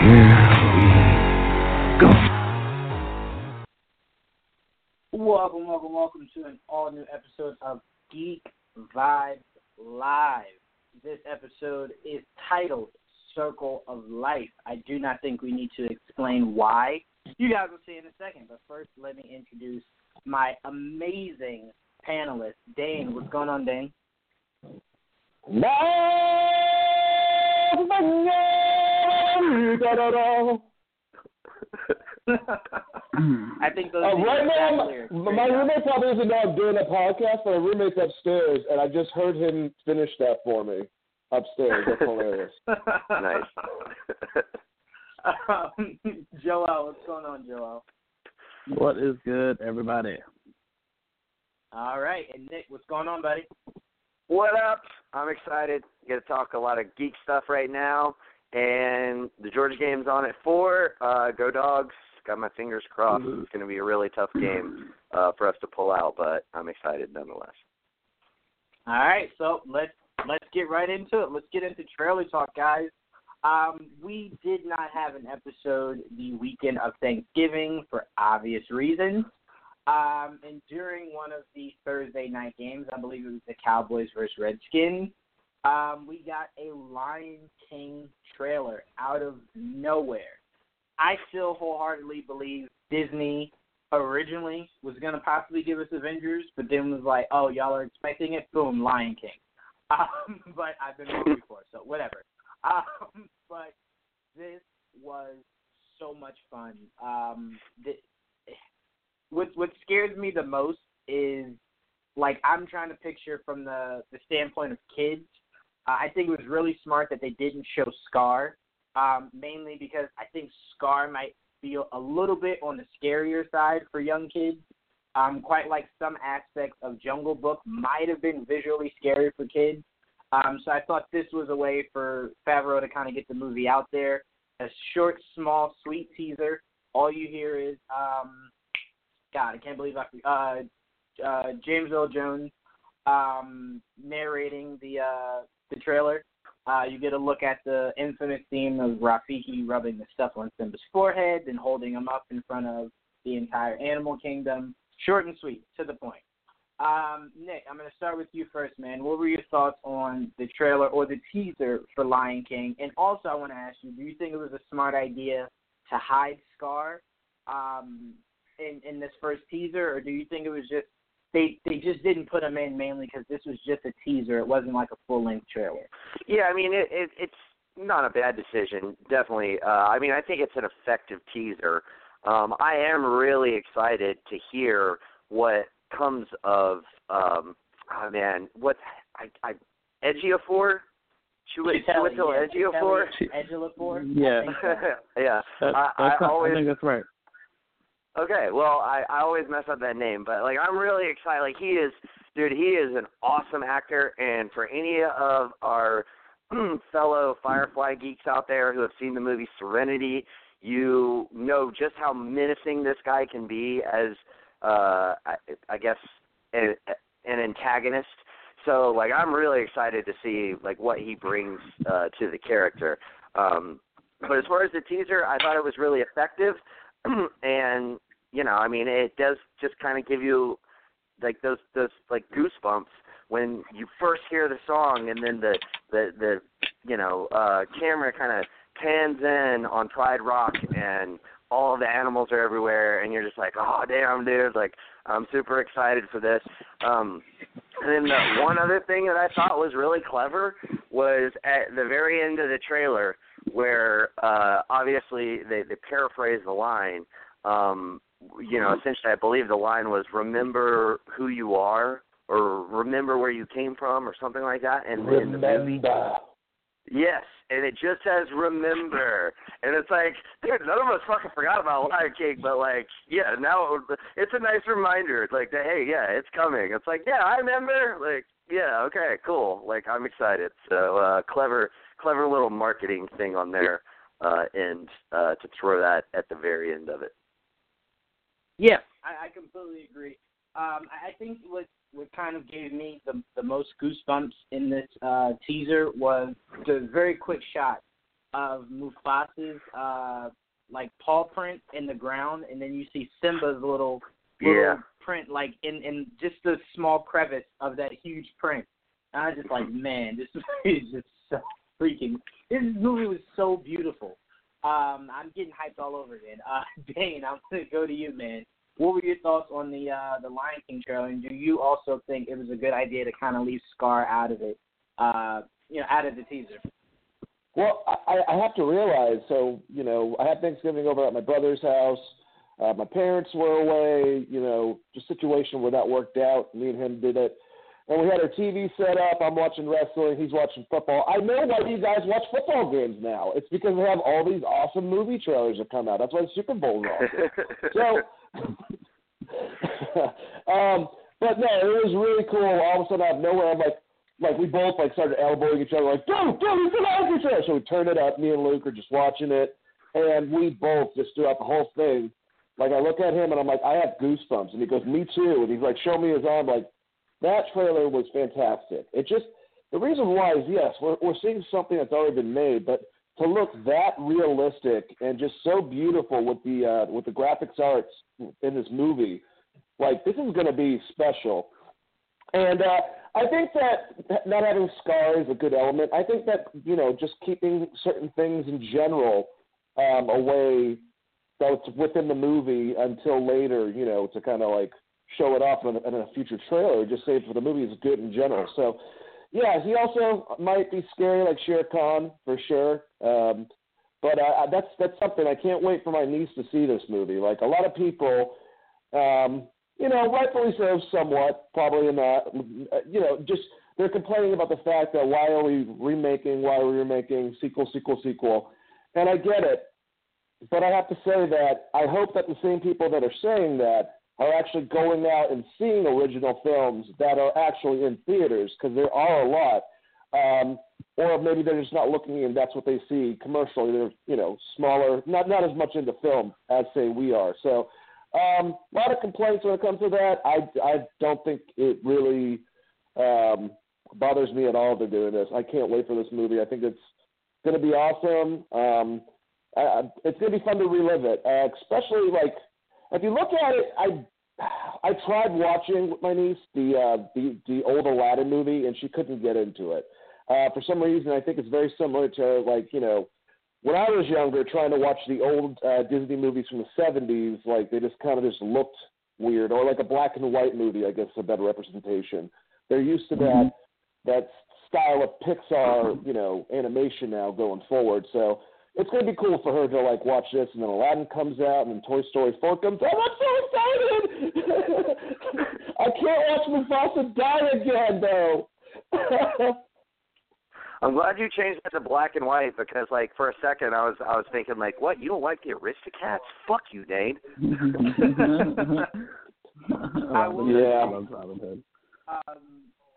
Here we go. Welcome, welcome, welcome to an all new episode of Geek Vibes Live. This episode is titled Circle of Life. I do not think we need to explain why. You guys will see in a second, but first, let me introduce my amazing panelist, Dane. What's going on, Dane? I think those Uh, right now, my, my roommate probably doesn't know I'm doing a podcast, but my roommate's upstairs, and I just heard him finish that for me upstairs. That's hilarious. Nice. um, Joel, what's going on, Joel? What is good, everybody? All right, and Nick, what's going on, buddy? what up? I'm excited. Get to talk a lot of geek stuff right now. And the Georgia game's on at four. Uh, go dogs. Got my fingers crossed. It's going to be a really tough game uh, for us to pull out, but I'm excited nonetheless. All right, so let's let's get right into it. Let's get into trailer talk, guys. Um, we did not have an episode the weekend of Thanksgiving for obvious reasons. Um, and during one of the Thursday night games, I believe it was the Cowboys versus Redskins, um, we got a Lion King trailer out of nowhere. I still wholeheartedly believe Disney originally was going to possibly give us Avengers, but then was like, oh, y'all are expecting it? Boom, Lion King. Um, but I've been wrong before, so whatever. Um, but this was so much fun. Um, the, what what scares me the most is like I'm trying to picture from the the standpoint of kids. Uh, I think it was really smart that they didn't show Scar, um, mainly because I think Scar might feel a little bit on the scarier side for young kids. Um, quite like some aspects of Jungle Book might have been visually scary for kids. Um, so I thought this was a way for Favreau to kind of get the movie out there. A short, small, sweet teaser. All you hear is, um, God, I can't believe I uh, uh, James Earl Jones um, narrating the uh, the trailer. Uh, you get a look at the infamous scene of Rafiki rubbing the stuff on Simba's forehead and holding him up in front of the entire animal kingdom. Short and sweet, to the point. Um, Nick, I'm going to start with you first, man. What were your thoughts on the trailer or the teaser for Lion King? And also, I want to ask you, do you think it was a smart idea to hide Scar um, in in this first teaser, or do you think it was just they they just didn't put him in mainly because this was just a teaser? It wasn't like a full length trailer. Yeah, I mean, it, it, it's not a bad decision, definitely. Uh, I mean, I think it's an effective teaser. Um, I am really excited to hear what comes of um oh man what i i Ejiofor Chiwetel Ejiofor Ejiofor Yeah. yeah That, I, I always I think that's right. Okay, well, I I always mess up that name, but like I'm really excited. Like he is, dude, he is an awesome actor, and for any of our fellow Firefly geeks out there who have seen the movie Serenity, you know just how menacing this guy can be as, uh, I, I guess, an, an antagonist. So like I'm really excited to see like what he brings uh, to the character. Um, but as far as the teaser, I thought it was really effective. and you know, I mean, it does just kind of give you like those those like goosebumps when you first hear the song, and then the the the you know uh, camera kind of pans in on Pride Rock, and all the animals are everywhere, and you're just like, oh damn, dude, like I'm super excited for this. Um, and then the one other thing that I thought was really clever was at the very end of the trailer where uh obviously they they paraphrase the line um you know essentially i believe the line was remember who you are or remember where you came from or something like that and in the movie Yes, and it just says remember, and it's like, dude, none of us fucking forgot about Lion King, but like, yeah, now it, it's a nice reminder, like that. Hey, yeah, it's coming. It's like, yeah, I remember. Like, yeah, okay, cool. Like, I'm excited. So uh, clever, clever little marketing thing on there, uh, and uh, to throw that at the very end of it. Yeah, I, I completely agree. Um, I think what what kind of gave me the the most goosebumps in this uh, teaser was the very quick shot of Mufasa's uh, like paw print in the ground, and then you see Simba's little, little Yeah. print like in in just the small crevice of that huge print. And I was just like, man, this movie is just so freaking. This movie was so beautiful. Um, I'm getting hyped all over again. Uh, Dane, I'm gonna go to you, man. What were your thoughts on the uh, the Lion King trailer? And do you also think it was a good idea to kind of leave Scar out of it? Uh, you know, out of the teaser. Well, I, I have to realize. So you know, I had Thanksgiving over at my brother's house. Uh, my parents were away. You know, just situation where that worked out. Me and him did it, and we had our TV set up. I'm watching wrestling. He's watching football. I know why you guys watch football games now. It's because they have all these awesome movie trailers that come out. That's why the Super Bowl's on. So, um, but no, it was really cool. All of a sudden, out of nowhere, I'm like, like we both like started elbowing each other, like, dude, dude, it's an trailer. So we turned it up. Me and Luke are just watching it, and we both just throughout the whole thing. Like I look at him and I'm like, I have goosebumps, and he goes, me too. And he's like, show me his arm. Like that trailer was fantastic. It just the reason why is yes, we're we're seeing something that's already been made, but to look that realistic and just so beautiful with the uh, with the graphics arts in this movie, like this is going to be special. And uh, I think that not having Scar is a good element. I think that you know just keeping certain things in general um, away that's within the movie until later, you know, to kind of like show it off in a, in a future trailer, just say for the movie is good in general. So, yeah, he also might be scary like Shere Khan for sure. Um, but uh, that's that's something I can't wait for my niece to see this movie. Like a lot of people, um, you know, rightfully so, somewhat probably not. You know, just they're complaining about the fact that why are we remaking, why are we remaking sequel, sequel, sequel, and I get it. But I have to say that I hope that the same people that are saying that are actually going out and seeing original films that are actually in theaters because there are a lot. Um, or maybe they're just not looking and that's what they see commercially. They're you know smaller, not not as much into film as say we are. So um, a lot of complaints when it comes to that. I I don't think it really um, bothers me at all. They're doing this. I can't wait for this movie. I think it's going to be awesome. Um, I, I, it's going to be fun to relive it, uh, especially like if you look at it. I I tried watching with my niece the uh, the the old Aladdin movie, and she couldn't get into it. Uh, for some reason, I think it's very similar to like you know when I was younger, trying to watch the old uh, Disney movies from the '70s. Like they just kind of just looked weird, or like a black and white movie. I guess is a better representation. They're used to Mm-hmm. that that style of Pixar, you know, animation now going forward. So it's going to be cool for her to like watch this, and then Aladdin comes out, and then Toy Story 4 comes out. I'm so excited! I can't watch Mufasa die again, though. I'm glad you changed that to black and white because, like, for a second, I was I was thinking, like, what? You don't like the Aristocats? Fuck you, Dane. I will- Robin Yeah. I love Robin Hood. um,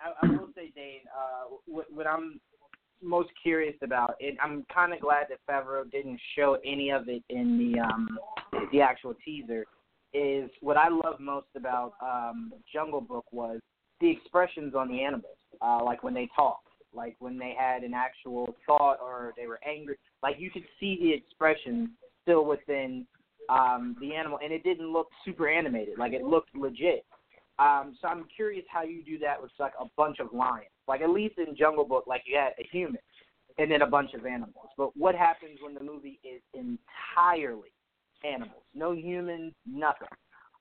I, I will say, Dane, uh, what, what I'm most curious about, and I'm kind of glad that Favreau didn't show any of it in the um, the actual teaser, is what I love most about um, Jungle Book was the expressions on the animals, uh, like when they talked, like when they had an actual thought or they were angry, like you could see the expression still within um, the animal, and it didn't look super animated, like it looked legit. Um, so I'm curious how you do that with like a bunch of lions. Like at least in Jungle Book, like you had a human and then a bunch of animals. But what happens when the movie is entirely animals? No humans, nothing.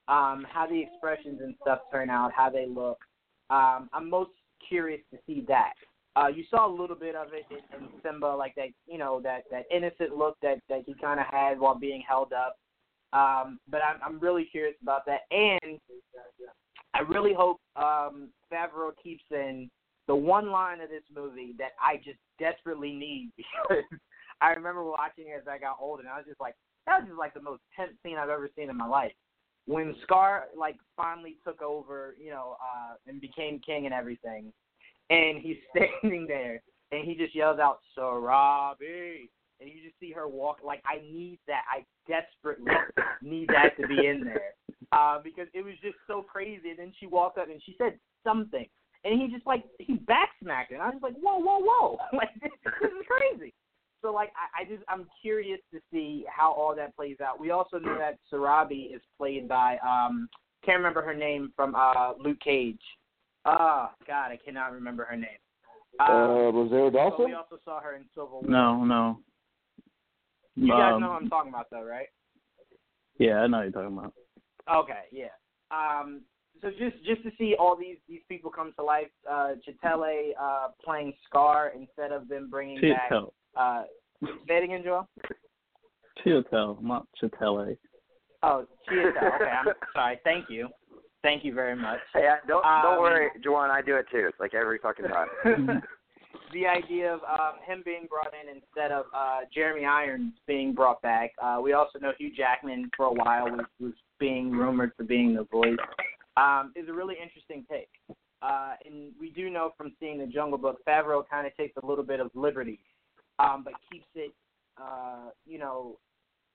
Um, how the expressions and stuff turn out, how they look. Um, I'm most curious to see that. Uh, you saw a little bit of it in, in Simba, like that, you know, that that innocent look that that he kind of had while being held up. Um, but I'm I'm really curious about that, and I really hope um, Favreau keeps in the one line of this movie that I just desperately need because I remember watching it as I got older, and I was just like, that was just like the most tense scene I've ever seen in my life. When Scar like finally took over, you know, uh, and became king and everything, and he's standing there and he just yells out Sarabi, and you just see her walk. Like I need that. I desperately need that to be in there uh, because it was just so crazy. And then she walked up and she said something, and he just like he backsmacked it. And I was like, whoa, whoa, whoa! like this, this is crazy. So like I, I just I'm curious to see how all that plays out. We also know that Sarabi is played by um can't remember her name from uh Luke Cage. Oh God, I cannot remember her name. Uh, Um, Rosario Dawson. we also saw her in Civil War. No, no. You guys Um, know what I'm talking about, though, right? Yeah, I know what you're talking about. Okay, yeah. Um, so just just to see all these these people come to life, uh, Chitele uh, playing Scar instead of them bringing back. Chiatel. Uh, say it again, Joel. Chiatel, not Chitele. Oh, Chiatel. Okay, I'm sorry. Thank you. Thank you very much. Hey, don't Um, don't worry, Juwan. I do it too. It's like every fucking time. the idea of um, him being brought in instead of uh, Jeremy Irons being brought back. Uh, we also know Hugh Jackman for a while was, was being rumored for being the voice. Um, is a really interesting take. Uh, and we do know from seeing the Jungle Book, Favreau kind of takes a little bit of liberty, um, but keeps it, uh, you know,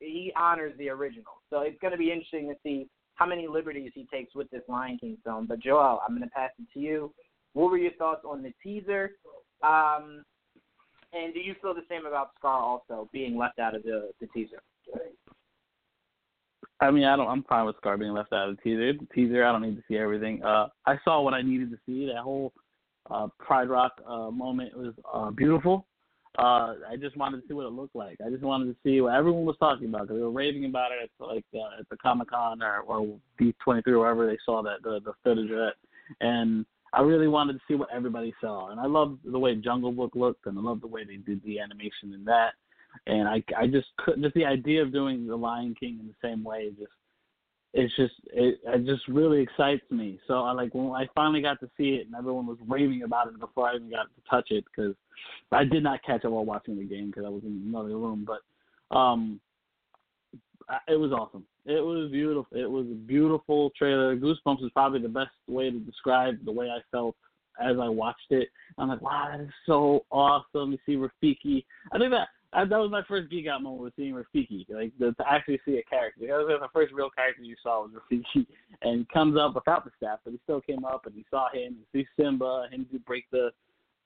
he honors the original. So it's going to be interesting to see how many liberties he takes with this Lion King film. But Joel, I'm going to pass it to you. What were your thoughts on the teaser? Um, and do you feel the same about Scar also being left out of the, the teaser? I mean, I don't. I'm fine with Scar being left out of the teaser. The teaser, I don't need to see everything. Uh, I saw what I needed to see. That whole uh, Pride Rock uh, moment was uh, beautiful. Uh, I just wanted to see what it looked like. I just wanted to see what everyone was talking about because they were raving about it at like uh, at the Comic Con or or D23 or wherever they saw that the the footage of it. And I really wanted to see what everybody saw. And I loved the way Jungle Book looked, and I loved the way they did the animation in that and I I just couldn't just the idea of doing the Lion King in the same way just it's just it, it just really excites me. So I like when I finally got to see it and everyone was raving about it before I even got to touch it because I did not catch it while watching the game because I was in another room. But um, it was awesome. It was beautiful. It was a beautiful trailer. Goosebumps is probably the best way to describe the way I felt as I watched it. I'm like, wow, that is so awesome to see Rafiki. I think that I, that was my first geek out moment was seeing Rafiki, like the, to actually see a character. That was the first real character you saw was Rafiki, and comes up without the staff, but he still came up and he saw him, and see Simba, him to break the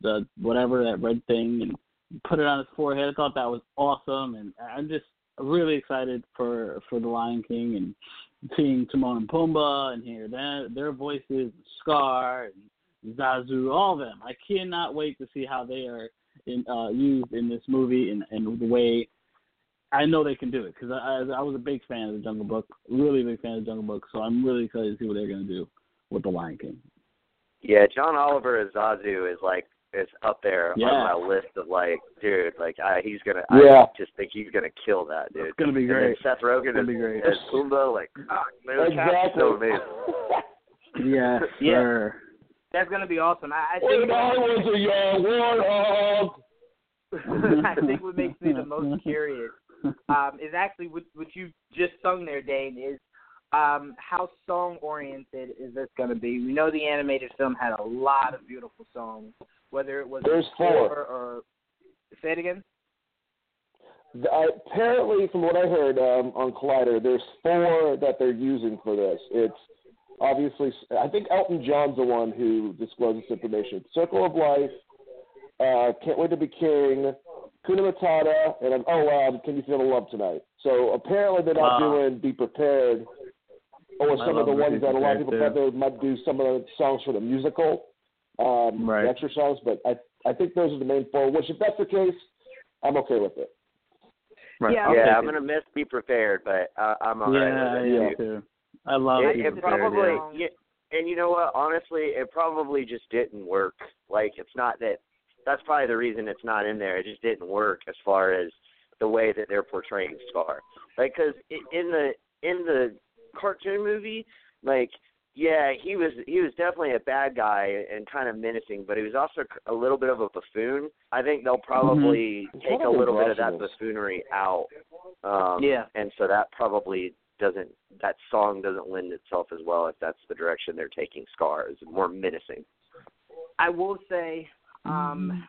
the whatever that red thing and put it on his forehead. I thought that was awesome, and I'm just really excited for for the Lion King and seeing Timon and Pumbaa and hear their their voices, Scar and Zazu, all of them. I cannot wait to see how they are in, uh, used in this movie and, and the way I know they can do it because I, I, I was a big fan of the Jungle Book, really big fan of the Jungle Book. So I'm really excited to see what they're going to do with the Lion King. Yeah, John Oliver as Zazu is like is up there Yeah. on my list of like, dude, like I, he's gonna. Yeah. I just think he's gonna kill that dude. It's going to be And great. Seth Rogen gonna be great. as Pumbaa, like, fuck, man, is exactly. so amazing. Yes, Yeah. sir. That's gonna be awesome. I, I when think I was a young warthog. I think what makes me the most curious um, is actually what, what you just sung there, Dane, is um, how song oriented is this going to be? We know the animated film had a lot of beautiful songs, whether it was There's four. or, or say it again. I, apparently, from what I heard um, on Collider, there's four that they're using for this. It's obviously, I think Elton John's the one who disclosed this information. Circle of Life, uh, Can't Wait to Be King, Kuna Matata, and um, oh, um, Can You Feel the Love Tonight? So apparently they're not Wow. doing Be Prepared or some of the ones that a lot of people thought they might do some of the songs for the musical, um, Right. the extra songs, but I, I think those are the main four, which if that's the case, I'm okay with it. Right. Yeah, I'll yeah, take I'm it. gonna miss Be Prepared, but uh, I'm Yeah, alright with it. yeah, Yeah. too. I love It, Be it probably, yeah. yeah, and you know what? Honestly, it probably just didn't work. Like, it's not that. That's probably the reason it's not in there. It just didn't work as far as the way that they're portraying Scar. Like, because in the in the cartoon movie, like Yeah, he was he was definitely a bad guy and kind of menacing, but he was also a little bit of a buffoon. I think they'll probably Mhm. take a little bit of that buffoonery out. Um Yeah. and so that probably doesn't that song doesn't lend itself as well if that's the direction they're taking Scar is more menacing. I will say, um,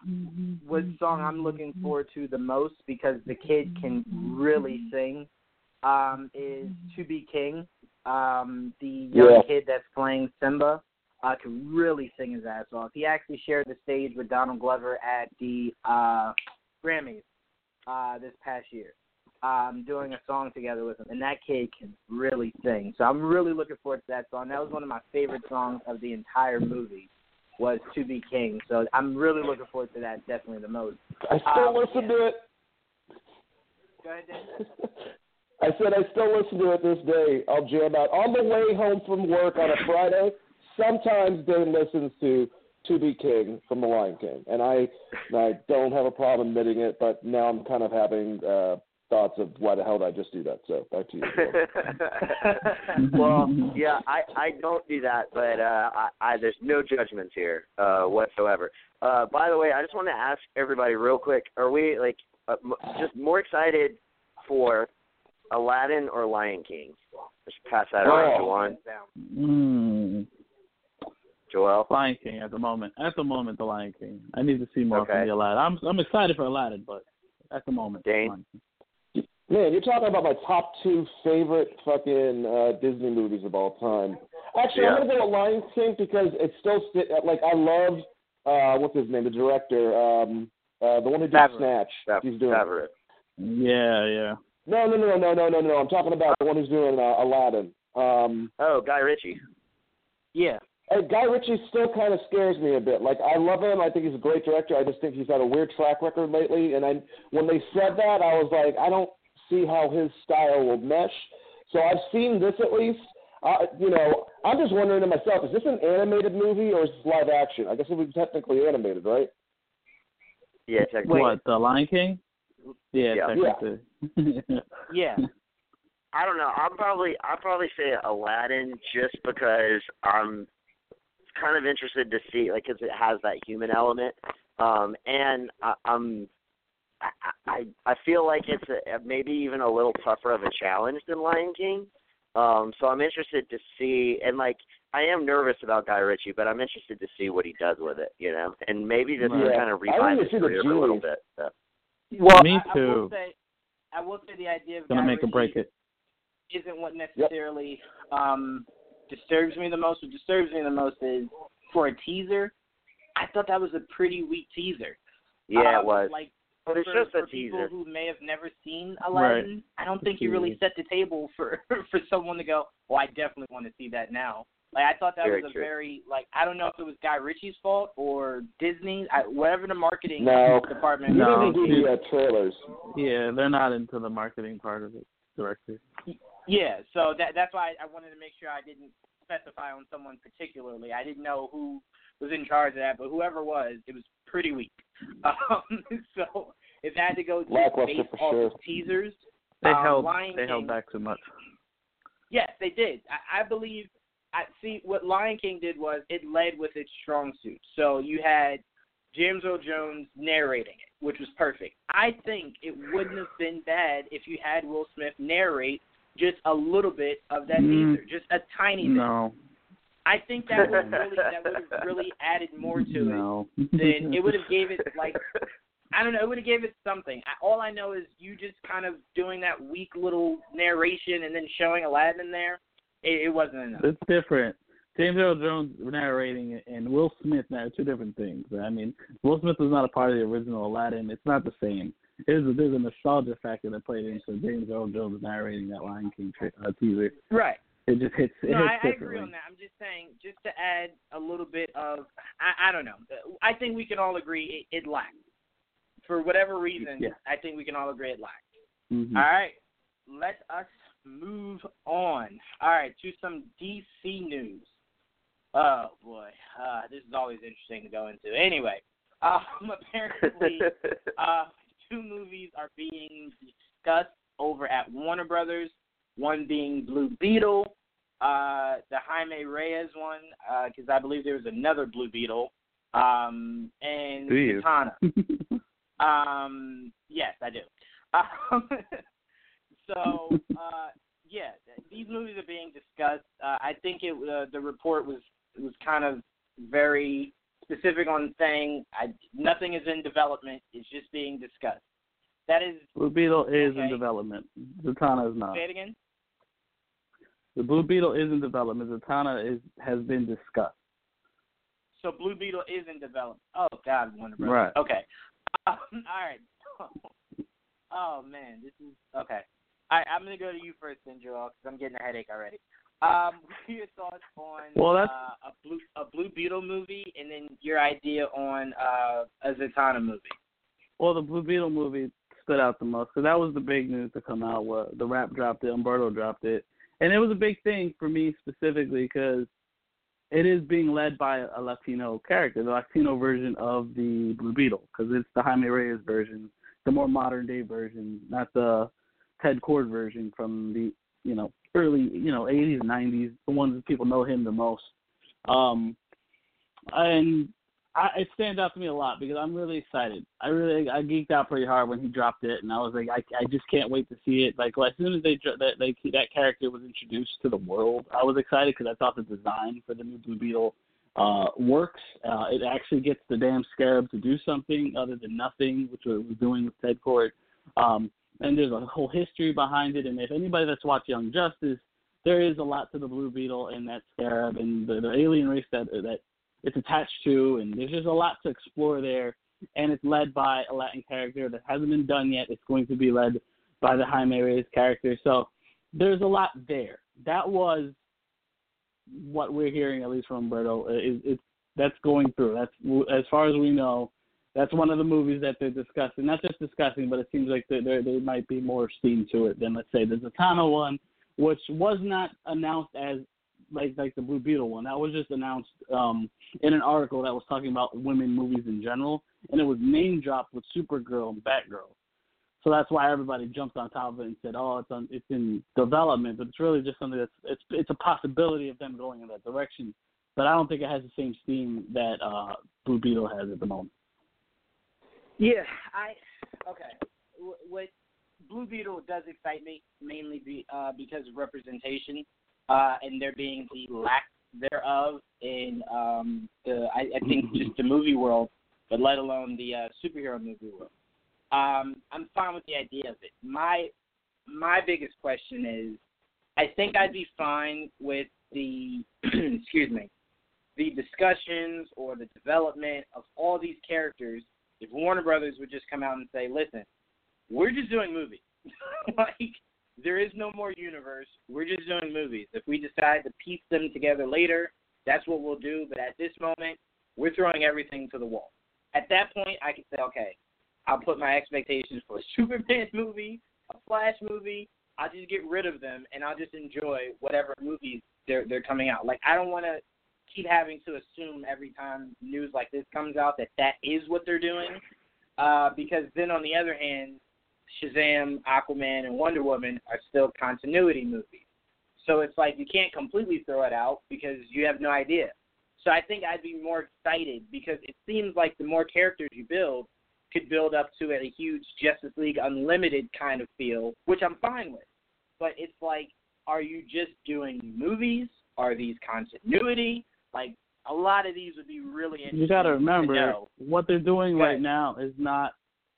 what song I'm looking forward to the most because the kid can really sing um, is "To Be King." Um, the young Yeah. kid that's playing Simba uh, can really sing his ass off. He actually shared the stage with Donald Glover at the uh, Grammys uh, this past year, um, doing a song together with him, and that kid can really sing. So I'm really looking forward to that song. That was one of my favorite songs of the entire movie was "To Be King." So I'm really looking forward to that definitely the most. I still Um, listen to it. Go ahead, Dan. I said I still listen to it this day. I'll jam out on the way home from work on a Friday. Sometimes Dane listens to "To Be King" from The Lion King, and I I don't have a problem admitting it. But now I'm kind of having uh, thoughts of why the hell did I just do that? So back to you. well, yeah, I I don't do that, but uh I, I there's no judgments here uh whatsoever. Uh by the way, I just want to ask everybody real quick, are we like uh, m- just more excited for Aladdin or Lion King? Just pass that around to Oh. one. Mm, Joel. Lion King at the moment. At the moment, the Lion King. I need to see more Okay. from the Aladdin. I'm I'm excited for Aladdin, but at the moment, Dane? Lion King. Man, you're talking about my top two favorite fucking uh, Disney movies of all time. Actually, Yeah. I'm gonna go with Lion King because it's still sti- like I love uh, what's his name, the director, um, uh, the one who did Favreau. Snatch. Fav- He's doing. Favreau. Yeah, yeah. No, no, no, no, no, no, no. I'm talking about the one who's doing uh, Aladdin. Um, Oh, Guy Ritchie. Yeah. Hey, Guy Ritchie still kind of scares me a bit. Like I love him. I think he's a great director. I just think he's had a weird track record lately. And I, when they said that, I was like, I don't see how his style will mesh. So I've seen this at least. Uh, you know, I'm just wondering to myself, is this an animated movie or is this live action? I guess it would be technically animated, right? Yeah, technically. What the Lion King? Yeah, Yeah. technically. Yeah. I don't know. I'm probably I'll probably say Aladdin just because I'm kind of interested to see like 'cause it has that human element, um, and I, I'm I, I I feel like it's a, maybe even a little tougher of a challenge than Lion King. Um, so I'm interested to see, and like I am nervous about Guy Ritchie, but I'm interested to see what he does with it, you know, and maybe this will Yeah. kind of I revive wanna his see the career a little genie. bit. So. Well, Me I, I will too. say, I will say the idea of Gonna Guy make or break it. isn't what necessarily um, disturbs me the most. What disturbs me the most is for a teaser. I thought that was a pretty weak teaser. Yeah, Um, it was. Like But it's for, just a for people teaser. who may have never seen Aladdin, I don't think you really set the table for for someone to go, "Well, I definitely want to see that now." Like I thought that Very was a true. very like I don't know if it was Guy Ritchie's fault or Disney, I, whatever the marketing No. department. You No, didn't do the uh, trailers. Yeah, they're not into the marketing part of it. Director. Yeah, so that that's why I wanted to make sure I didn't specify on someone particularly. I didn't know who was in charge of that, but whoever was, it was pretty weak. Um, so if I had to go just Lackluster based off sure. of teasers, They um, held Lion they King, held back too much. Yes, they did. I, I believe. I see what Lion King did was it led with its strong suit. So you had James Earl Jones narrating it, which was perfect. I think it wouldn't have been bad if you had Will Smith narrate just a little bit of that Mm. teaser, just a tiny bit. No, I think that would really that would have really added more to it. no. Then it would have gave it like I don't know. It would have gave it something. I, all I know is you just kind of doing that weak little narration and then showing Aladdin there. It, it wasn't enough. It's different. James Earl Jones narrating it and Will Smith now two different things. I mean, Will Smith was not a part of the original Aladdin. It's not the same. There's a, there's a nostalgia factor that played into James Earl Jones narrating that Lion King tra- uh, teaser. Right. It just hits. It No, hits I, I agree on that. I'm just saying, just to add a little bit of, I, I don't know. I think we can all agree it, it lacked. For whatever reason, Yeah. I think we can all agree it lacked. Mhm. All right, let us move on. All right, to some DC news. Oh boy, uh, this is always interesting to go into. Anyway, um, apparently, uh, two movies are being discussed over at Warner Brothers. One being Blue Beetle, uh, the Jaime Reyes one, because I believe there was another Blue Beetle, um, and? Katana. Um, yes, I do. Um, so, uh, yeah, these movies are being discussed. Uh, I think it uh, the report was was kind of very specific on saying I, nothing is in development; it's just being discussed. That is, Blue Beetle is in development. Zatanna is not. say it again. The Blue Beetle is in development. Zatanna is has been discussed. So Blue Beetle is in development. Oh God, Warner Brothers. Right. Okay. Um, all right. Oh man, this is okay. All right, I'm gonna go to you first, then Joel, because I'm getting a headache already. Um, what are your thoughts on Well, that's- uh, a blue a Blue Beetle movie, and then your idea on uh, a Zatanna movie? Well, the Blue Beetle movie stood out the most because that was the big news to come out. Where the Wrap dropped it, Umberto dropped it, and it was a big thing for me specifically because it is being led by a Latino character, the Latino version of the Blue Beetle, because it's the Jaime Reyes version, the more modern day version, not the Ted Kord version from the you know early you know 80s, 90s, the ones that people know him the most. Um, and I, it stands out to me a lot because I'm really excited. I really I geeked out pretty hard when he dropped it, and I was like, I, I just can't wait to see it. Like, well, as soon as they that they, that character was introduced to the world, I was excited because I thought the design for the new Blue Beetle uh, works. Uh, it actually gets the damn Scarab to do something other than nothing, which it was doing with Ted Kord. Um, and there's a whole history behind it. And if anybody that's watched Young Justice, there is a lot to the Blue Beetle and that Scarab and the, the alien race that that it's attached to, and there's just a lot to explore there. And it's led by a Latin character that hasn't been done yet. It's going to be led by the Jaime Reyes character. So there's a lot there. That was what we're hearing, at least from Umberto. Uh, is it's that's going through. That's as far as we know. That's one of the movies that they're discussing. Not just discussing, but it seems like there there might be more steam to it than let's say the Zatanna one, which was not announced as like like the Blue Beetle one. That was just announced um, in an article that was talking about women movies in general, and it was name dropped with Supergirl and Batgirl. So that's why everybody jumped on top of it and said, "Oh, it's on, it's in development," but it's really just something that's it's it's a possibility of them going in that direction. But I don't think it has the same steam that uh, Blue Beetle has at the moment. Yeah, I okay. What Blue Beetle does excite me mainly be, uh, because of representation uh, and there being the lack thereof in um, the I, I think just the movie world, but let alone the uh, superhero movie world. Um, I'm fine with the idea of it. My my biggest question is, I think I'd be fine with the excuse me, the discussions or the development of all these characters if Warner Brothers would just come out and say, "Listen, we're just doing movies. like there is no more universe. We're just doing movies. If we decide to piece them together later, that's what we'll do. But at this moment, we're throwing everything to the wall. At that point, I can say, okay, I'll put my expectations for a Superman movie, a Flash movie. I'll just get rid of them and I'll just enjoy whatever movies they're they're coming out. Like I don't want to keep having to assume every time news like this comes out that that is what they're doing. Uh, because then on the other hand, Shazam, Aquaman, and Wonder Woman are still continuity movies. So it's like you can't completely throw it out because you have no idea. So I think I'd be more excited because it seems like the more characters you build could build up to a huge Justice League Unlimited kind of feel, which I'm fine with. But it's like, are you just doing movies? Are these continuity? Like a lot of these would be really interesting. You got to remember what they're doing right now is not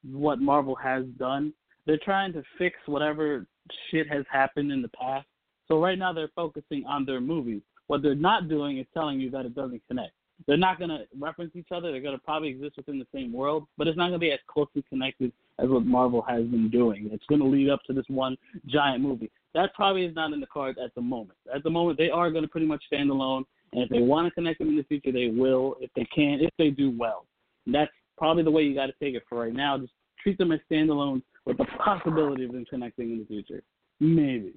what Marvel has done. They're trying to fix whatever shit has happened in the past. So right now they're focusing on their movies. What they're not doing is telling you that it doesn't connect. They're not going to reference each other. They're going to probably exist within the same world, but it's not going to be as closely connected as what Marvel has been doing. It's going to lead up to this one giant movie. That probably is not in the cards at the moment. At the moment, they are going to pretty much stand alone, and if they want to connect them in the future, they will. If they can, if they do well, and that's probably the way you got to take it for right now. Just treat them as standalone with the possibility of them connecting in the future. Maybe.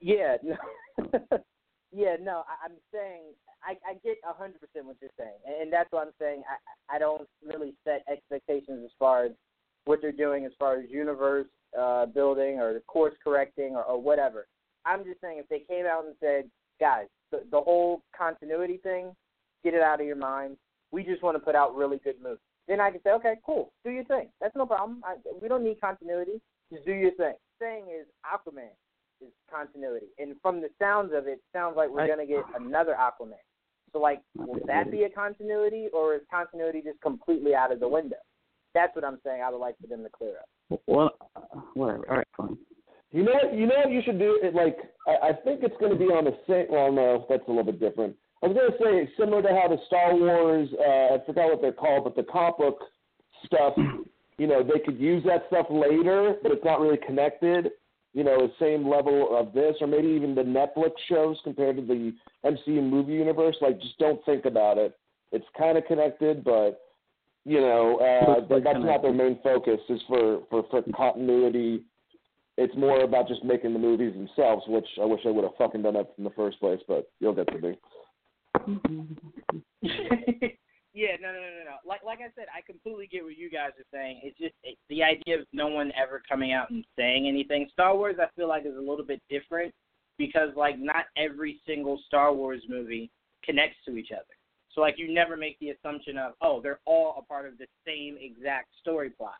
Yeah, no. yeah, no. I, I'm saying I, I get hundred percent what you're saying, and, and that's what I'm saying. I I don't really set expectations as far as what they're doing as far as universe uh, building or the course correcting or, or whatever. I'm just saying if they came out and said, guys, the, the whole continuity thing, get it out of your mind. We just want to put out really good movies. Then I can say, okay, cool, do your thing. That's no problem. I, we don't need continuity. Just do your thing. Saying is Aquaman is continuity, and from the sounds of it, sounds like we're I- gonna get another Aquaman. So like, will that be a continuity, or is continuity just completely out of the window? That's what I'm saying. I would like for them to clear up. Well, uh, whatever. All right, fine. You know what? You know what you should do? It like I, I think it's going to be on the same. Well, no, that's a little bit different. I was going to say similar to how the Star Wars. Uh, I forgot what they're called, but the comic book stuff. You know, they could use that stuff later, but it's not really connected. You know, the same level of this, or maybe even the Netflix shows compared to the MCU movie universe. Like, just don't think about it. It's kind of connected, but you know, uh, that's not their main focus. Is for for for continuity it's more about just making the movies themselves, which I wish I would have fucking done that in the first place, but you'll get to me. yeah, no, no, no, no, no. Like, like I said, I completely get what you guys are saying. It's just it, the idea of no one ever coming out and saying anything. Star Wars, I feel like, is a little bit different because, like, not every single Star Wars movie connects to each other. So, like, you never make the assumption of, oh, they're all a part of the same exact story plot.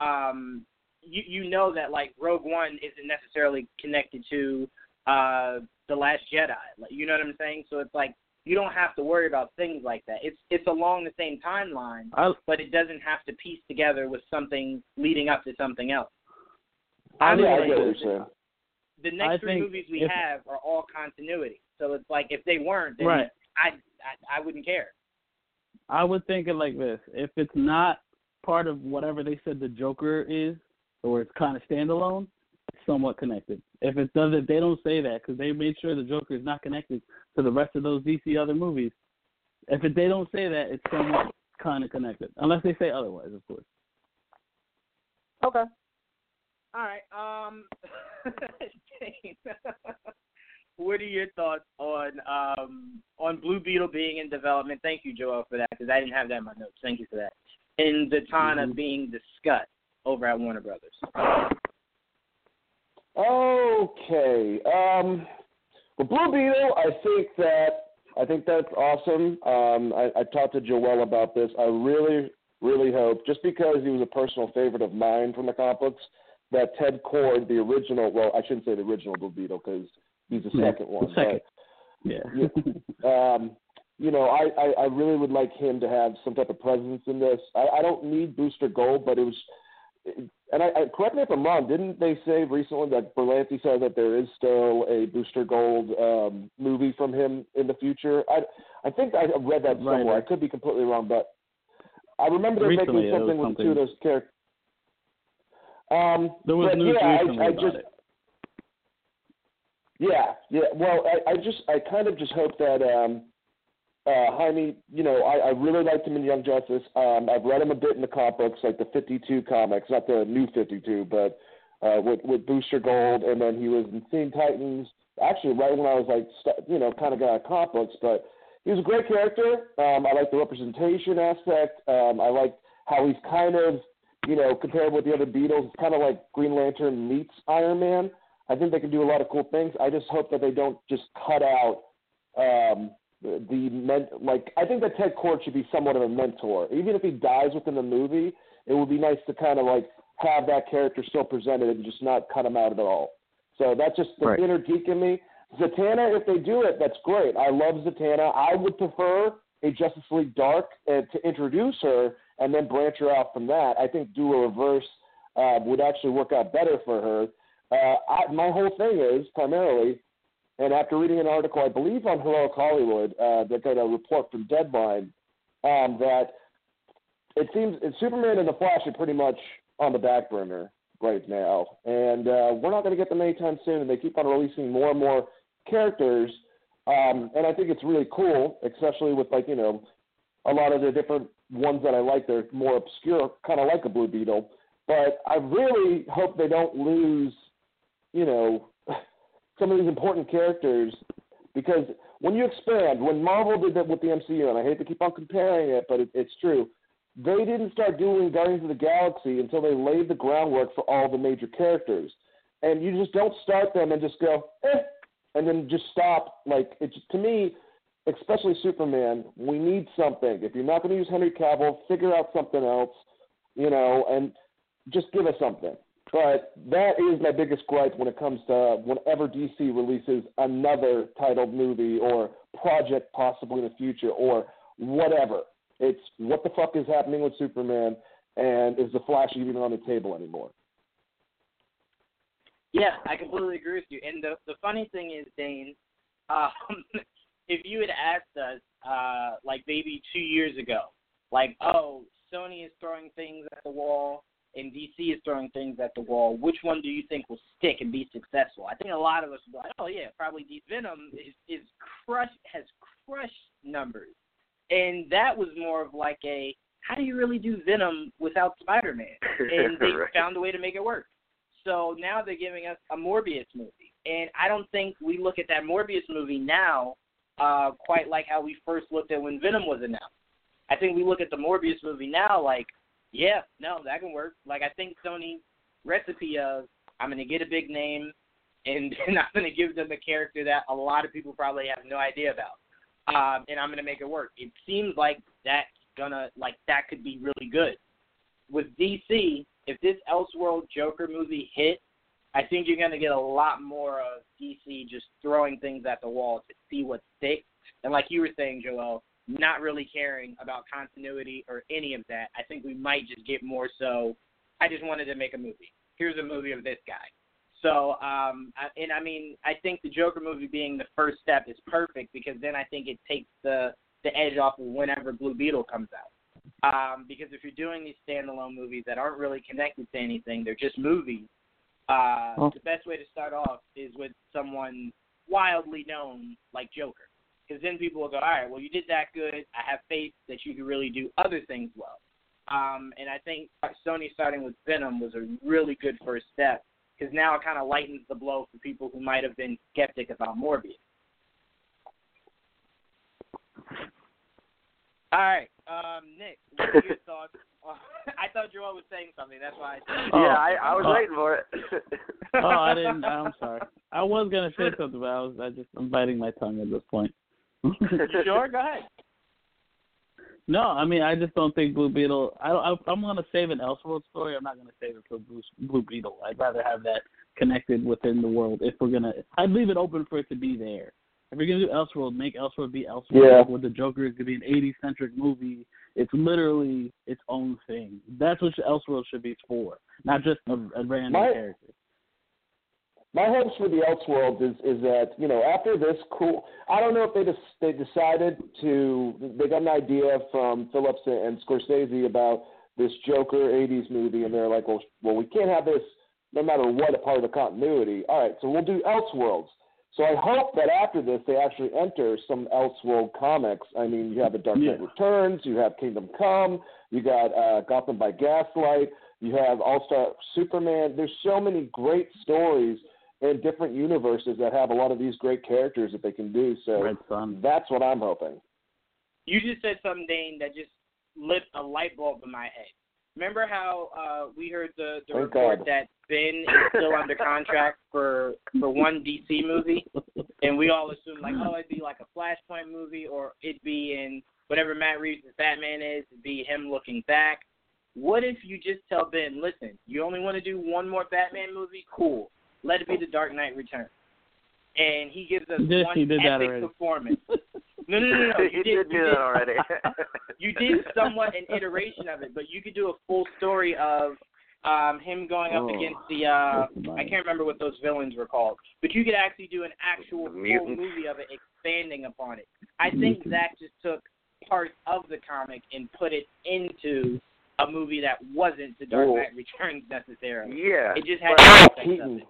Um, you you know that like Rogue One isn't necessarily connected to uh the Last Jedi. Like, you know what I'm saying? So it's like you don't have to worry about things like that. It's it's along the same timeline, I but it doesn't have to piece together with something leading up to something else. I I'm yeah, I get what you're the next I three movies we if- have are all continuity. So it's like if they weren't, then Right. I, I I wouldn't care. I would think it like this: if it's not part of whatever they said the Joker is, or it's kind of standalone, somewhat connected. If it doesn't, they don't say that because they made sure the Joker is not connected to the rest of those DC other movies, if it, they don't say that, it's somewhat kind of connected, unless they say otherwise, of course. Okay. All right. Um, Shane, what are your thoughts on um on Blue Beetle being in development? Thank you, Joel, for that because I didn't have that in my notes. Thank you for that. And Zatanna Mhm. being discussed over at Warner Brothers. Okay. Um, well, Blue Beetle, I think that I think that's awesome. Um, I, I talked to Joel about this. I really, really hope, just because he was a personal favorite of mine from the comic books, that Ted Kord, the original, well, I shouldn't say the original Blue Beetle because he's the Yeah, second one. the second. Yeah. but, um, you know, I, I, I really would like him to have some type of presence in this. I, I don't need Booster Gold, but it was and I, I correct me if I'm wrong. Didn't they say recently that Berlanti said that there is still a Booster Gold um, movie from him in the future? I I think I read that Right. somewhere. I could be completely wrong, but I remember them Recently, making something with something- two of those characters. Um, There was but news yeah, recently I, I about just it. yeah, yeah. Well, I, I just, I kind of just hope that um, uh, Jaime, you know, I, I really liked him in Young Justice. Um, I've read him a bit in the comic books, like the 52 comics, not the new 52, but uh, with with Booster Gold, and then he was in Teen Titans. Actually, right when I was like, you know, kind of got out of comic books, but he was a great character. Um, I like the representation aspect. Um, I like how he's kind of, you know, compared with the other Beetles, kind of like Green Lantern meets Iron Man. I think they can do a lot of cool things. I just hope that they don't just cut out um, the, the men- like. I think that Ted Kord should be somewhat of a mentor, even if he dies within the movie. It would be nice to kind of like have that character still presented and just not cut him out at all. So that's just the Right. inner geek in me. Zatanna, if they do it, that's great. I love Zatanna. I would prefer a Justice League Dark uh, to introduce her and then branch her out from that. I think do a reverse uh, would actually work out better for her. Uh, I, my whole thing is primarily, and after reading an article, I believe on Heroic Hollywood, uh, that got a report from Deadline, um, that it seems Superman and the Flash are pretty much on the back burner right now, and uh, we're not going to get them anytime soon. And they keep on releasing more and more characters, um, and I think it's really cool, especially with like you know a lot of the different ones that I like. They're more obscure, kind of like a Blue Beetle. But I really hope they don't lose, you know, some of these important characters because when you expand, when Marvel did that with the MCU, and I hate to keep on comparing it, but it, it's true. they didn't start doing Guardians of the Galaxy until they laid the groundwork for all the major characters. And you just don't start them and just go, eh, and then just stop. Like it's to me, especially Superman, we need something. If you're not going to use Henry Cavill, figure out something else, you know, and just give us something. But that is my biggest gripe when it comes to whenever DC releases another titled movie or project possibly in the future or whatever. It's what the fuck is happening with Superman and is the Flash even on the table anymore? Yeah, I completely agree with you. And the the funny thing is, Dane, um, if you had asked us, uh, like maybe two years ago, like, oh, Sony is throwing things at the wall and DC is throwing things at the wall, which one do you think will stick and be successful? I think a lot of us will be like, oh yeah, probably DC. Venom is is crush has crushed numbers, and that was more of like a how do you really do Venom without Spider Man? And they Right. found a way to make it work. So now they're giving us a Morbius movie, and I don't think we look at that Morbius movie now uh, quite like how we first looked at when Venom was announced. I think we look at the Morbius movie now like, yeah, no, that can work. Like I think Sony's recipe of I'm to get a big name, and then I'm to give them a character that a lot of people probably have no idea about, um, and I'm to make it work. It seems like that's gonna like that could be really good. With DC, if this Elseworld Joker movie hit, I think you're gonna get a lot more of DC just throwing things at the wall to see what sticks. And like you were saying, Joel, not really caring about continuity or any of that. I think we might just get more so. I just wanted to make a movie. Here's a movie of this guy. So, um, I, and I mean, I think the Joker movie being the first step is perfect because then I think it takes the the edge off of whenever Blue Beetle comes out. Um, because if you're doing these standalone movies that aren't really connected to anything, they're just movies. Uh, Oh. The best way to start off is with someone wildly known like Joker, because then people will go, all right, well you did that good. I have faith that you can really do other things well. Um, and I think Sony starting with Venom was a really good first step because now it kind of lightens the blow for people who might have been skeptic about Morbius. All right, um, Nick, what are your thoughts? I thought Joel was saying something. That's why I said. Oh. yeah, I, I was Oh. waiting for it. oh, I didn't. I'm sorry. I was gonna say something, but I was. I just. I'm biting my tongue at this point. You sure? Go ahead. No, I mean I just don't think Blue Beetle. I, I I'm gonna save an Elseworld story. I'm not gonna save it for Blue, Blue Beetle. I'd rather have that connected within the world. If we're gonna, I'd leave it open for it to be there. If you're gonna do Elseworld, make Elseworld be Elseworld. Yeah. With the Joker, it's gonna be an 80s centric movie. It's literally its own thing. That's what Elseworld should be for, not just a, a random My- character. My hopes for the Elseworld is is that you know after this cool. I don't know if they just they decided to they got an idea from Phillips and Scorsese about this Joker '80s movie, and they're like, well, well, we can't have this no matter what a part of the continuity. All right, so we'll do Elseworlds. So I hope that after this they actually enter some Elseworld comics. I mean, you have The Dark Knight Yeah. Returns, you have Kingdom Come, you got uh, Gotham by Gaslight, you have All Star Superman. There's so many great stories in different universes that have a lot of these great characters that they can do. So that's what I'm hoping. You just said something, that just lit a light bulb in my head. Remember how uh, we heard the, the Thank report God. that Ben is still under contract for for one DC movie, and we all assumed like, oh, it'd be like a Flashpoint movie, or it'd be in whatever Matt Reeves' Batman is, it'd be him looking back. What if you just tell Ben, listen, you only want to do one more Batman movie? Cool. Let it be The Dark Knight Returns. And he gives us He did- one did epic already. performance. No, no, no, no. no. you did do you that already. you did somewhat an iteration of it, but you could do a full story of um him going up Oh, against the uh that's I can't remember what those villains were called. But you could actually do an actual full movie of it expanding upon it. I think Mutants. Zack just took parts of the comic and put it into a movie that wasn't The Dark Well- Knight Returns necessarily. yeah. It just had but- aspects of it.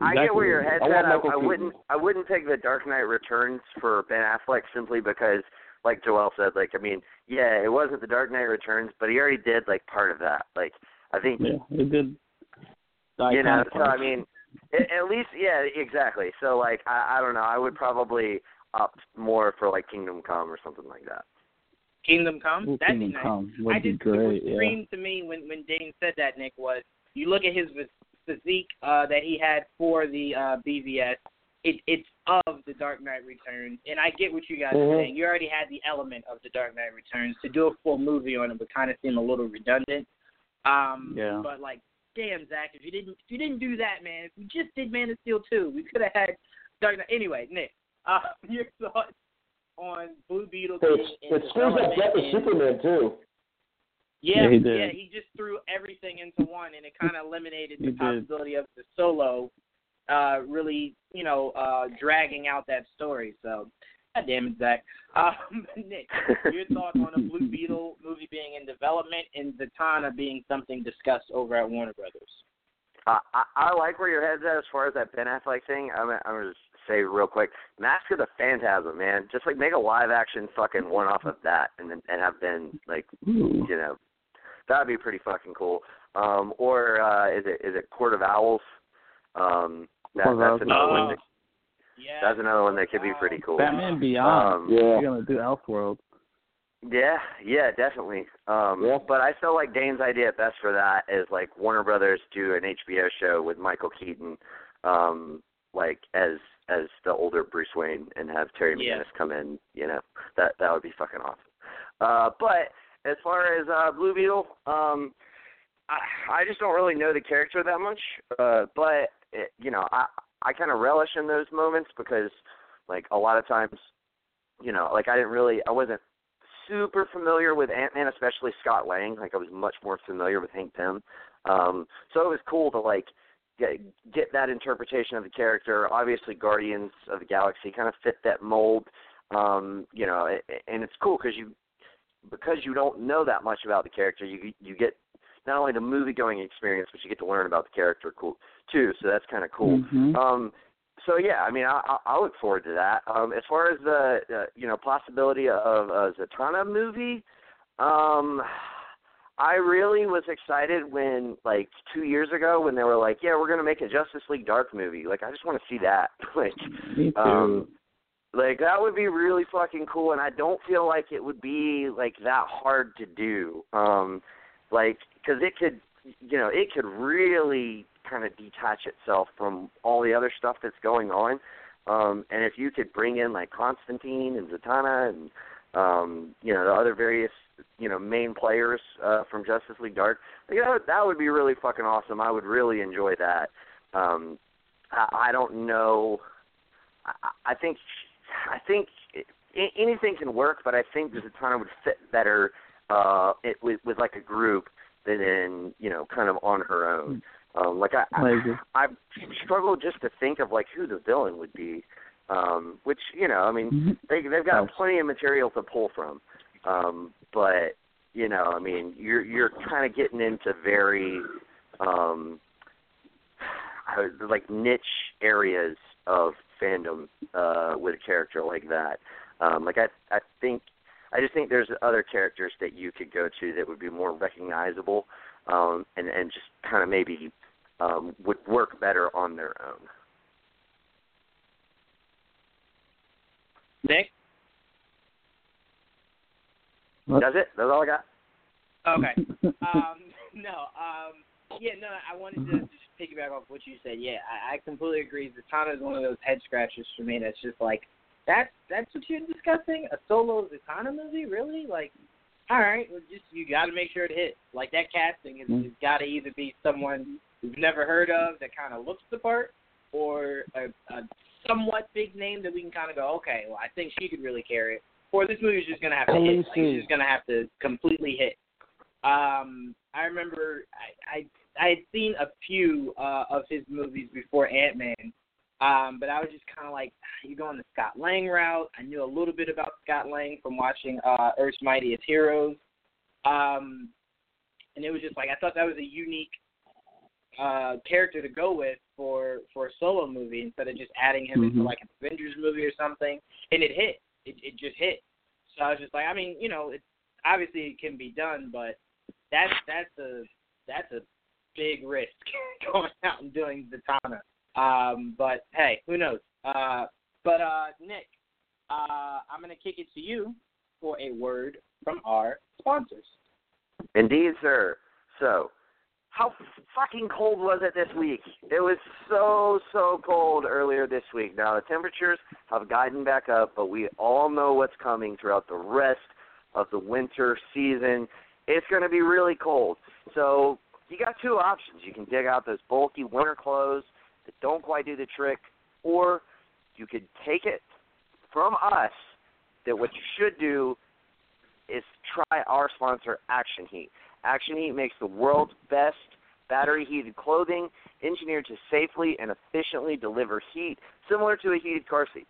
I, I get where your head's I at. I, I wouldn't. I wouldn't take the Dark Knight Returns for Ben Affleck simply because, like Joel said, like I mean, yeah, it wasn't the Dark Knight Returns, but he already did like part of that. Like I think Yeah, it did. you know. iconic So I mean, at, at least yeah, exactly. So like I, I don't know. I would probably opt more for like Kingdom Come or something like that. Kingdom Come. Ooh, That'd Kingdom be nice. Come would I be just great. what Yeah. screamed to me when when Dane said that Nick was you look at his phys- physique uh, that he had for the uh, BVS. It, it's of the Dark Knight Returns, and I get what you guys are Mhm. saying. You already had the element of the Dark Knight Returns. To do a full movie on it would kind of seem a little redundant. Um, Yeah. But like, damn, Zack, if you didn't if you didn't do that, man, if we just did Man of Steel two, we could have had Dark Knight. Anyway, Nick, uh, your thoughts on Blue Beetle So being it, in screws up development Death of and- Superman too. Yeah, Yeah, he did. yeah, he just threw everything into one, and it kind of eliminated He the did. possibility of the solo uh, really, you know, uh, dragging out that story. So, God damn it, Zack. Um, Nick, your thoughts on a Blue Beetle movie being in development and Zatanna being something discussed over at Warner Brothers? Uh, I, I like where your head's at as far as that Ben Affleck thing. I'm, I'm gonna just say real quick, Mask of the Phantasm, man. Just like make a live action fucking one off of that, and then and have Ben like you know, that'd be pretty fucking cool. Um, or uh, is it is it Court of Owls? Um, that, Court that's Owls. another one. Oh, That, yeah. that's another one that could be pretty cool. Batman Beyond. Um, Yeah. You're gonna do Elseworld. Yeah, yeah, definitely. Um Yeah. but I still like Dane's idea best for that is like Warner Brothers do an HBO show with Michael Keaton, um, like as as the older Bruce Wayne and have Terry Yeah. McGinnis come in, you know. That that would be fucking awesome. Uh but as far as uh Blue Beetle, um I I just don't really know the character that much. Uh but it, you know, I I kind of relish in those moments because like a lot of times you know, like I didn't really I wasn't super familiar with Ant Man, especially Scott Lang. Like I was much more familiar with Hank Pym. Um, so it was cool to like get get that interpretation of the character. Obviously, Guardians of the Galaxy kind of fit that mold. Um, you know, and it's cool because you because you don't know that much about the character, you you get not only the movie going experience, but you get to learn about the character cool too. So that's kind of cool. Mhm. Um, so yeah, I mean, I, I, look forward to that. Um, as far as the uh, you know possibility of a Zatanna movie, um, I really was excited when like two years ago when they were like, yeah, we're gonna make a Justice League Dark movie. Like, I just want to see that. like, Me too. um, like that would be really fucking cool, and I don't feel like it would be like that hard to do. Um, like, because it could, you know, it could really kind of detach itself from all the other stuff that's going on. Um, and if you could bring in like Constantine and Zatanna and um, you know the other various you know main players uh, from Justice League Dark, that would, that would be really fucking awesome. I would really enjoy that. Um, I, I don't know. I, I think I think a- anything can work, but I think Zatanna would fit better uh, it, with with like a group than in you know kind of on her own. Um, like I, I. I, struggle just to think of like who the villain would be. Um, which you know, I mean, Mhm. they they've got plenty of material to pull from. Um, but you know, I mean, you're you're kind of getting into very um, like niche areas of fandom uh, with a character like that. Um, like I I think I just think there's other characters that you could go to that would be more recognizable um, and and just kind of maybe um, would work better on their own. Nick? What? That's it. That's all I got. Okay. um, no, um, yeah, no, I wanted to just piggyback off what you said. Yeah, I, I completely agree. Zatanna is one of those head scratchers for me. That's just like, that's that's what you're discussing? A solo Zatanna movie? Really? Like, all right, well, just you got to make sure it hits. Like that casting Mhm. has got to either be someone we've never heard of that kind of looks the part, or a, a somewhat big name that we can kind of go, okay, well, I think she could really carry it. Or this movie's just gonna have to hit. Like, it's just gonna have to completely hit. Um, I remember I, I I had seen a few uh, of his movies before Ant Man, um, but I was just kind of like, you going the Scott Lang route. I knew a little bit about Scott Lang from watching uh, Earth's Mightiest Heroes, um, and it was just like I thought that was a unique uh, character to go with for for a solo movie instead of just adding him into Mhm. like an Avengers movie or something, and it hit. It it just hit. So I was just like, I mean, you know, it's obviously it can be done, but that's that's a that's a big risk going out and doing Zatanna. Um, but hey, who knows? Uh, but uh, Nick, uh, I'm gonna kick it to you. for a word from our sponsors. Indeed, sir. So, how fucking cold was it this week? It was so, so cold earlier this week. Now, the temperatures have gotten back up, but we all know what's coming throughout the rest of the winter season. It's going to be really cold. So, you got two options. You can dig out those bulky winter clothes that don't quite do the trick, or you could take it from us that what you should do is try our sponsor, Action Heat. Action Heat makes the world's best battery heated clothing engineered to safely and efficiently deliver heat similar to a heated car seat.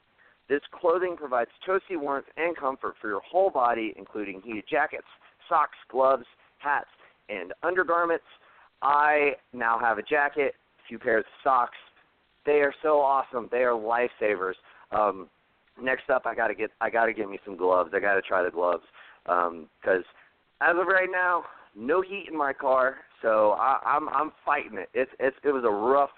This clothing provides toasty warmth and comfort for your whole body, including heated jackets, socks, gloves, hats, and undergarments. I now have a jacket, a few pairs of socks. They are so awesome. They are lifesavers. Um, next up, I gotta get I gotta get me some gloves. I gotta try the gloves because um, as of right now, no heat in my car, so I, I'm I'm fighting it. It's it's it was a rough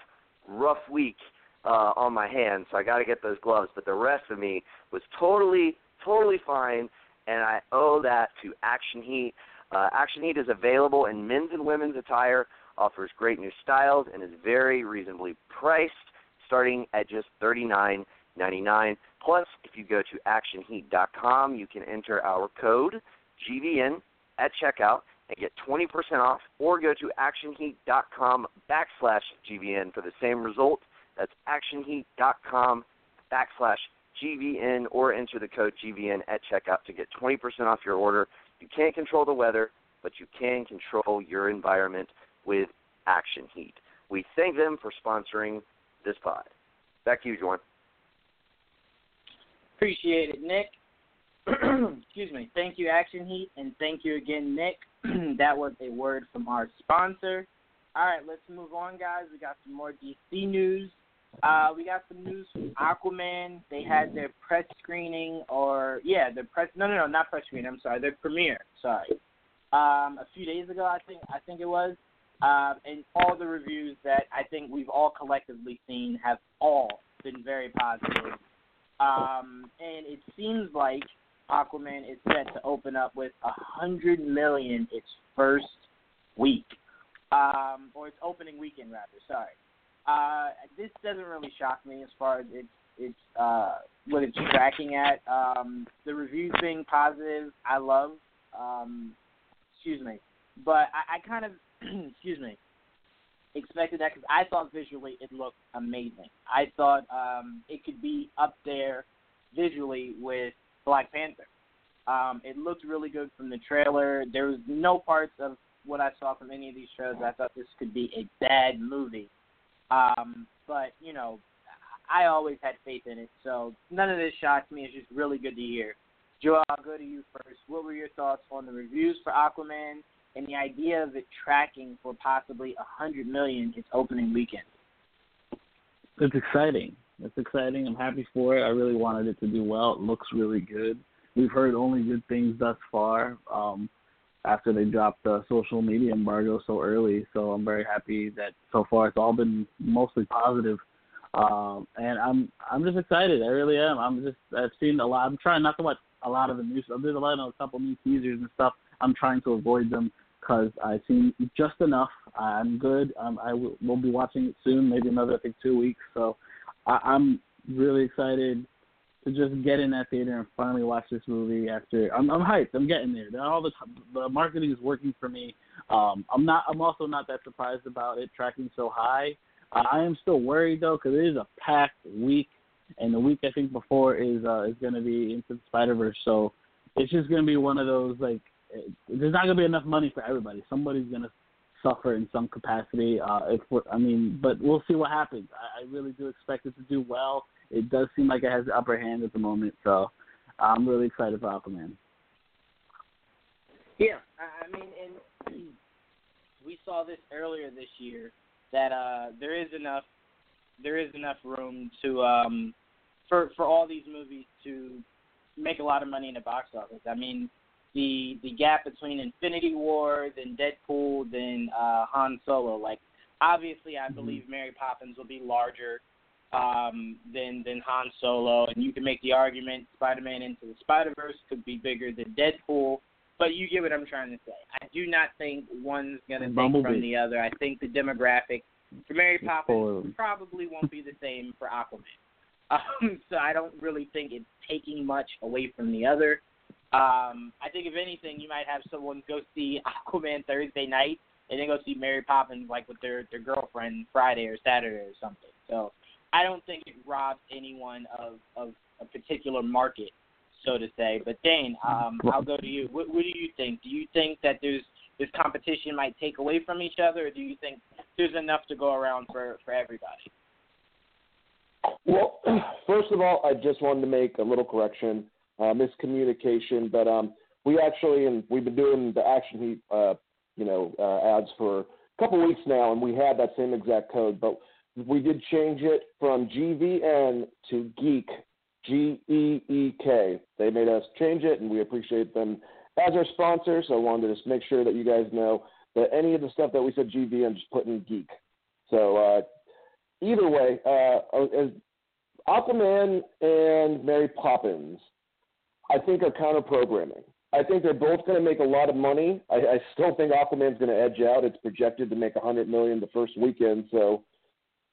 rough week uh, on my hands, so I got to get those gloves. But the rest of me was totally totally fine, and I owe that to Action Heat. Uh, Action Heat is available in men's and women's attire, offers great new styles, and is very reasonably priced, starting at just thirty nine ninety nine. Plus, if you go to actionheat.com, you can enter our code GVN at checkout and get 20% off, or go to actionheat.com backslash GVN for the same result. That's actionheat.com backslash GVN, or enter the code GVN at checkout to get 20% off your order. You can't control the weather, but you can control your environment with Action Heat. We thank them for sponsoring this pod. Back to you, Jordan. Appreciate it, Nick. Excuse me. Thank you, Action Heat, and thank you again, Nick. that was a word from our sponsor. All right, let's move on, guys. We got some more DC news. Uh, we got some news from Aquaman. They had their press screening, or yeah, their press. No, no, no, not press screening. I'm sorry, their premiere. Sorry, um, a few days ago, I think. I think it was. Uh, and all the reviews that I think we've all collectively seen have all been very positive. Um, and it seems like Aquaman is set to open up with a hundred million its first week, um, or its opening weekend rather. Sorry. Uh, this doesn't really shock me as far as its its uh, what it's tracking at. Um, the reviews being positive, I love. Um, excuse me, but I, I kind of excuse me expected that because I thought visually it looked amazing. I thought um, it could be up there visually with Black Panther. Um, it looked really good from the trailer. There was no parts of what I saw from any of these shows. I thought this could be a bad movie. Um, but you know, I always had faith in it, so none of this shocks me. It's just really good to hear. Joel, I'll go to you first. What were your thoughts on the reviews for Aquaman and the idea of it tracking for possibly a hundred million its opening weekend. It's exciting. It's exciting. I'm happy for it. I really wanted it to do well. It looks really good. We've heard only good things thus far. Um, after they dropped the social media embargo so early, so I'm very happy that so far it's all been mostly positive. Um, and I'm I'm just excited. I really am. I'm just I've seen a lot. I'm trying not to watch a lot of the news. There's a lot of a couple new teasers and stuff I'm trying to avoid them because I've seen just enough. I'm good. Um, I will be watching it soon, maybe another I think two weeks. So I, I'm really excited to just get in that theater and finally watch this movie. After I'm, I'm hyped. I'm getting there. All the the marketing is working for me. Um, I'm not. I'm also not that surprised about it tracking so high. I am still worried though because it is a packed week, and the week I think before is uh, is going to be into the Spider Verse. So it's just going to be one of those like there's not gonna be enough money for everybody. Somebody's gonna suffer in some capacity. Uh, if we're, I mean, but we'll see what happens. I, I really do expect it to do well. It does seem like it has the upper hand at the moment, so I'm really excited for Aquaman. Yeah, I mean, and we saw this earlier this year that uh, there is enough there is enough room to um, for for all these movies to make a lot of money in the box office. I mean, the the gap between Infinity War, then Deadpool, then uh, Han Solo. Like, obviously, I mm-hmm. believe Mary Poppins will be larger um, than than Han Solo, and you can make the argument Spider-Man into the Spider-Verse could be bigger than Deadpool. But you get what I'm trying to say. I do not think one's going to take Bumblebee. from the other. I think the demographic for Mary Poppins probably won't be the same for Aquaman. Um, so I don't really think it's taking much away from the other. Um, I think if anything, you might have someone go see Aquaman Thursday night and then go see Mary Poppins like with their their girlfriend Friday or Saturday or something. So I don't think it robs anyone of of a particular market, so to say. But Dane, um, I'll go to you. What, what do you think? Do you think that there's this competition might take away from each other, or do you think there's enough to go around for for everybody? Well, first of all, I just wanted to make a little correction, uh, miscommunication. But um, we actually, and we've been doing the Action Heat, uh, you know, uh, ads for a couple weeks now, and we had that same exact code, but we did change it from GVN to Geek, G E E K. They made us change it, and we appreciate them as our sponsor. So I wanted to just make sure that you guys know that any of the stuff that we said GVN, just put in Geek. So uh, either way, uh, as Aquaman and Mary Poppins, I think are counter programming. I think they're both going to make a lot of money. I, I still think Aquaman's going to edge out. It's projected to make a hundred million the first weekend. So,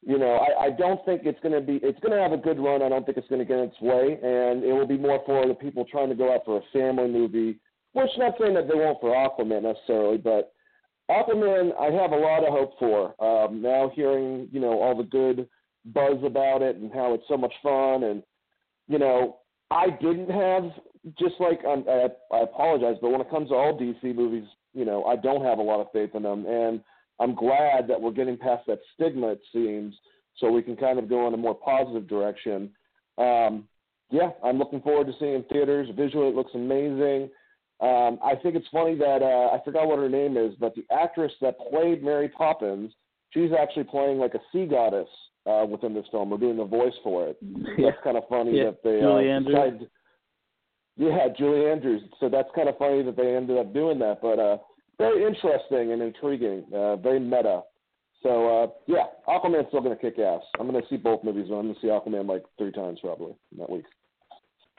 you know, I, I don't think it's going to be. It's going to have a good run. I don't think it's going to get its way, and it will be more for the people trying to go out for a family movie. Which not saying that they won't for Aquaman necessarily, but Aquaman, I have a lot of hope for. Um, now hearing, you know, all the good buzz about it and how it's so much fun, and you know, I didn't have just like um, I, I apologize, but when it comes to all DC movies, you know, I don't have a lot of faith in them, and I'm glad that we're getting past that stigma. It seems so we can kind of go in a more positive direction. Um, yeah, I'm looking forward to seeing in theaters. Visually, it looks amazing. Um, I think it's funny that uh, I forgot what her name is, but the actress that played Mary Poppins, she's actually playing like a sea goddess uh, within this film. We're doing the voice for it. Yeah. That's kind of funny Yeah, that they Julie uh, Andrews. decided. Yeah, Julie Andrews. So that's kind of funny that they ended up doing that, but uh, very interesting and intriguing. Uh, very meta. So uh, yeah, Aquaman's still gonna kick ass. I'm gonna see both movies. I'm gonna see Aquaman like three times probably in that week.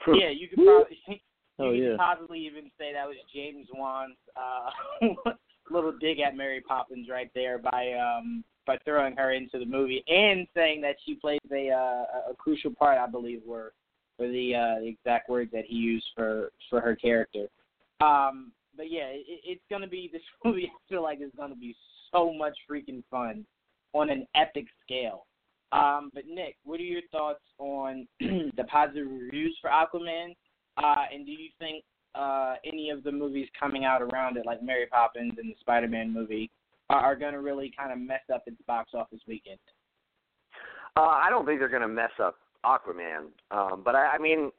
yeah, you could probably you Oh, could yeah. possibly even say that was James Wan's uh, little dig at Mary Poppins right there by um by throwing her into the movie and saying that she plays a uh, a crucial part, I believe, were were the uh, the exact words that he used for for her character. Um, but yeah, it, it's gonna be this movie. I feel like it's gonna be so much freaking fun on an epic scale. Um, but Nick, what are your thoughts on the positive reviews for Aquaman? Uh, and do you think uh, any of the movies coming out around it, like Mary Poppins and the Spider-Man movie, are, going to really kind of mess up its box office weekend? Uh, I don't think they're going to mess up Aquaman, um, but I, I mean,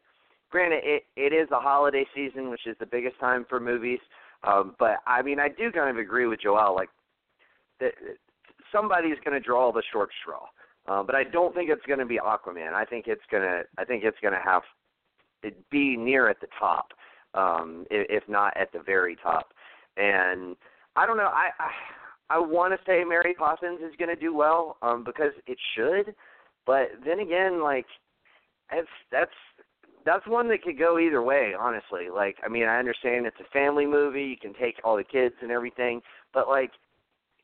granted, it it is the holiday season, which is the biggest time for movies. Um, but I mean, I do kind of agree with Joel. Like, that somebody's going to draw the short straw. Uh, but I don't think it's going to be Aquaman. I think it's going to. I think it's going to have it be near at the top, um, if, if not at the very top. And I don't know. I I, I want to say Mary Poppins is going to do well um, because it should. But then again, like that's that's that's one that could go either way, honestly. Like, I mean, I understand it's a family movie; you can take all the kids and everything, but like,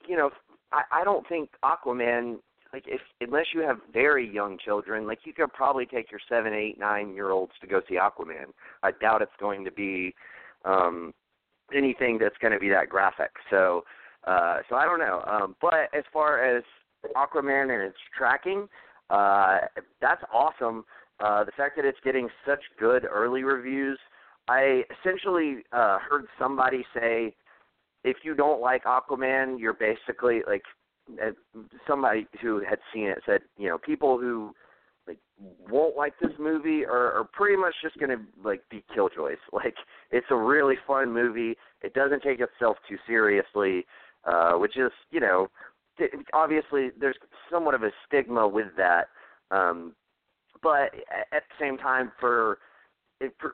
you know, I, I don't think Aquaman, like, if unless you have very young children, like, you could probably take your seven, eight, nine year olds to go see Aquaman. I doubt it's going to be um anything that's going to be that graphic. So, uh, so I don't know. Um, but as far as Aquaman and its tracking, uh, that's awesome. Uh, the fact that it's getting such good early reviews, I essentially uh, heard somebody say, if you don't like Aquaman, you're basically like uh, somebody who had seen it said, you know, people who like won't like this movie are, are pretty much just gonna like be killjoys. Like it's a really fun movie. It doesn't take itself too seriously, uh, which is you know obviously there's somewhat of a stigma with that. Um, but a- at the same time, for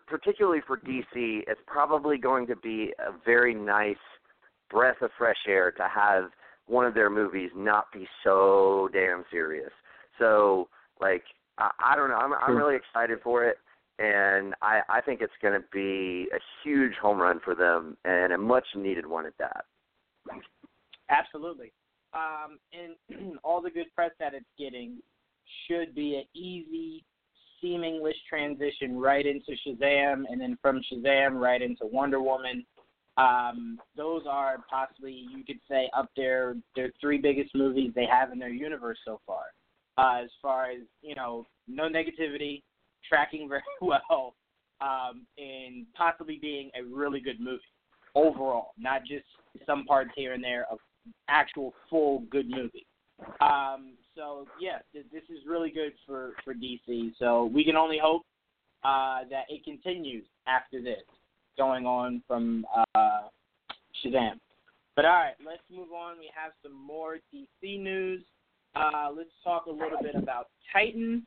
particularly for DC, it's probably going to be a very nice breath of fresh air to have one of their movies not be so damn serious. So Like I, I don't know. I'm I'm really excited for it, and I I think it's going to be a huge home run for them and a much needed one at that. Absolutely. Um, and all the good press that it's getting should be an easy, seamless transition right into Shazam, and then from Shazam right into Wonder Woman. Um, those are possibly you could say up there their three biggest movies they have in their universe so far. Uh, as far as you know, no negativity, tracking very well, um, and possibly being a really good movie overall, not just some parts here and there of actual full good movie. Um, so yeah, th- this is really good for for DC. So we can only hope uh, that it continues after this, going on from uh, Shazam. But all right, let's move on. We have some more DC news. Uh, let's talk a little bit about Titan.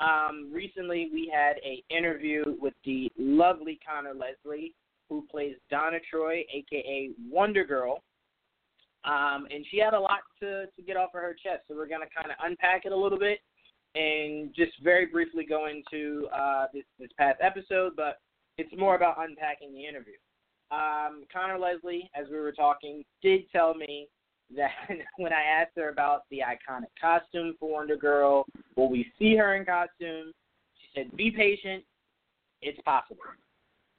Um, recently, we had a interview with the lovely Conor Leslie, who plays Donna Troy, aka Wonder Girl, um, and she had a lot to to get off of her chest. So we're gonna kind of unpack it a little bit and just very briefly go into uh, this this past episode, but it's more about unpacking the interview. Um, Conor Leslie, as we were talking, did tell me that when I asked her about the iconic costume for Wonder Girl, will we see her in costume? She said, "Be patient. It's possible."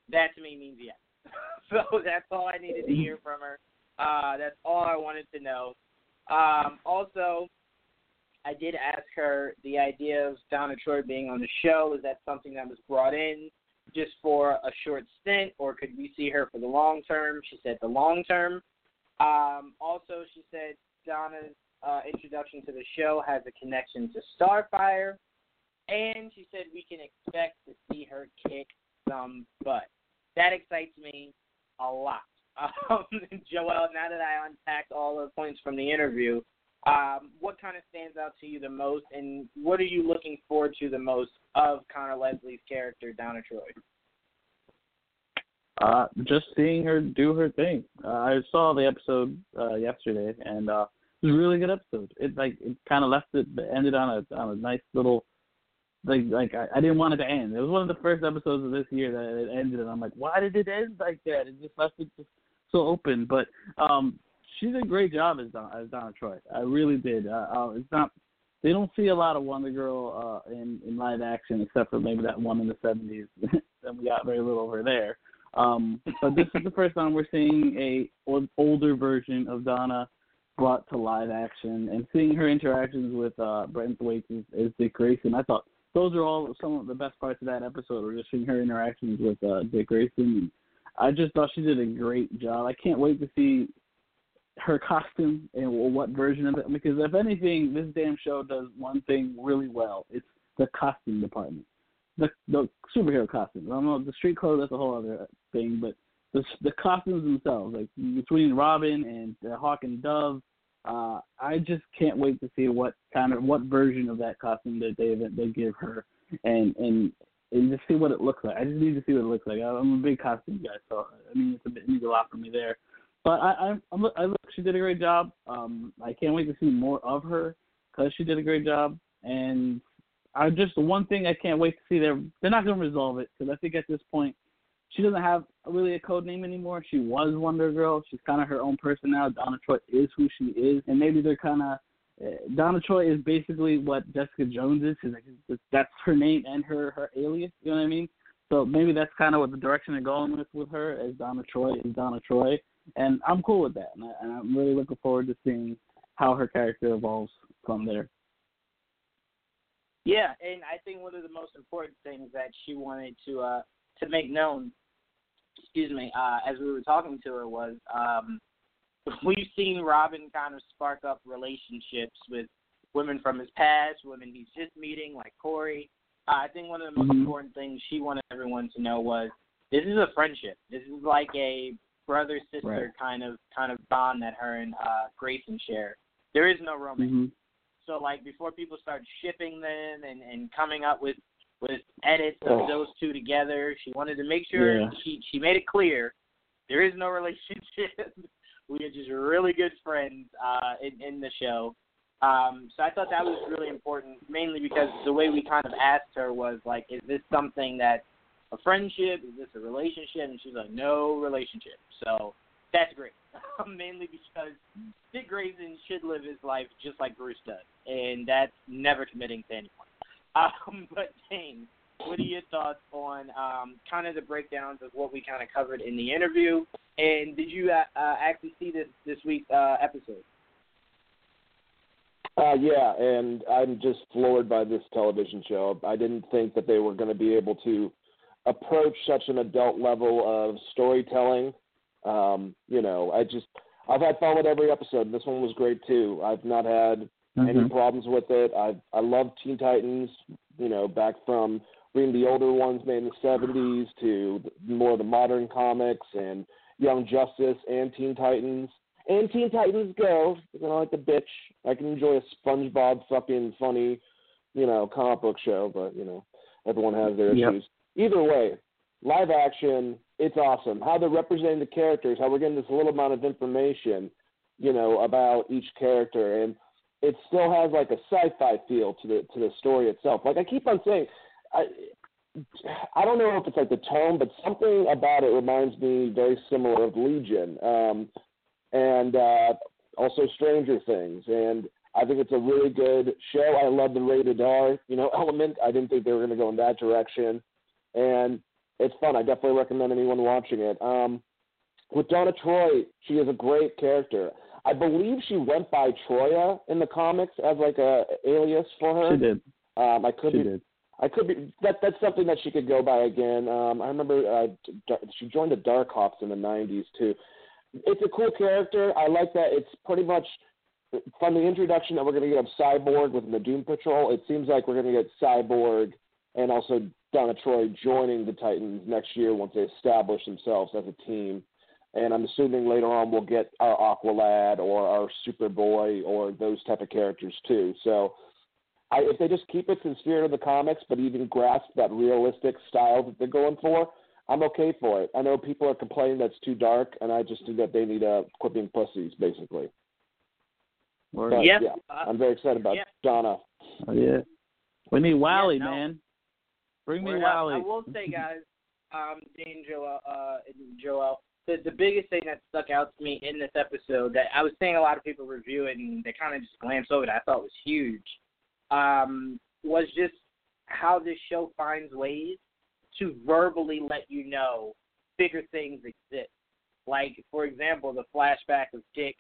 That to me means yes. so that's all I needed to hear from her. Uh, that's all I wanted to know. Um, also, I did ask her the idea of Donna Troy being on the show. Is that something that was brought in just for a short stint, or could we see her for the long term? She said the long term. Um, also, she said Donna's uh, introduction to the show has a connection to Starfire, and she said we can expect to see her kick some butt. That excites me a lot. Um, Joel, now that I unpacked all the points from the interview, um, what kind of stands out to you the most, and what are you looking forward to the most of Conor Leslie's character, Donna Troy? Uh, just seeing her do her thing. Uh, I saw the episode uh, yesterday, and uh, it was a really good episode. It like it kind of left it ended on a on a nice little like like I, I didn't want it to end. It was one of the first episodes of this year that it ended, and I'm like, why did it end like that? It just left it just so open. But um, she did a great job as Don, as Donna Troy. I really did. Uh, uh, it's not they don't see a lot of Wonder Girl uh, in in live action except for maybe that one in the 70s, and we got very little over there. Um, but this is the first time we're seeing a older version of Donna brought to live action, and seeing her interactions with uh, Brent Thwaites as, as Dick Grayson. I thought those are all some of the best parts of that episode. Were just seeing her interactions with uh, Dick Grayson. I just thought she did a great job. I can't wait to see her costume and what version of it. Because if anything, this damn show does one thing really well. It's the costume department the the superhero costumes. I don't know the street clothes. That's a whole other thing, but the the costumes themselves, like between Robin and uh, Hawk and Dove, uh, I just can't wait to see what kind of what version of that costume that they they give her, and and and just see what it looks like. I just need to see what it looks like. I'm a big costume guy, so I mean it's a bit, it needs a lot for me there. But I I I look she did a great job. Um, I can't wait to see more of her because she did a great job, and I just the one thing I can't wait to see. They're they're not going to resolve it because I think at this point she doesn't have really a code name anymore. She was Wonder Girl. She's kind of her own person now. Donna Troy is who she is, and maybe they're kind of Donna Troy is basically what Jessica Jones is. Like that's her name and her her alias. You know what I mean? So maybe that's kind of what the direction they're going with with her as Donna Troy is Donna Troy, and I'm cool with that. And, I, and I'm really looking forward to seeing how her character evolves from there. Yeah, and I think one of the most important things that she wanted to uh to make known, excuse me, uh, as we were talking to her was um we've seen Robin kind of spark up relationships with women from his past, women he's just meeting, like Kory. Uh, I think one of the most mm-hmm. important things she wanted everyone to know was this is a friendship. This is like a brother sister right. kind of kind of bond that her and uh Grayson share. There is no romance. Mm-hmm. So like before people start shipping them and and coming up with with edits of Oh. those two together, she wanted to make sure Yeah. she she made it clear there is no relationship. we are just really good friends uh in in the show. Um, so I thought that was really important, mainly because the way we kind of asked her was like, is this something that's a friendship? Is this a relationship? And she's like, no relationship. So that's great. mainly because Dick Grayson should live his life just like Bruce does, and that's never committing to anyone. Um, but James, what are your thoughts on um, kind of the breakdowns of what we kind of covered in the interview? And did you uh, uh, actually see this this week's uh, episode? Uh, yeah, and I'm just floored by this television show. I didn't think that they were going to be able to approach such an adult level of storytelling. Um, you know, I just I've had fun with every episode. This one was great too. I've not had mm-hmm. any problems with it. I I love Teen Titans. You know, back from reading the older ones made in the '70s to more of the modern comics and Young Justice and Teen Titans and Teen Titans Go. You know, like the bitch. I can enjoy a SpongeBob fucking funny, you know, comic book show, but you know, everyone has their yep. issues. Either way, live action, it's awesome. How they're representing the characters, how we're getting this little amount of information, you know, about each character, and it still has like a sci-fi feel to the to the story itself. Like I keep on saying, I I don't know if it's like the tone, but something about it reminds me very similar of Legion. Um, and uh, also Stranger Things. And I think it's a really good show. I love the rated R, you know, element. I didn't think they were going to go in that direction, and it's fun. I definitely recommend anyone watching it. Um, with Donna Troy, she is a great character. I believe she went by Troia in the comics as like a alias for her. She did. Um, I could she be. Did. I could be that. That's something that she could go by again. Um, I remember uh, she joined the Darkhawks in the '90s too it's a cool character. I like that it's pretty much from the introduction that we're going to get of Cyborg with the Doom Patrol. It seems like we're going to get Cyborg and also Donna Troy joining the Titans next year once they establish themselves as a team. And I'm assuming later on we'll get our Aqualad or our Superboy or those type of characters too. So I, if they just keep it to the spirit of the comics, but even grasp that realistic style that they're going for, I'm okay for it. I know people are complaining that's too dark, and I just think that they need to quit being pussies, basically. But, yeah, yeah uh, I'm very excited about yeah. Donna. Oh, yeah, we need Wally, yeah, no. man. Bring me We're Wally. I will say, guys, um, Dane Joel, uh, Joel, the the biggest thing that stuck out to me in this episode that I was seeing a lot of people review it and they kind of just glanced over it. I thought was huge. Um, was just how this show finds ways to verbally let you know bigger things exist. Like, for example, the flashback of Dick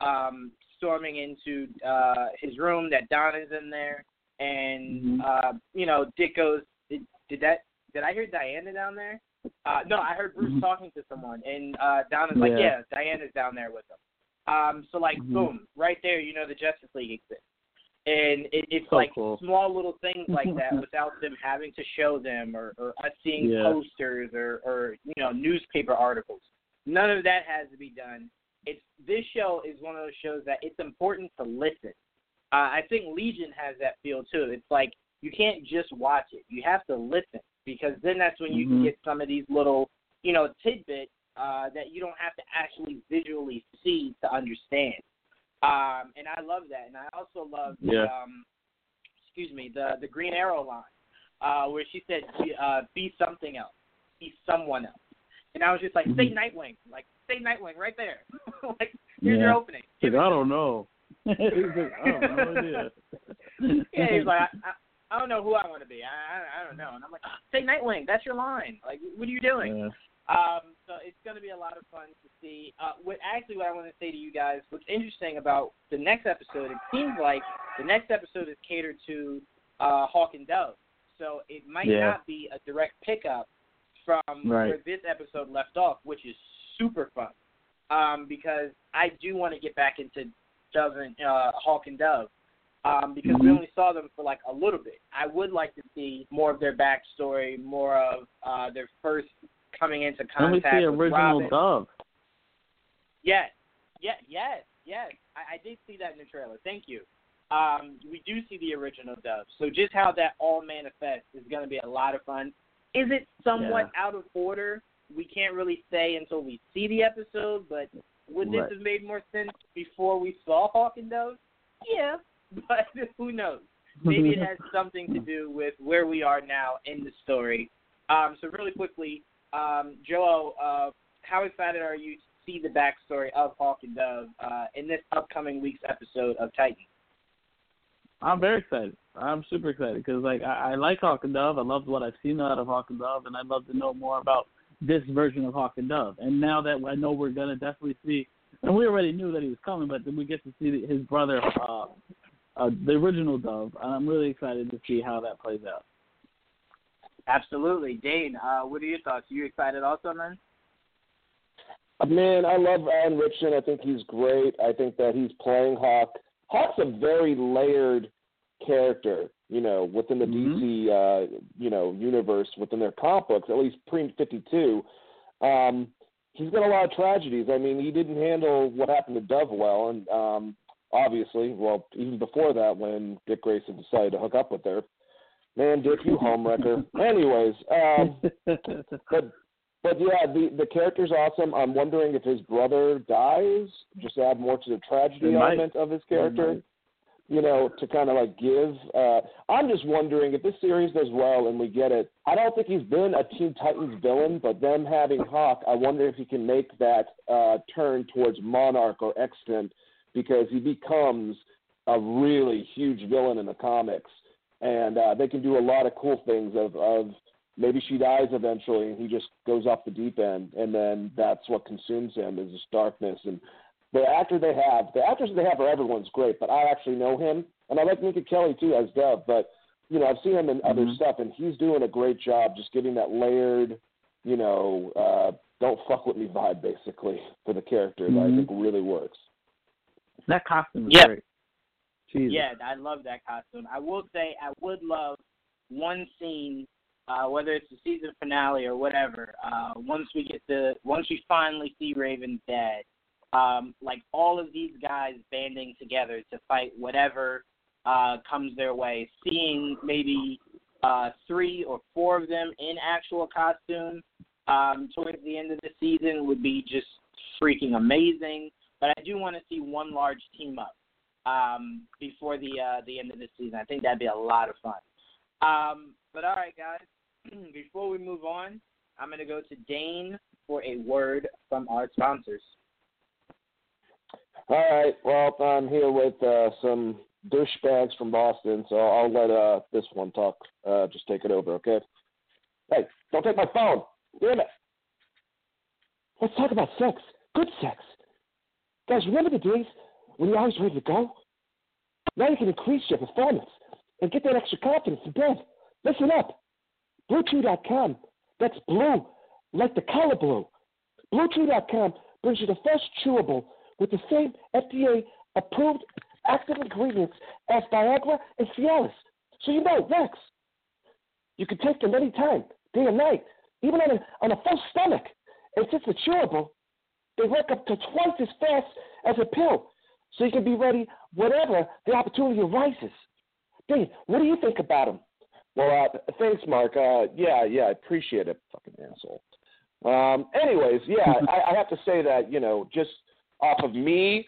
um, storming into uh, his room that Donna's in there, and mm-hmm. uh, you know, Dick goes, did, "Did that? Did I hear Diana down there?" Uh, no, I heard Bruce mm-hmm. talking to someone, and uh, Donna's like, Yeah. "Yeah, Diana's down there with him." Um, so like, Mhm. boom, right there, you know, the Justice League exists and it, it's So like cool. small little things like that without them having to show them or, or us seeing Yeah. posters or, or you know newspaper articles. None of that has to be done. It's this show is one of those shows that it's important to listen. Uh, I think Legion has that feel too. It's like you can't just watch it; you have to listen because then that's when you can Mhm. get some of these little you know tidbits uh, that you don't have to actually visually see to understand. Um, and I love that. And I also love the, Yeah. um, excuse me, the the Green Arrow line, uh, where she said, be, uh, "Be something else, be someone else." And I was just like, "Say Mhm. Nightwing, like say Nightwing right there. like here's your opening." Like, I don't know. He's like, I no idea. Yeah, he's like, I, I, I don't know who I want to be. I, I I don't know. And I'm like, say Nightwing. That's your line. Like, what are you doing? Um, so it's going to be a lot of fun to see. Uh, what actually, what I want to say to you guys, what's interesting about the next episode, it seems like the next episode is catered to uh, Hawk and Dove. So it might Yeah. not be a direct pickup from Right. where this episode left off, which is super fun. Um, because I do want to get back into Dove and uh, Hawk and Dove. Um, because we Mhm. only saw them for like a little bit. I would like to see more of their backstory, more of uh, their first coming into Let me contact see with original Robin. Dove. Yes, yes, yes, yes. I, I did see that in the trailer. Thank you. Um, we do see the original Dove. So just how that all manifests is going to be a lot of fun. Is it somewhat out of order? We can't really say until we see the episode, but would this have made more sense before we saw Hawk and Dove? Yeah, but who knows? Maybe it has something to do with where we are now in the story. Um, so really quickly, um, Joel, uh, how excited are you to see the backstory of Hawk and Dove uh, in this upcoming week's episode of Titan? I'm very excited. I'm super excited because like I, I like Hawk and Dove. I loved what I've seen out of Hawk and Dove, and I'd love to know more about this version of Hawk and Dove. And now that I know we're gonna definitely see, and we already knew that he was coming, but then we get to see his brother, uh, uh, the original Dove. And I'm really excited to see how that plays out. Absolutely, Dane. Uh, what are your thoughts? Are you excited also, man? Uh, man, I love Alan Ritchson. I think he's great. I think that he's playing Hawk. Hawk's a very layered character, you know, within the Mhm. DC, uh, you know, universe, within their comic books, at least pre 52. Um, he's got a lot of tragedies. I mean, he didn't handle what happened to Dove well, and um, obviously, well, even before that, when Dick Grayson decided to hook up with her. Man, Dick, you homewrecker. Anyways, um, but but yeah, the the character's awesome. I'm wondering if his brother dies, just add more to the tragedy element of his character. You know, to kind of like give. Uh, I'm just wondering if this series does well and we get it. I don't think he's been a Teen Titans villain, but them having Hawk, I wonder if he can make that uh, turn towards Monarch or Extant because he becomes a really huge villain in the comics, and uh, they can do a lot of cool things. Of of maybe she dies eventually, and he just goes off the deep end, and then that's what consumes him is this darkness. And the actor they have, the actors they have are everyone's great, but I actually know him, and I like Minka Kelly too as Dove, but you know I've seen him in other Mhm. stuff, and he's doing a great job just getting that layered, you know, uh, don't fuck with me vibe basically for the character that I Mhm. think really works. That costume is Yeah. great. Jesus. Yeah, I love that costume. I will say I would love one scene, uh, whether it's the season finale or whatever. Uh, once we get the once we finally see Raven's dad, um, like all of these guys banding together to fight whatever uh, comes their way. Seeing maybe uh, three or four of them in actual costume um, towards the end of the season would be just freaking amazing. But I do want to see one large team up um, before the uh, the end of the season. I think that'd be a lot of fun. Um, but all right, guys, before we move on, I'm going to go to Dane for a word from our sponsors. All right. Well, I'm here with uh, some douchebags from Boston, so I'll let uh, this one talk. Uh, just take it over, okay? Hey, don't take my phone. Damn it. Let's talk about sex. Good sex. Guys, remember the days when you're always ready to go? Now you can increase your performance and get that extra confidence in. Listen up. BlueChew.com. That's blue, like the color blue. BlueChew.com brings you the first chewable with the same FDA approved active ingredients as Viagra and Cialis. So you know works. You can take them anytime, day and night, even on a, on a full stomach. And since it's chewable, they work up to twice as fast as a pill. So you can be ready whenever the opportunity arises. Dave, what do you think about them? Well, uh, thanks, Mark. Uh, yeah, yeah, I appreciate it, fucking asshole. Um, anyways, yeah, I, I have to say that you know, just off of me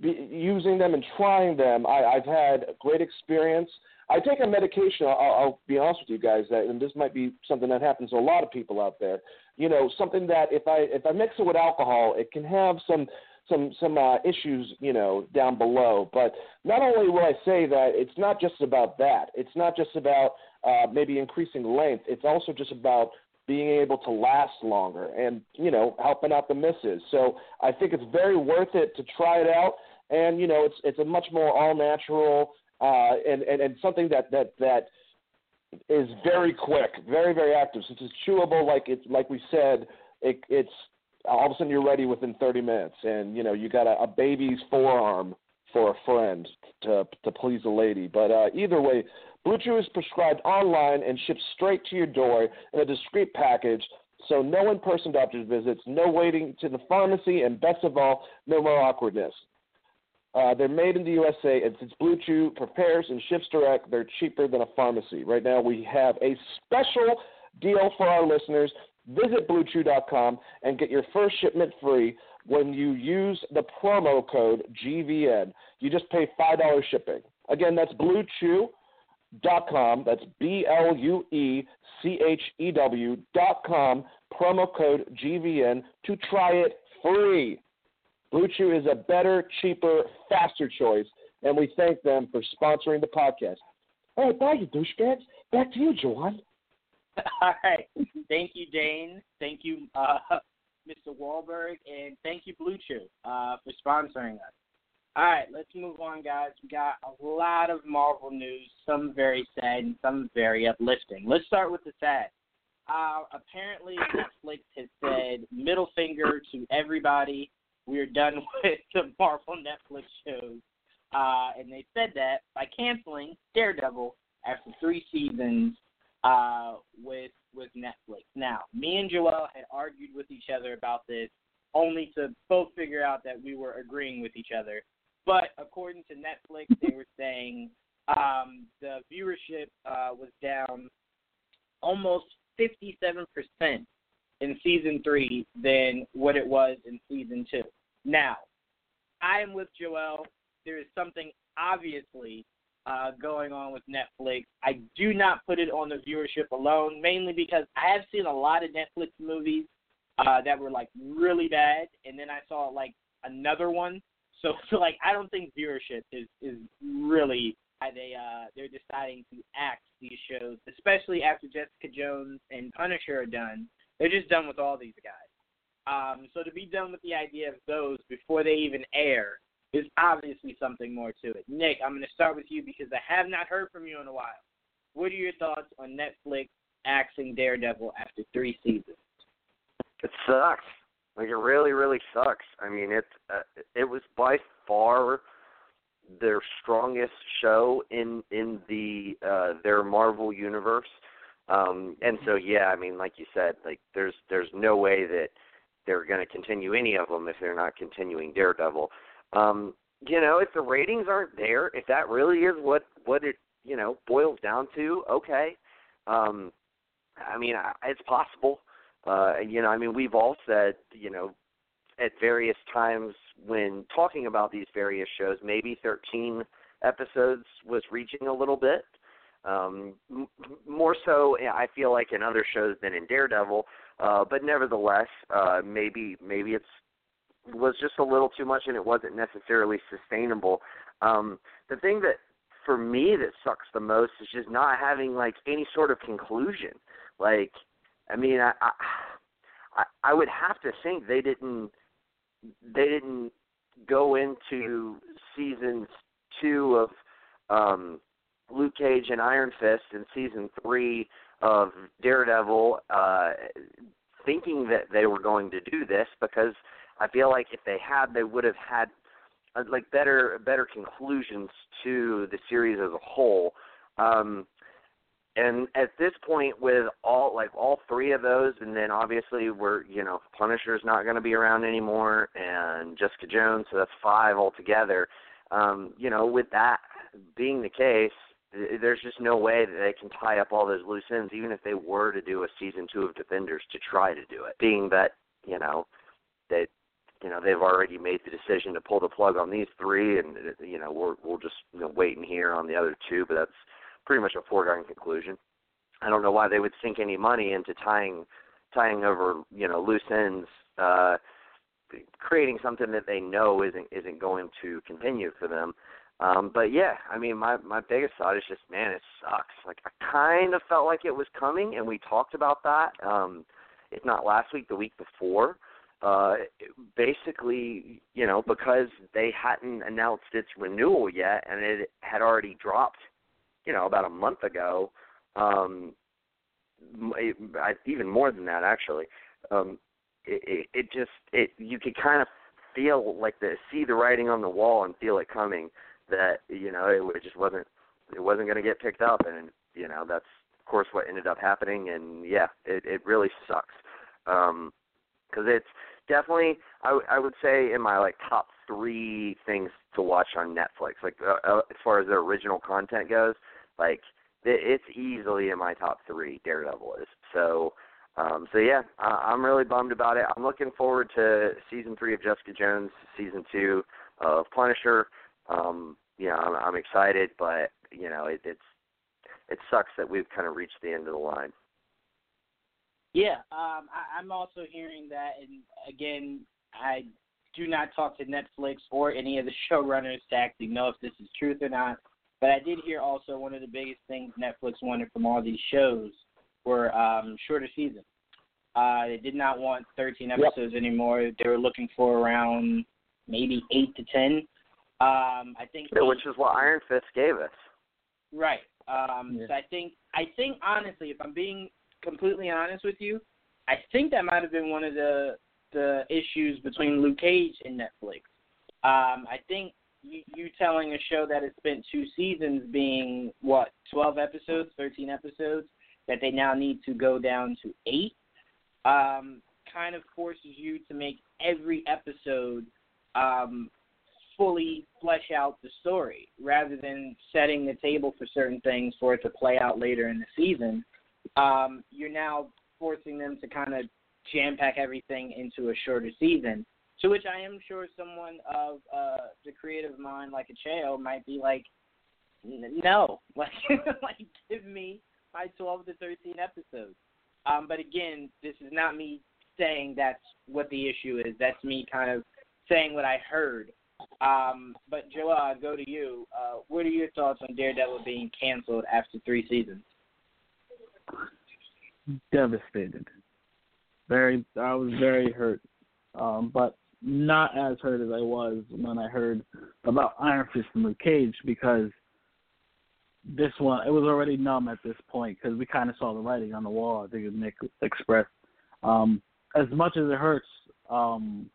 be, using them and trying them, I, I've had a great experience. I take a medication. I'll, I'll be honest with you guys that, and this might be something that happens to a lot of people out there. You know, something that if I if I mix it with alcohol, it can have some some some uh, issues, you know, down below. But not only will I say that it's not just about that. It's not just about uh, maybe increasing length. It's also just about being able to last longer and you know helping out the misses. So I think it's very worth it to try it out. And you know, it's it's a much more all natural uh, and, and and something that that that is very quick, very very active. Since it's chewable, like it's like we said, it, it's all of a sudden you're ready within 30 minutes, and you know you got a, a baby's forearm for a friend to to please a lady. But uh, either way, Blue Chew is prescribed online and shipped straight to your door in a discreet package. So no in-person doctor's visits, no waiting to the pharmacy, and best of all, no more awkwardness. Uh, they're made in the USA, and since Blue Chew prepares and ships direct, they're cheaper than a pharmacy. Right now, we have a special deal for our listeners. Visit BlueChew.com and get your first shipment free when you use the promo code GVN. You just pay $5 shipping. Again, that's BlueChew.com. That's B L U E C H E W.com. Promo code GVN to try it free. Blue Chew is a better, cheaper, faster choice, and we thank them for sponsoring the podcast. All right, bye, you douchebags. Back to you, Joanne. All right. Thank you, Dane. Thank you, uh, Mr. Wahlberg, and thank you, Blue Chew, uh, for sponsoring us. All right, let's move on, guys. We got a lot of Marvel news, some very sad and some very uplifting. Let's start with the sad. Uh, apparently, Netflix has said middle finger to everybody. We're done with the Marvel Netflix shows. Uh, and they said that by canceling Daredevil after three seasons uh, with with Netflix. Now, me and Joel had argued with each other about this, only to both figure out that we were agreeing with each other. But according to Netflix, they were saying um, the viewership uh, was down almost 57% in season three than what it was in season two. Now, I am with Joel. There is something obviously uh, going on with Netflix. I do not put it on the viewership alone, mainly because I have seen a lot of Netflix movies uh, that were like really bad, and then I saw like another one. So, so like I don't think viewership is is really why they uh they're deciding to axe these shows, especially after Jessica Jones and Punisher are done. They're just done with all these guys. Um, so to be done with the idea of those before they even air is obviously something more to it. Nick, I'm going to start with you because I have not heard from you in a while. What are your thoughts on Netflix axing Daredevil after three seasons? It sucks. Like it really, really sucks. I mean, it uh, it was by far their strongest show in in the uh their Marvel universe. Um and so yeah, I mean like you said, like there's there's no way that they're going to continue any of them if they're not continuing Daredevil. Um, you know, if the ratings aren't there, if that really is what what it you know boils down to, okay. Um, I mean, I, it's possible. Uh, you know, I mean, we've all said, you know, at various times when talking about these various shows, maybe 13 episodes was reaching a little bit. Um, m- more so, I feel like in other shows than in Daredevil. Uh, but nevertheless, uh, maybe maybe it's was just a little too much and it wasn't necessarily sustainable. Um, the thing that for me that sucks the most is just not having like any sort of conclusion. Like, I mean, I I, I would have to think they didn't they didn't go into season two of um, Luke Cage and Iron Fist and season three of Daredevil uh, thinking that they were going to do this because I feel like if they had, they would have had uh, like better better conclusions to the series as a whole. Um, and at this point, with all like all three of those, and then obviously we're you know Punisher's not going to be around anymore, and Jessica Jones, so that's five altogether. Um, you know, with that being the case, there's just no way that they can tie up all those loose ends, even if they were to do a season two of Defenders to try to do it. Being that you know that you know they've already made the decision to pull the plug on these three, and you know we're we'll just you know, wait hear on the other two, but that's pretty much a foregone conclusion. I don't know why they would sink any money into tying tying over you know loose ends, uh, creating something that they know isn't isn't going to continue for them. Um, but yeah, I mean, my my biggest thought is just, man, it sucks. Like I kind of felt like it was coming, and we talked about that. Um, if not last week, the week before uh, basically, you know, because they hadn't announced its renewal yet, and it had already dropped, you know, about a month ago. Um, it, I, even more than that, actually. Um, it, it, it just it you could kind of feel like the see the writing on the wall and feel it coming that you know it, it just wasn't it wasn't going to get picked up and you know that's of course what ended up happening and yeah it it really sucks um because it's definitely I, I would say in my like top three things to watch on Netflix. Like uh, uh, as far as their original content goes, like it, it's easily in my top three. Daredevil is so. Um, so yeah, uh, I'm really bummed about it. I'm looking forward to season three of Jessica Jones, season two of Punisher. Um, you know, I'm, I'm excited, but you know, it, it's it sucks that we've kind of reached the end of the line. Yeah, um, I, I'm also hearing that, and again, I do not talk to Netflix or any of the showrunners to actually know if this is truth or not. But I did hear also one of the biggest things Netflix wanted from all these shows were um, shorter seasons. Uh, they did not want 13 episodes yep. anymore. They were looking for around maybe eight to ten. Um, I think, yeah, which is what Iron Fist gave us. Right. Um, yeah. So I think, I think honestly, if I'm being completely honest with you, I think that might have been one of the the issues between Luke Cage and Netflix. Um, I think you, you telling a show that has spent two seasons being what twelve episodes, thirteen episodes, that they now need to go down to eight, um, kind of forces you to make every episode um, fully flesh out the story rather than setting the table for certain things for it to play out later in the season. Um, you're now forcing them to kind of jam pack everything into a shorter season. To which I am sure someone of uh, the creative mind like a Cheo might be like, no, like, like give me my 12 to 13 episodes. Um, but again, this is not me saying that's what the issue is. That's me kind of saying what I heard. Um, but Joel, I go to you. Uh, what are your thoughts on Daredevil being canceled after three seasons? Devastated. Very, I was very hurt, um, but not as hurt as I was when I heard about Iron Fist and Luke Cage because this one it was already numb at this point because we kind of saw the writing on the wall. I think Nick expressed. Um, as much as it hurts, um,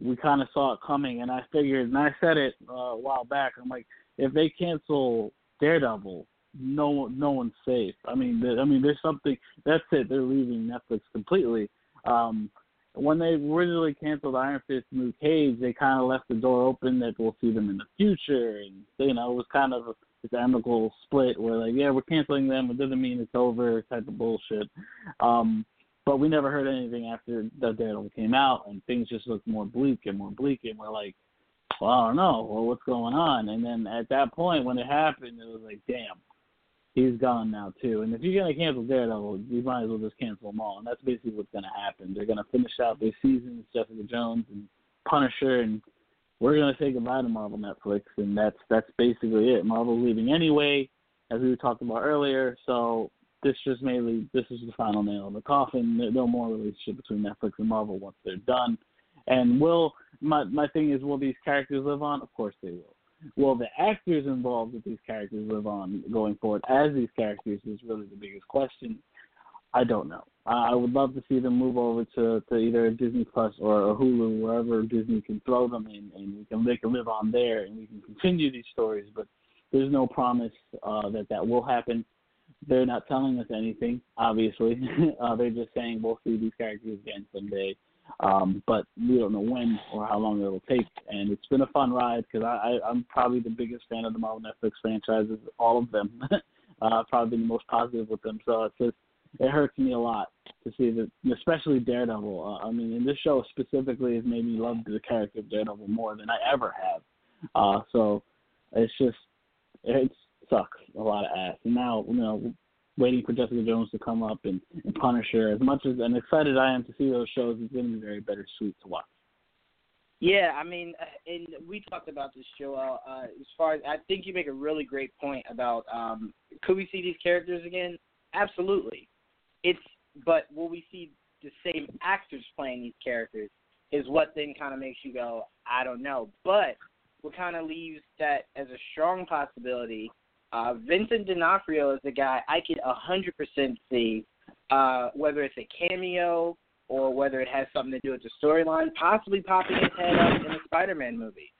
we kind of saw it coming, and I figured, and I said it uh, a while back. I'm like, if they cancel Daredevil, no, no one's safe. I mean, I mean, there's something. That's it. They're leaving Netflix completely. Um, when they originally canceled Iron Fist and Luke Cage, they kind of left the door open that we'll see them in the future, and you know, it was kind of this amicable split where like, yeah, we're canceling them, it doesn't mean it's over, type of bullshit. Um, but we never heard anything after the Daredevil came out, and things just looked more bleak and more bleak, and we're like, well, I don't know, well, what's going on? And then at that point, when it happened, it was like, damn, he's gone now too. And if you're gonna cancel Daredevil, you might as well just cancel them all. And that's basically what's gonna happen. They're gonna finish out their seasons, Jessica Jones and Punisher, and we're gonna say goodbye to Marvel Netflix, and that's that's basically it. Marvel's leaving anyway, as we were talking about earlier. So this just mainly this is the final nail in the coffin. No more relationship between Netflix and Marvel once they're done. And will my my thing is will these characters live on? Of course they will. Will the actors involved with these characters live on going forward as these characters is really the biggest question. I don't know. I would love to see them move over to, to either Disney Plus or, or Hulu, wherever Disney can throw them in, and we can they can live on there, and we can continue these stories. But there's no promise uh, that that will happen. They're not telling us anything, obviously. uh, they're just saying we'll see these characters again someday. Um, but we don't know when or how long it'll take. And it's been a fun ride because I, I, I'm probably the biggest fan of the Marvel Netflix franchises, all of them. uh, probably been the most positive with them. So it's just it hurts me a lot to see that, especially Daredevil. Uh, I mean, and this show specifically has made me love the character of Daredevil more than I ever have. Uh, so it's just it sucks a lot of ass. And now you know waiting for Jessica Jones to come up and, and Punisher. As much as and excited I am to see those shows, it's going to be very bittersweet to watch. Yeah, I mean, uh, and we talked about this, Joel. Uh, as far as I think you make a really great point about um, could we see these characters again? Absolutely. It's but will we see the same actors playing these characters? Is what then kind of makes you go, I don't know. But what kind of leaves that as a strong possibility uh, Vincent D'Onofrio is the guy I could a hundred percent see, uh, whether it's a cameo or whether it has something to do with the storyline, possibly popping his head up in a Spider-Man movie.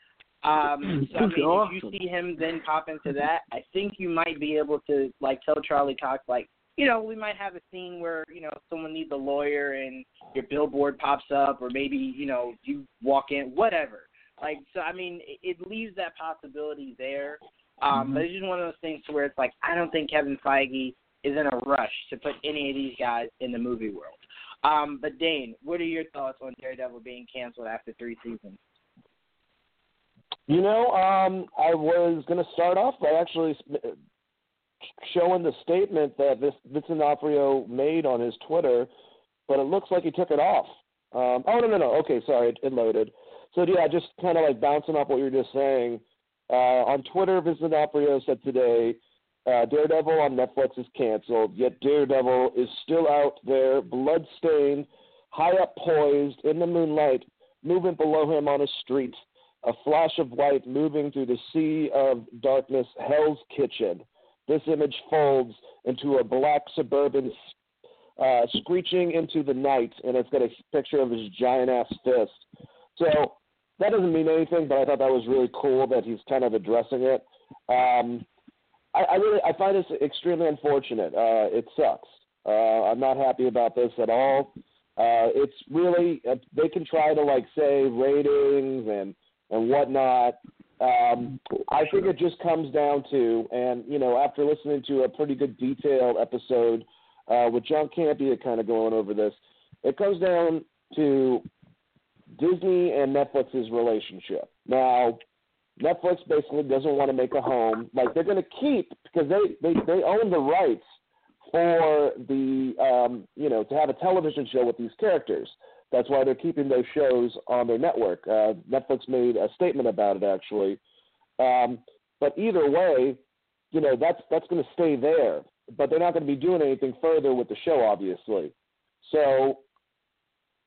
Um, so I mean, awesome. if you see him then pop into that, I think you might be able to like tell Charlie Cox like, you know, we might have a scene where you know someone needs a lawyer and your billboard pops up, or maybe you know you walk in, whatever. Like so, I mean, it, it leaves that possibility there. Um, mm-hmm. But it's just one of those things to where it's like I don't think Kevin Feige is in a rush to put any of these guys in the movie world. Um, but Dane, what are your thoughts on Daredevil being canceled after three seasons? You know, um, I was going to start off by actually showing the statement that this Vincent D'Onofrio made on his Twitter, but it looks like he took it off. Um, oh no no no. Okay, sorry, it, it loaded. So yeah, just kind of like bouncing off what you were just saying. Uh, on Twitter, Vincent D'Onofrio said today, uh, Daredevil on Netflix is canceled, yet Daredevil is still out there, bloodstained, high up poised in the moonlight, moving below him on a street, a flash of light moving through the sea of darkness, Hell's Kitchen. This image folds into a black suburban uh, screeching into the night, and it's got a picture of his giant ass fist. So that doesn't mean anything, but I thought that was really cool that he's kind of addressing it. Um, I, I really I find this extremely unfortunate. Uh, it sucks. Uh, I'm not happy about this at all. Uh, it's really uh, they can try to like say ratings and and whatnot. Um, I think it just comes down to, and you know, after listening to a pretty good detailed episode uh, with John Campea kind of going over this, it comes down to Disney and Netflix's relationship. Now, Netflix basically doesn't want to make a home. Like they're going to keep because they, they they own the rights for the um, you know to have a television show with these characters. That's why they're keeping those shows on their network. Uh, Netflix made a statement about it actually. Um, but either way, you know that's that's going to stay there. But they're not going to be doing anything further with the show, obviously. So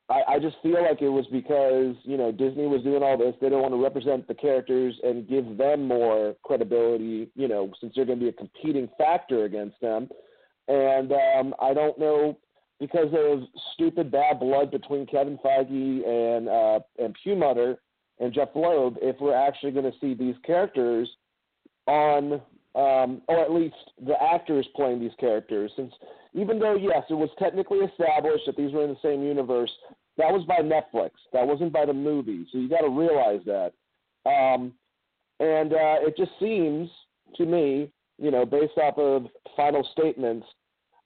I, I just feel like it was because you know Disney was doing all this. They don't want to represent the characters and give them more credibility. You know, since they're going to be a competing factor against them. And um, I don't know because of stupid bad blood between Kevin Feige and uh, and Perlmutter and Jeph Loeb, if we're actually going to see these characters on, um, or at least the actors playing these characters, since even though yes, it was technically established that these were in the same universe, that was by Netflix. That wasn't by the movie. So you got to realize that. Um, and uh, it just seems to me, you know, based off of final statements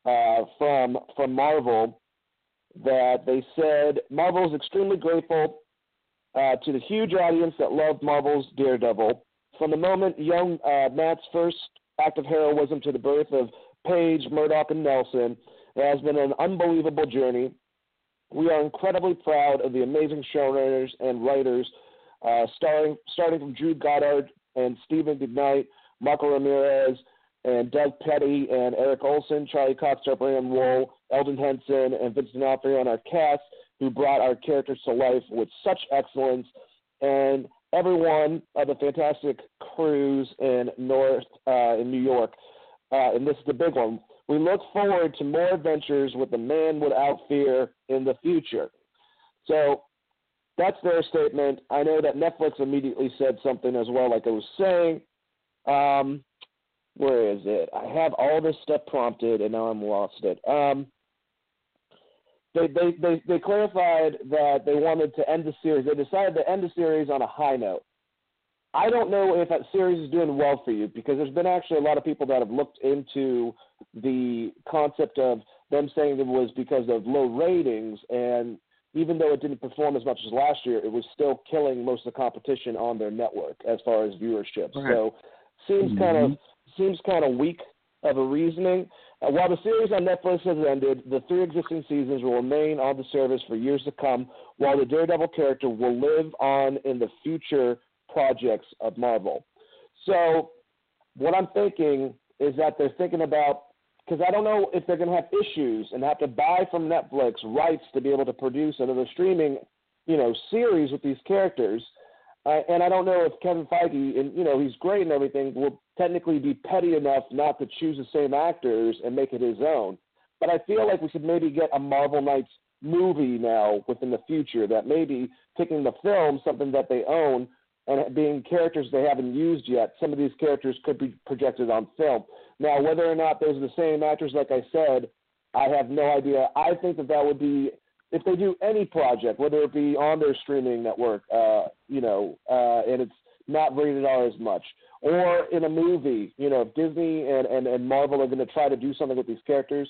uh, from from Marvel, that they said Marvel is extremely grateful uh, to the huge audience that loved Marvel's Daredevil. From the moment young uh, Matt's first act of heroism to the birth of Page, Murdock, and Nelson. It has been an unbelievable journey. We are incredibly proud of the amazing showrunners and writers, uh, starting starting from Drew Goddard and Steven DeKnight, Marco Ramirez, and Doug Petrie and Erik Oleson, Charlie Cox, Brian Wool, Elden Henson, and Vincent D'Onofrio on our cast, who brought our characters to life with such excellence, and everyone of the fantastic crews in North uh, in New York uh, and this is the big one. We look forward to more adventures with the man without fear in the future. So that's their statement. I know that Netflix immediately said something as well, like I was saying. Um, where is it? I have all this stuff prompted, and now I'm lost it. Um, they, they, they, they clarified that they wanted to end the series. They decided to end the series on a high note. I don't know if that series is doing well for you because there's been actually a lot of people that have looked into the concept of them saying it was because of low ratings, and even though it didn't perform as much as last year, it was still killing most of the competition on their network as far as viewership. Right. So seems mm-hmm. kind of seems kind of weak of a reasoning. Uh, while the series on Netflix has ended, the three existing seasons will remain on the service for years to come, while the Daredevil character will live on in the future projects of Marvel. So what I'm thinking is that they're thinking about because I don't know if they're going to have issues and have to buy from Netflix rights to be able to produce another streaming, you know, series with these characters. Uh, and I don't know if Kevin Feige, and you know, he's great and everything, will technically be petty enough not to choose the same actors and make it his own. But I feel like we should maybe get a Marvel Knights movie now within the future that maybe taking the film, something that they own, and being characters they haven't used yet, some of these characters could be projected on film. Now, whether or not those are the same actors, like I said, I have no idea. I think that that would be if they do any project, whether it be on their streaming network, uh, you know, uh, and it's not rated R as much, or in a movie, you know, if Disney and, and, and Marvel are going to try to do something with these characters,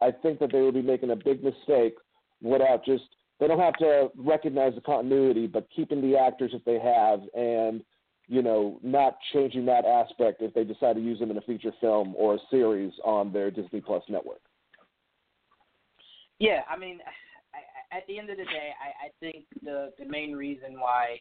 I think that they would be making a big mistake without just they don't have to recognize the continuity, but keeping the actors that they have and you know not changing that aspect if they decide to use them in a feature film or a series on their Disney Plus network. Yeah, I mean, at the end of the day, I, I think the the main reason why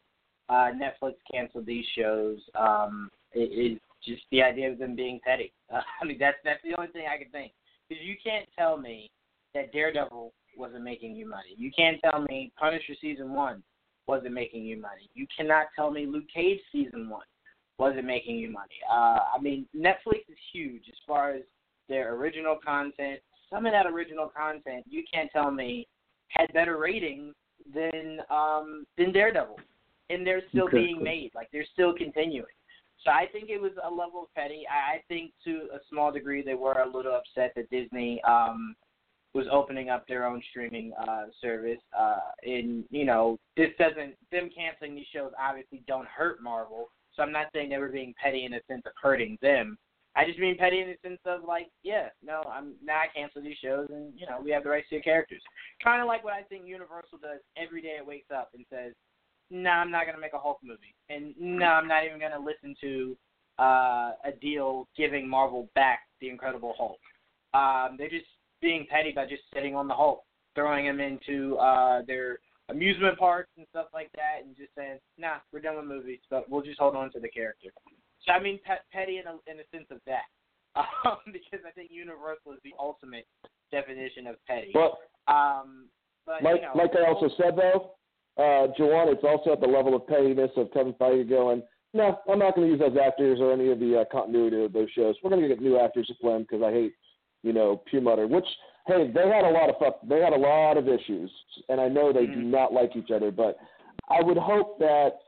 uh, Netflix canceled these shows um, is just the idea of them being petty. Uh, I mean, that's that's the only thing I can think. Because you can't tell me that Daredevil wasn't making you money. You can't tell me Punisher season one wasn't making you money. You cannot tell me Luke Cage season one wasn't making you money. Uh, I mean, Netflix is huge as far as their original content. Some of that original content, you can't tell me had better ratings than um, than Daredevil, and they're still Exactly. being made. Like they're still continuing. So I think it was a level of petty. I I think to a small degree they were a little upset that Disney um, was opening up their own streaming uh, service. Uh, and you know, this doesn't them canceling these shows obviously don't hurt Marvel. So I'm not saying they were being petty in the sense of hurting them. I just mean petty in the sense of like, yeah, no, I'm now I cancel these shows, and you know we have the rights to your characters. Kind of like what I think Universal does every day. It wakes up and says, "No, I'm not gonna make a Hulk movie," and no, I'm not even gonna listen to uh, a deal giving Marvel back the Incredible Hulk. Um, they're just being petty by just sitting on the Hulk, throwing him into uh, their amusement parks and stuff like that, and just saying, "Nah, we're done with movies, but we'll just hold on to the character." So I mean, pet, petty in a in a sense of that, um, because I think Universal is the ultimate definition of petty. But Um, but like you know, like I also said though, uh, Jawan, it's also at the level of pettiness of Kevin Feige going, no, I'm not going to use those actors or any of the uh, continuity of those shows. We're going to get new actors to play them because I hate, you know, Perlmutter. Which hey, they had a lot of fuck, they had a lot of issues, and I know they do Mhm. not like each other. But I would hope that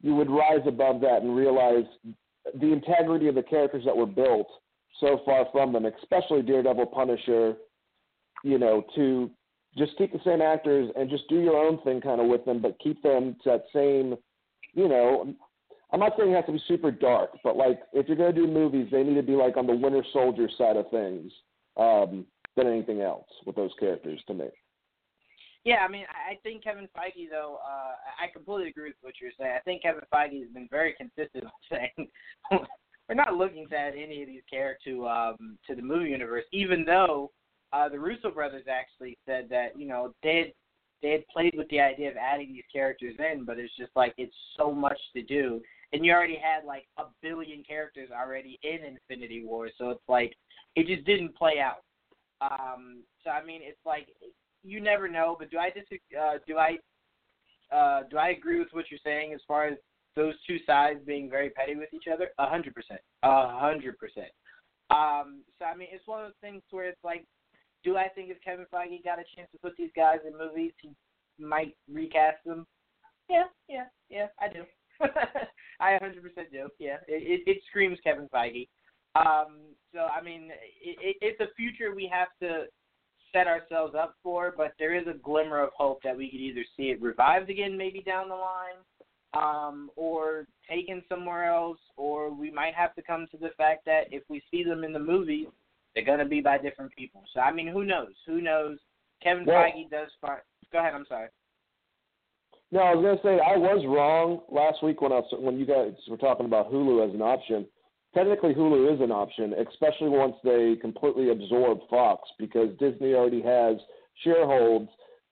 you would rise above that and realize the integrity of the characters that were built so far from them, especially Daredevil, Punisher. You know, to just keep the same actors and just do your own thing kind of with them, but keep them to that same, you know, I'm not saying it has to be super dark, but like if you're going to do movies, they need to be like on the Winter Soldier side of things um, than anything else with those characters to me. Yeah, I mean, I think Kevin Feige, though, uh, I completely agree with what you're saying. I think Kevin Feige has been very consistent with saying we're not looking to add any of these characters to um, to the movie universe, even though uh, the Russo brothers actually said that you know they had, they had played with the idea of adding these characters in, but it's just like it's so much to do, and you already had like a billion characters already in Infinity War, so it's like it just didn't play out. Um, so I mean, it's like you never know. But do I dis- uh, do I uh, do I agree with what you're saying as far as those two sides being very petty with each other? A hundred percent, a hundred percent. Um, so I mean, it's one of those things where it's like, do I think if Kevin Feige got a chance to put these guys in movies, he might recast them? Yeah, yeah, yeah, I do. I 100% do. Yeah, it, it, it screams Kevin Feige. Um, so I mean, it, it, it's a future we have to set ourselves up for, but there is a glimmer of hope that we could either see it revived again, maybe down the line, um, or taken somewhere else, or we might have to come to the fact that if we see them in the movies, they're gonna be by different people. So I mean, who knows? Who knows? Kevin Well- Feige does fine. Go ahead. I'm sorry. No, I was going to say I was wrong last week when I was, when you guys were talking about Hulu as an option. Technically, Hulu is an option, especially once they completely absorb Fox, because Disney already has shareholds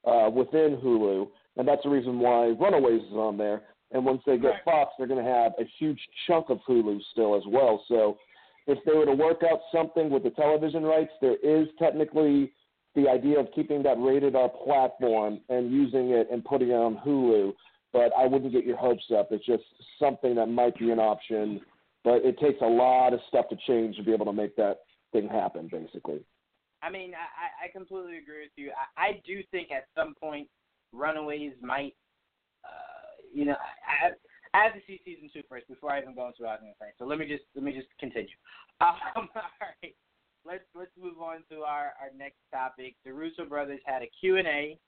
uh, within Hulu, and that's the reason why Runaways is on there. And once they get. Fox, they're going to have a huge chunk of Hulu still as well. So, if they were to work out something with the television rights, there is technically the idea of keeping that rated R platform and using it and putting it on Hulu. But I wouldn't get your hopes up. It's just something that might be an option, but it takes a lot of stuff to change to be able to make that thing happen, basically. I mean, I, I completely agree with you. I, I do think at some point Runaways might, uh, you know, I, I have to see season two first before I even go into say. So let me just let me just continue. Um, all right, let's let's move on to our our next topic. The Russo brothers had a Q and A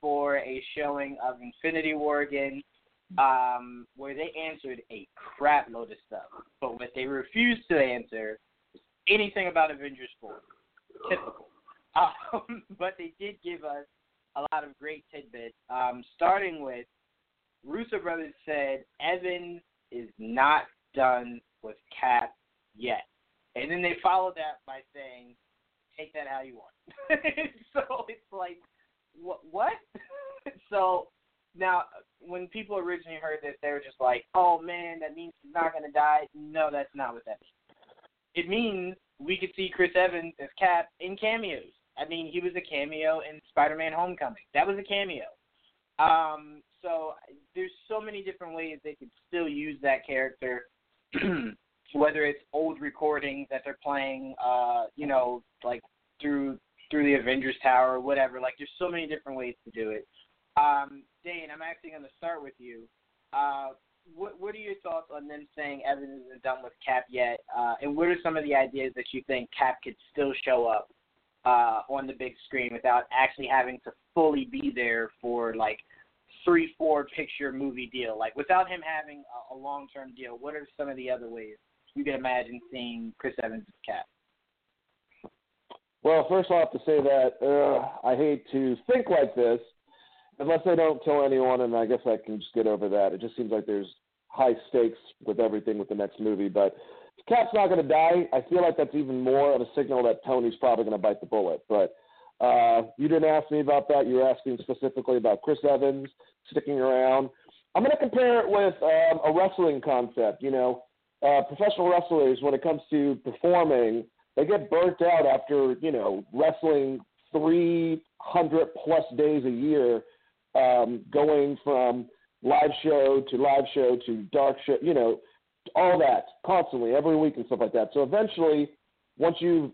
for a showing of Infinity War again, um, where they answered a crap load of stuff, but what they refused to answer was anything about Avengers four typical. Um, but they did give us a lot of great tidbits. Um, starting with Russo brothers said Evan is not done with Cap yet, and then they followed that by saying, "Take that how you want." so it's like, what? What? so now, when people originally heard this, they were just like, "Oh man, that means he's not gonna die." No, that's not what that means. It means we could see Chris Evans as Cap in cameos. I mean, he was a cameo in Spider-Man: Homecoming. That was a cameo. Um, so there's so many different ways they could still use that character, whether it's old recordings that they're playing, uh, you know, like through through the Avengers Tower or whatever. Like there's so many different ways to do it. Um, Dane, I'm actually going to start with you. Uh, what what are your thoughts on them saying Evans isn't done with Cap yet? Uh, and what are some of the ideas that you think Cap could still show up uh, on the big screen without actually having to fully be there for like three, four picture movie deal. Like without him having a, a long term deal, what are some of the other ways you can imagine seeing Chris Evans as Cap? Well, first I'll have to say that uh, I hate to think like this, unless I don't tell anyone, and I guess I can just get over that. It just seems like there's high stakes with everything with the next movie, but Cap's not going to die. I feel like that's even more of a signal that Tony's probably going to bite the bullet. But uh, you didn't ask me about that. You were asking specifically about Chris Evans sticking around. I'm going to compare it with um, a wrestling concept. You know, uh, professional wrestlers, when it comes to performing, they get burnt out after you know wrestling 300 plus days a year, um, going from live show to live show to dark show. You know, all that constantly every week and stuff like that. So eventually, once you've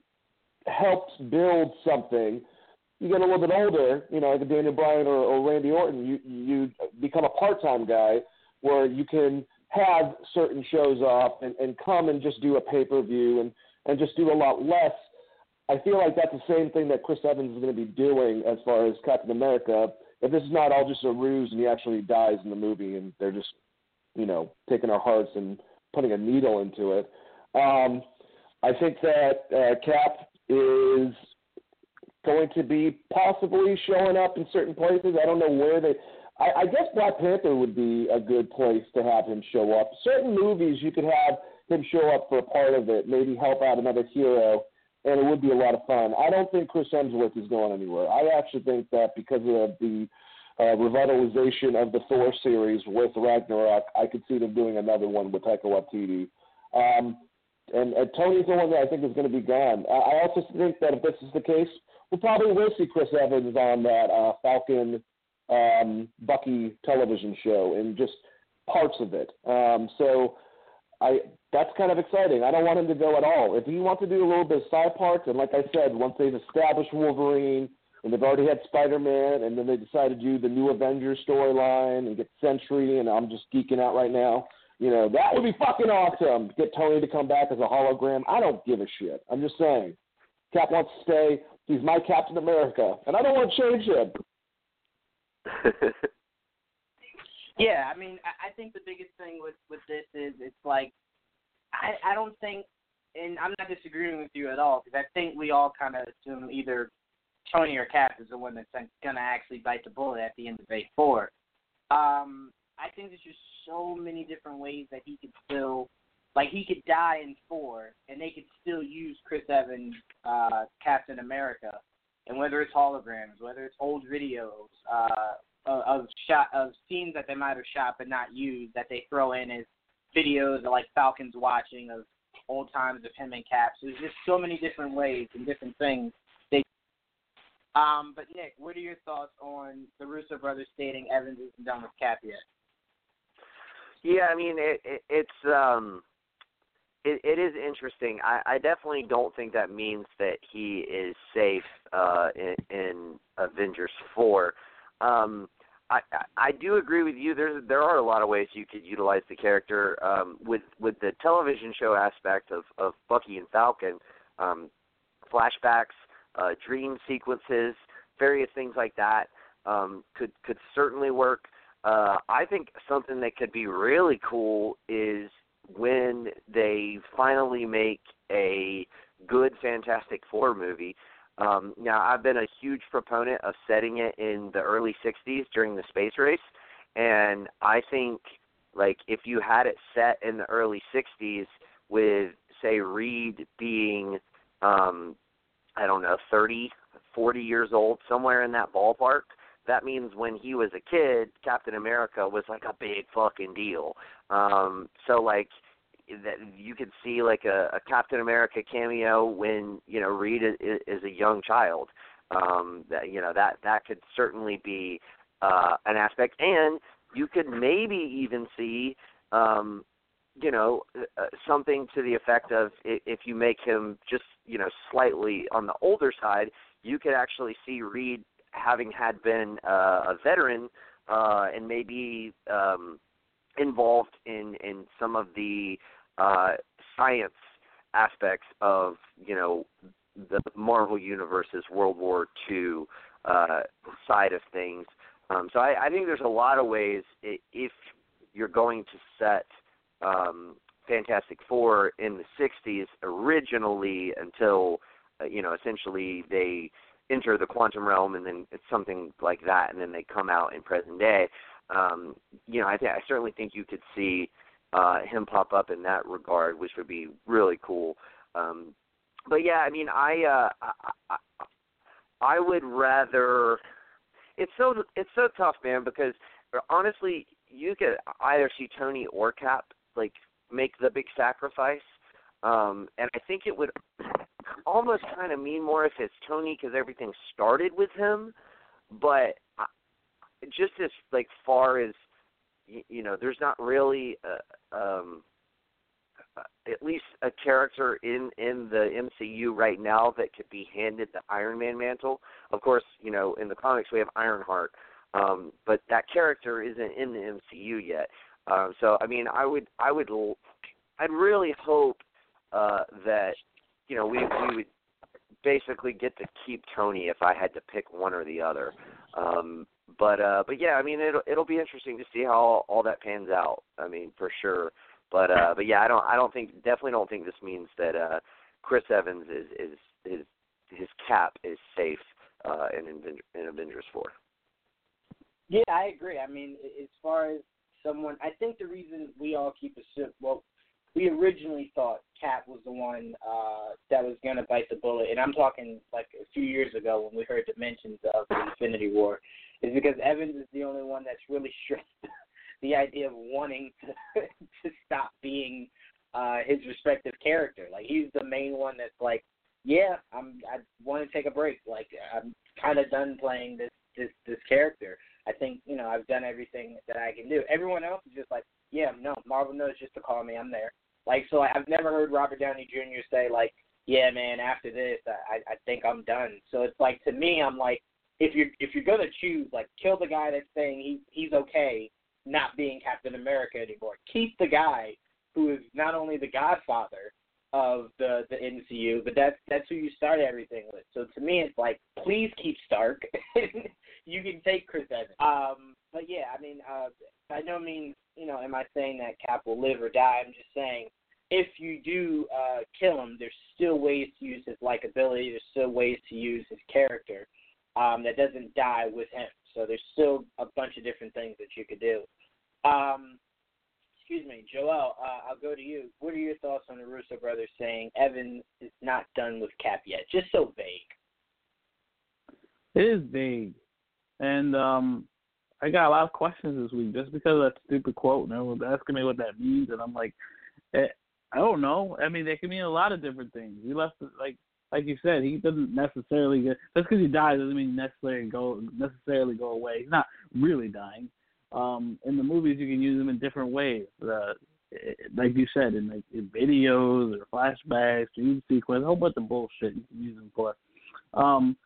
helped build something, you get a little bit older, you know, like Daniel Bryan or, or Randy Orton, you you become a part time guy where you can have certain shows off and, and come and just do a pay per view and, and just do a lot less. I feel like that's the same thing that Chris Evans is going to be doing as far as Captain America. If this is not all just a ruse and he actually dies in the movie and they're just, you know, taking our hearts and putting a needle into it. Um, I think that uh, Cap is going to be possibly showing up in certain places. I don't know where they. I, I guess Black Panther would be a good place to have him show up. Certain movies you could have him show up for a part of it, maybe help out another hero, and it would be a lot of fun. I don't think Chris Hemsworth is going anywhere. I actually think that because of the uh, revitalization of the Thor series with Ragnarok, I could see them doing another one with Taika Waititi. Um, and, and Tony's the one that I think is going to be gone. I, I also think that if this is the case, we probably will see Chris Evans on that uh, Falcon um, Bucky television show and just parts of it. Um, so I that's kind of exciting. I don't want him to go at all. If he wants to do a little bit of side parts, and like I said, once they've established Wolverine and they've already had Spider Man, and then they decide to do the new Avengers storyline and get Sentry, and I'm just geeking out right now. You know, that would be fucking awesome. Get Tony to come back as a hologram. I don't give a shit. I'm just saying. Cap wants to stay. He's my Captain America, and I don't want to change him. yeah, I mean, I, I think the biggest thing with with this is it's like I I don't think, and I'm not disagreeing with you at all because I think we all kind of assume either Tony or Cap is the one that's to actually bite the bullet at the end of Phase Four. Um, I think there's just so many different ways that he could still, like he could die in four, and they could still use Chris Evans, uh, Captain America, and whether it's holograms, whether it's old videos uh, of shot of scenes that they might have shot but not used that they throw in as videos of like Falcons watching of old times of him and Cap. So there's just so many different ways and different things um, but Nick, what are your thoughts on the Russo brothers stating Evans isn't done with Cap yet? Yeah, I mean it, it it's um it, it is interesting. I, I definitely don't think that means that he is safe uh in, in Avengers four. Um I, I do agree with you. There's there are a lot of ways you could utilize the character um, with with the television show aspect of of Bucky and Falcon, um, flashbacks, uh, dream sequences, various things like that um, could could certainly work. Uh, I think something that could be really cool is when they finally make a good Fantastic Four movie. Um, now, I've been a huge proponent of setting it in the early '60s during the space race, and I think like if you had it set in the early '60s with say Reed being um I don't know 30 40 years old somewhere in that ballpark that means when he was a kid Captain America was like a big fucking deal. Um so like that you could see like a, a Captain America cameo when you know Reed is, is a young child. Um that you know that that could certainly be uh an aspect. And you could maybe even see um you know uh, something to the effect of if you make him just you know slightly on the older side you could actually see Reed having had been uh, a veteran uh and maybe um involved in in some of the uh science aspects of you know the Marvel Universe's World War II uh side of things. Um so I I think there's a lot of ways if you're going to set um, Fantastic Four in the '60s originally until uh, you know essentially they enter the quantum realm and then it's something like that and then they come out in present day. Um, you know, I think I certainly think you could see uh, him pop up in that regard, which would be really cool. Um, but yeah, I mean, I, uh, I, I would rather. It's so it's so tough, man, because honestly, you could either see Tony or Cap like make the big sacrifice. Um, and I think it would almost kind of mean more if it's Tony because everything started with him. But just as like far as you, know, there's not really a, um, at least a character in in the MCU right now that could be handed the Iron Man mantle. Of course, you know, in the comics we have Ironheart, um, but that character isn't in the MCU yet. Um, so I mean, I would, I would, I'd really hope uh, that you know we we would basically get to keep Tony if I had to pick one or the other. Um, but uh, but yeah, I mean it'll it'll be interesting to see how all, all that pans out. I mean for sure. But uh, but yeah, I don't I don't think definitely don't think this means that uh, Chris Evans is is his his cap is safe uh, in in Avengers four. Yeah, I agree. I mean, as far as someone. I think the reason we all keep a well, we originally thought Cap was the one uh, that was going to bite the bullet, and I'm talking like a few years ago when we heard the dimensions of the Infinity War, is because Evans is the only one that's really stressed the idea of wanting to to stop being uh, his respective character. Like he's the main one that's like, yeah, I'm I want to take a break. Like I'm kind of done playing this this this character. I think you know I've done everything that I can do. Everyone else is just like, yeah, no, Marvel knows just to call me. I'm there. Like so, I've never heard Robert Downey Jr. say like, yeah, man, after this, I I think I'm done. So it's like to me, I'm like, if you're if you're gonna choose, like, kill the guy that's saying he he's okay not being Captain America anymore. Keep the guy who is not only the Godfather of the the MCU, but that's that's who you start everything with. So to me, it's like, please keep Stark. you can take Chris Evans. Um, but yeah, I mean, uh, by no means, you know, am I saying that Cap will live or die. I'm just saying if you do uh, kill him, there's still ways to use his likability. There's still ways to use his character um, that doesn't die with him. So there's still a bunch of different things that you could do. Um, excuse me, Joel. Uh, I'll go to you. What are your thoughts on the Russo brothers saying Evan is not done with Cap yet? Just so vague. It is vague. And um, I got a lot of questions this week just because of that stupid quote. And everyone's asking me what that means, and I'm like, eh, I don't know. I mean, it can mean a lot of different things. He left, like, like you said, he doesn't necessarily get just because he dies doesn't mean necessarily go necessarily go away. He's not really dying. Um, in the movies, you can use him in different ways. Uh, like you said, in like in videos or flashbacks, dream sequence, a whole bunch of bullshit you can use him for. Um,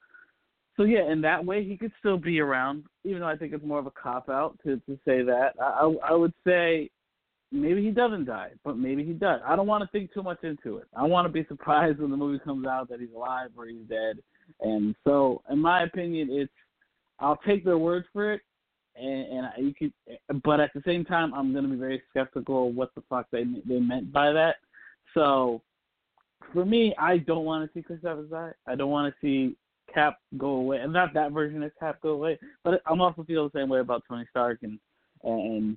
so yeah, in that way, he could still be around, even though I think it's more of a cop out to to say that. I I would say maybe he doesn't die, but maybe he does. I don't want to think too much into it. I want to be surprised when the movie comes out that he's alive or he's dead. And so, in my opinion, it's I'll take their word for it, and, and I, you could, but at the same time, I'm going to be very skeptical of what the fuck they they meant by that. So, for me, I don't want to see Chris Evans die. I don't want to see Cap go away, and not that version of Cap go away. But I'm also feel the same way about Tony Stark, and and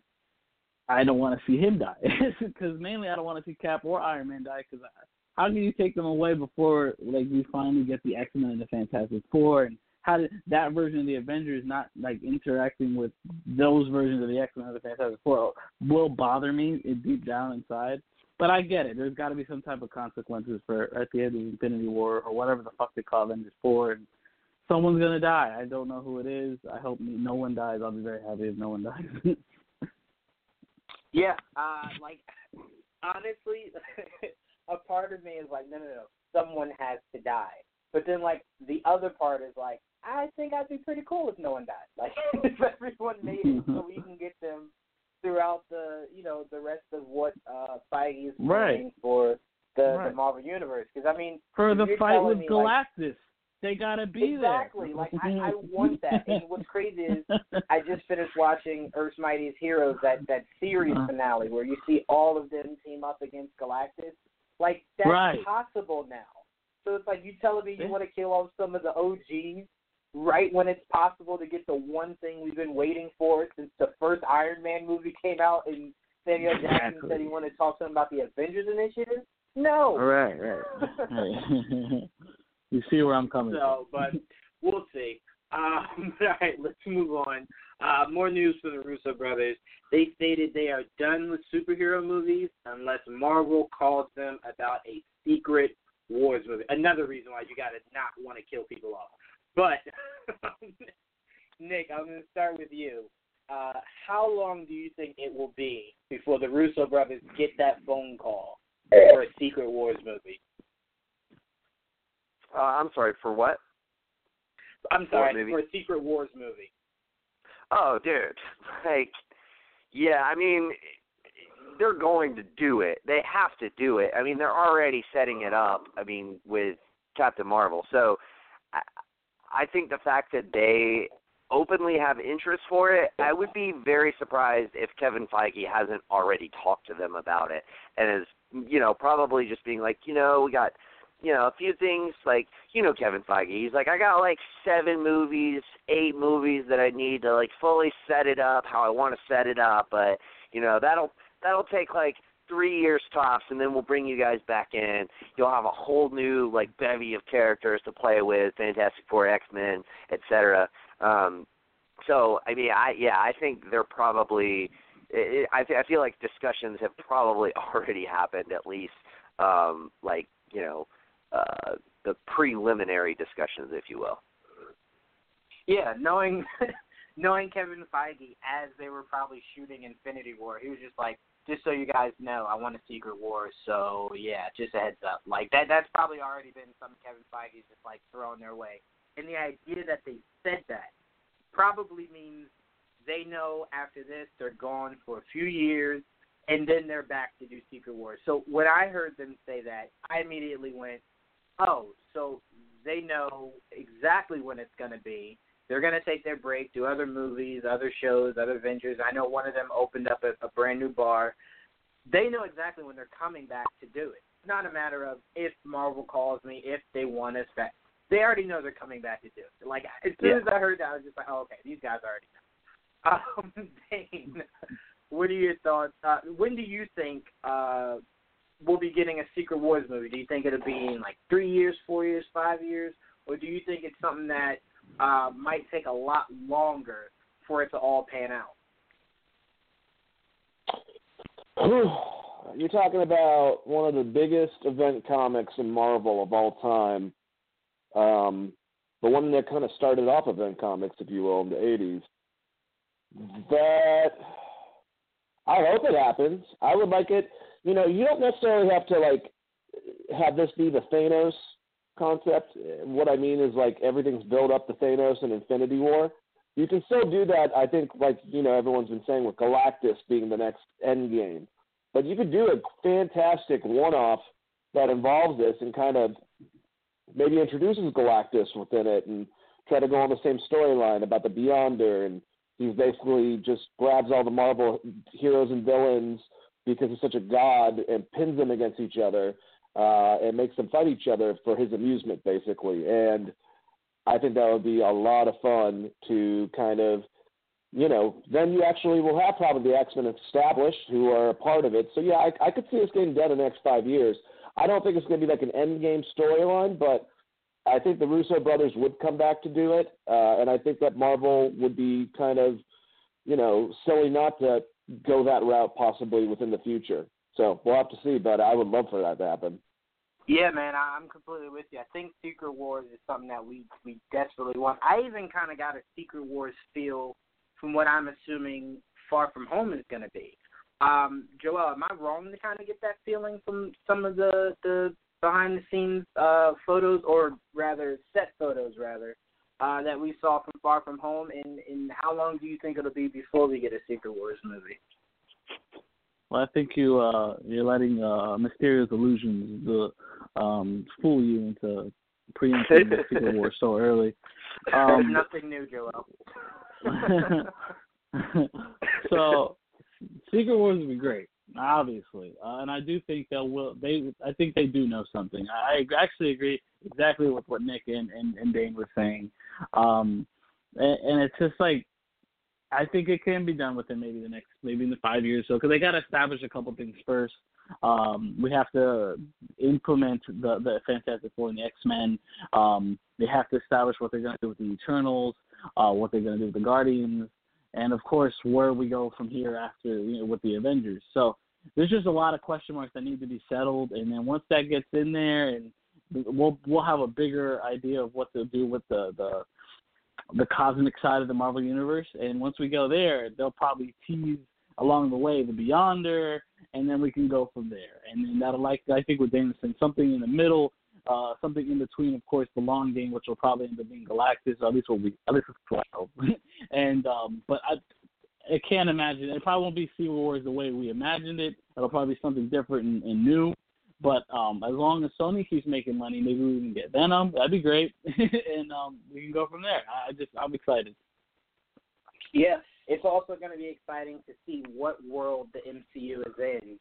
I don't want to see him die because mainly I don't want to see Cap or Iron Man die because how can you take them away before like we finally get the X Men and the Fantastic Four and how did that version of the Avengers not like interacting with those versions of the X Men and the Fantastic Four will bother me deep down inside. But I get it. There's got to be some type of consequences for at the end of Infinity War or whatever the fuck they call Avengers Four. And someone's gonna die. I don't know who it is. I hope no one dies. I'll be very happy if no one dies. yeah, uh, like honestly, a part of me is like, no, no, no, someone has to die. But then, like, the other part is like, I think I'd be pretty cool if no one died. Like, if everyone made it, so we can get them throughout the, you know, the rest of what uh Feige is planning right. for the, right. the Marvel universe. Because I mean, for the fight with me, Galactus. Like, they gotta be exactly. there. Like I, I want that. And what's crazy is I just finished watching Earth's Mightiest Heroes, that that series uh-huh. finale where you see all of them team up against Galactus. Like that's right. possible now. So it's like you telling me you want to kill off some of the OGs right when it's possible to get the one thing we've been waiting for since the first Iron Man movie came out and Samuel Jackson exactly. said he wanted to talk to him about the Avengers Initiative? No. Right, right. you see where I'm coming so, from. but we'll see. Um, all right, let's move on. Uh, more news from the Russo brothers. They stated they are done with superhero movies unless Marvel calls them about a secret wars movie. Another reason why you got to not want to kill people off. But Nick, I'm going to start with you. Uh, how long do you think it will be before the Russo brothers get that phone call for a Secret Wars movie? Uh, I'm sorry for what? I'm sorry for a Secret Wars movie. Oh, dude, like, yeah, I mean, they're going to do it. They have to do it. I mean, they're already setting it up. I mean, with Captain Marvel. So, I, think the fact that they openly have interest for it, I would be very surprised if Kevin Feige hasn't already talked to them about it and is, you know, probably just being like, you know, we got, you know, a few things like, you know, Kevin Feige. He's like, I got like seven movies, eight movies that I need to like fully set it up how I want to set it up, but you know, that'll that'll take like three years tops, and then we'll bring you guys back in. You'll have a whole new like bevy of characters to play with, Fantastic Four, X Men, etc. Um, so I mean, I yeah, I think they're probably. It, I I feel like discussions have probably already happened at least, um, like you know, uh, the preliminary discussions, if you will. Yeah, knowing knowing Kevin Feige as they were probably shooting Infinity War, he was just like, just so you guys know, I want a Secret War. So yeah, just a heads up. Like that. That's probably already been some Kevin Feige's just like thrown their way. And the idea that they said that probably means they know after this they're gone for a few years, and then they're back to do Secret Wars. So when I heard them say that, I immediately went, oh, so they know exactly when it's to be. They're going to take their break, do other movies, other shows, other ventures. I know one of them opened up a, a brand new bar. They know exactly when they're coming back to do it. It's not a matter of if Marvel calls me, if they want us back. They already know they're coming back to do it. Like as soon Yeah. as I heard that, I was just like, oh, okay, these guys already know. Um, Dane, what are your thoughts? Uh, when do you think uh, we'll be getting a Secret Wars movie? Do you think it'll be in like three years, four years, five years, or do you think it's something that uh, might take a lot longer for it to all pan out? You're talking about one of the biggest event comics in Marvel of all time. Um, the one that kind of started off event comics, if you will, in the 80s. That I hope it happens. I would like it. You know, you don't necessarily have to like have this be the Thanos concept. What I mean is like everything's built up to Thanos and Infinity War. You can still do that. I think, like you know, everyone's been saying with Galactus being the next end game. But you could do a fantastic one-off that involves this and kind of maybe introduces Galactus within it and try to go on the same storyline about the Beyonder and he's basically just grabs all the Marvel heroes and villains because he's such a god and pins them against each other. Uh, and makes them fight each other for his amusement, basically. And I think that would be a lot of fun to kind of, you know, then you actually will have probably the X Men established who are a part of it. So yeah, I, I could see this getting done in the next five years. I don't think it's going to be like an end game storyline, but I think the Russo brothers would come back to do it, uh, and I think that Marvel would be kind of, you know, silly not to go that route possibly within the future. So we'll have to see, but I would love for that to happen. Yeah, man, I'm completely with you. I think Secret Wars is something that we we desperately want. I even kind of got a Secret Wars feel from what I'm assuming Far From Home is going to be. Um, Joel, am I wrong to kind of get that feeling from some of the the behind the scenes uh, photos, or rather set photos, rather uh, that we saw from Far From Home? And and how long do you think it'll be before we get a Secret Wars movie? Well, I think you uh, you're letting uh, mysterious illusions the um, fool you into preempting the Secret War so early. Um, Nothing new, Joel. so, Secret Wars would be great, obviously, uh, and I do think they will. They, I think they do know something. I actually agree exactly with what Nick and and, and Dane were saying, um, and, and it's just like I think it can be done within maybe the next, maybe in the five years or so, because they got to establish a couple things first. Um, we have to implement the the Fantastic Four and the X Men. Um, they have to establish what they're going to do with the Eternals, uh, what they're going to do with the Guardians, and of course where we go from here after you know with the Avengers. So there's just a lot of question marks that need to be settled, and then once that gets in there, and we'll we'll have a bigger idea of what to do with the the the cosmic side of the Marvel universe. And once we go there, they'll probably tease along the way the Beyonder, and then we can go from there. And then that'll like I think with Danielson something in the middle, uh, something in between, of course, the long game, which will probably end up being Galactus, or at least will be at least twelve. and um, but I. I can't imagine. It probably won't be Secret Wars the way we imagined it. It'll probably be something different and, and new. But um, as long as Sony keeps making money, maybe we can get Venom. That'd be great, and um, we can go from there. I just I'm excited. Yeah, it's also going to be exciting to see what world the MCU is in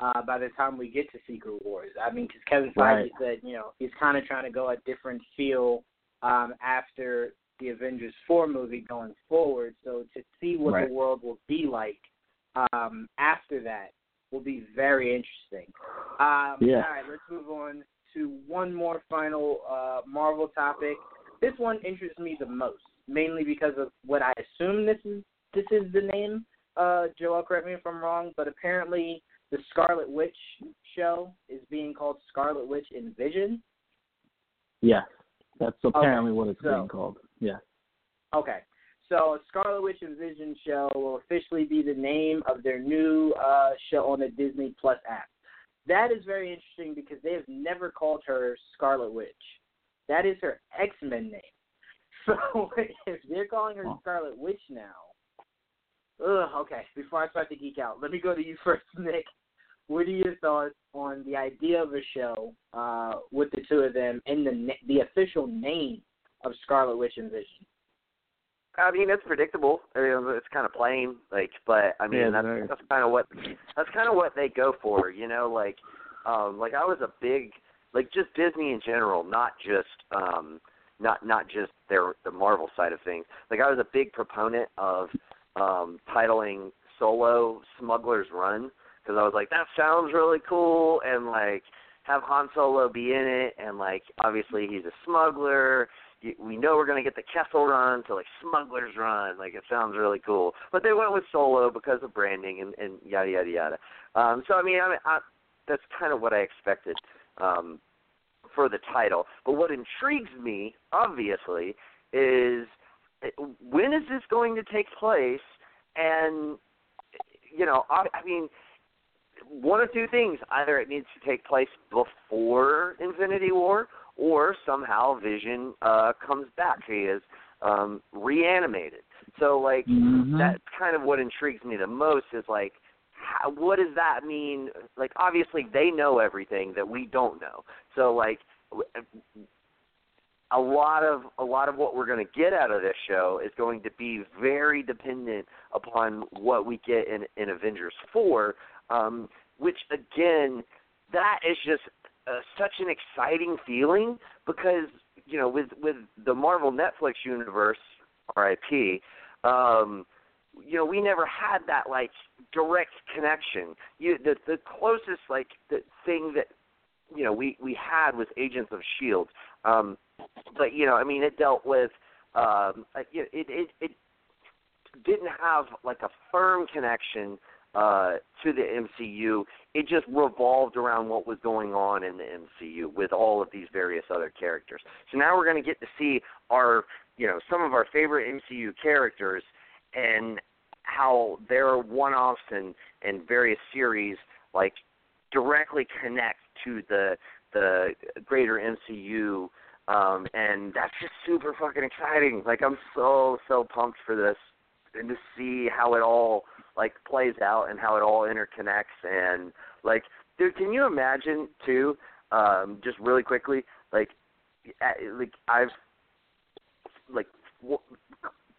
uh, by the time we get to Secret Wars. I mean, because Kevin Feige right. said, you know, he's kind of trying to go a different feel um, after the Avengers 4 movie going forward. So to see what right. the world will be like um, after that will be very interesting. Um, yeah. All right, let's move on to one more final uh, Marvel topic. This one interests me the most, mainly because of what I assume this is. This is the name. Uh, Joel, correct me if I'm wrong, but apparently the Scarlet Witch show is being called Scarlet Witch in Vision. Yes, that's apparently okay, what it's so, being called. Yeah. Okay. So, Scarlet Witch and Vision show will officially be the name of their new uh, show on the Disney Plus app. That is very interesting because they have never called her Scarlet Witch. That is her X Men name. So if they're calling her Scarlet Witch now, ugh, okay. Before I start to geek out, let me go to you first, Nick. What are your thoughts on the idea of a show uh, with the two of them and the the official name of Scarlet Witch and Vision? I mean, it's predictable. I mean, it's kind of plain, like, but I mean, Yeah, that's that's kind of what that's kind of what they go for, you know. Like, um, like I was a big, like, just Disney in general, not just, um, not not just their the Marvel side of things. Like, I was a big proponent of um, titling Solo Smuggler's Run because I was like, that sounds really cool, and like have Han Solo be in it, and like obviously he's a smuggler we know we're going to get the Kessel Run to like Smuggler's Run. Like it sounds really cool. But they went with Solo because of branding and, and yada yada yada. Um, so I mean, I mean I, that's kind of what I expected um, for the title. But what intrigues me, obviously, is eh, when is this going to take place? And you know, I, I mean, one of two things: either it needs to take place before Infinity War, or somehow Vision uh, comes back. He is um, reanimated. So like Mhm. that's kind of what intrigues me the most is like how, what does that mean? Like obviously they know everything that we don't know. So like w- a lot of a lot of what we're going to get out of this show is going to be very dependent upon what we get in in Avengers 4 um which again that is just uh, such an exciting feeling because you know with with the Marvel Netflix universe, RIP, um, you know we never had that like direct connection. You the the closest like the thing that you know we we had was Agents of Shield, um, but you know I mean it dealt with um, it it it didn't have like a firm connection uh, to the MCU. It just revolved around what was going on in the MCU with all of these various other characters. So now we're going to get to see our, you know, some of our favorite MCU characters and how their one-offs and and various series like directly connect to the the greater MCU um and that's just super fucking exciting. Like I'm so so pumped for this and to see how it all like plays out and how it all interconnects and like dude can you imagine too um just really quickly like like I've like w-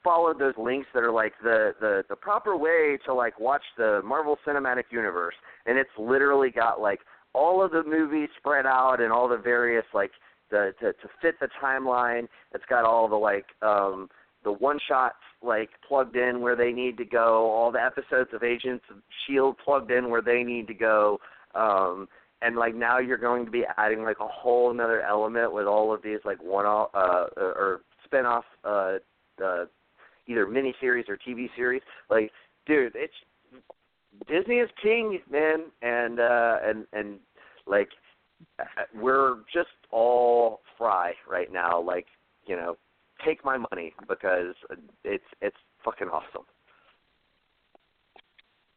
followed those links that are like the the the proper way to like watch the Marvel Cinematic Universe. And it's literally got like all of the movies spread out and all the various like the to to fit the timeline. It's got all the like um the one shots like plugged in where they need to go, all the episodes of Agents of Shield plugged in where they need to go. Um and like now you're going to be adding like a whole another element with all of these like one off uh or spin off uh uh either mini series or TV series. Like dude, it's Disney is king, man, and uh and and like we're just all fry right now. Like, you know, take my money because it's it's fucking awesome.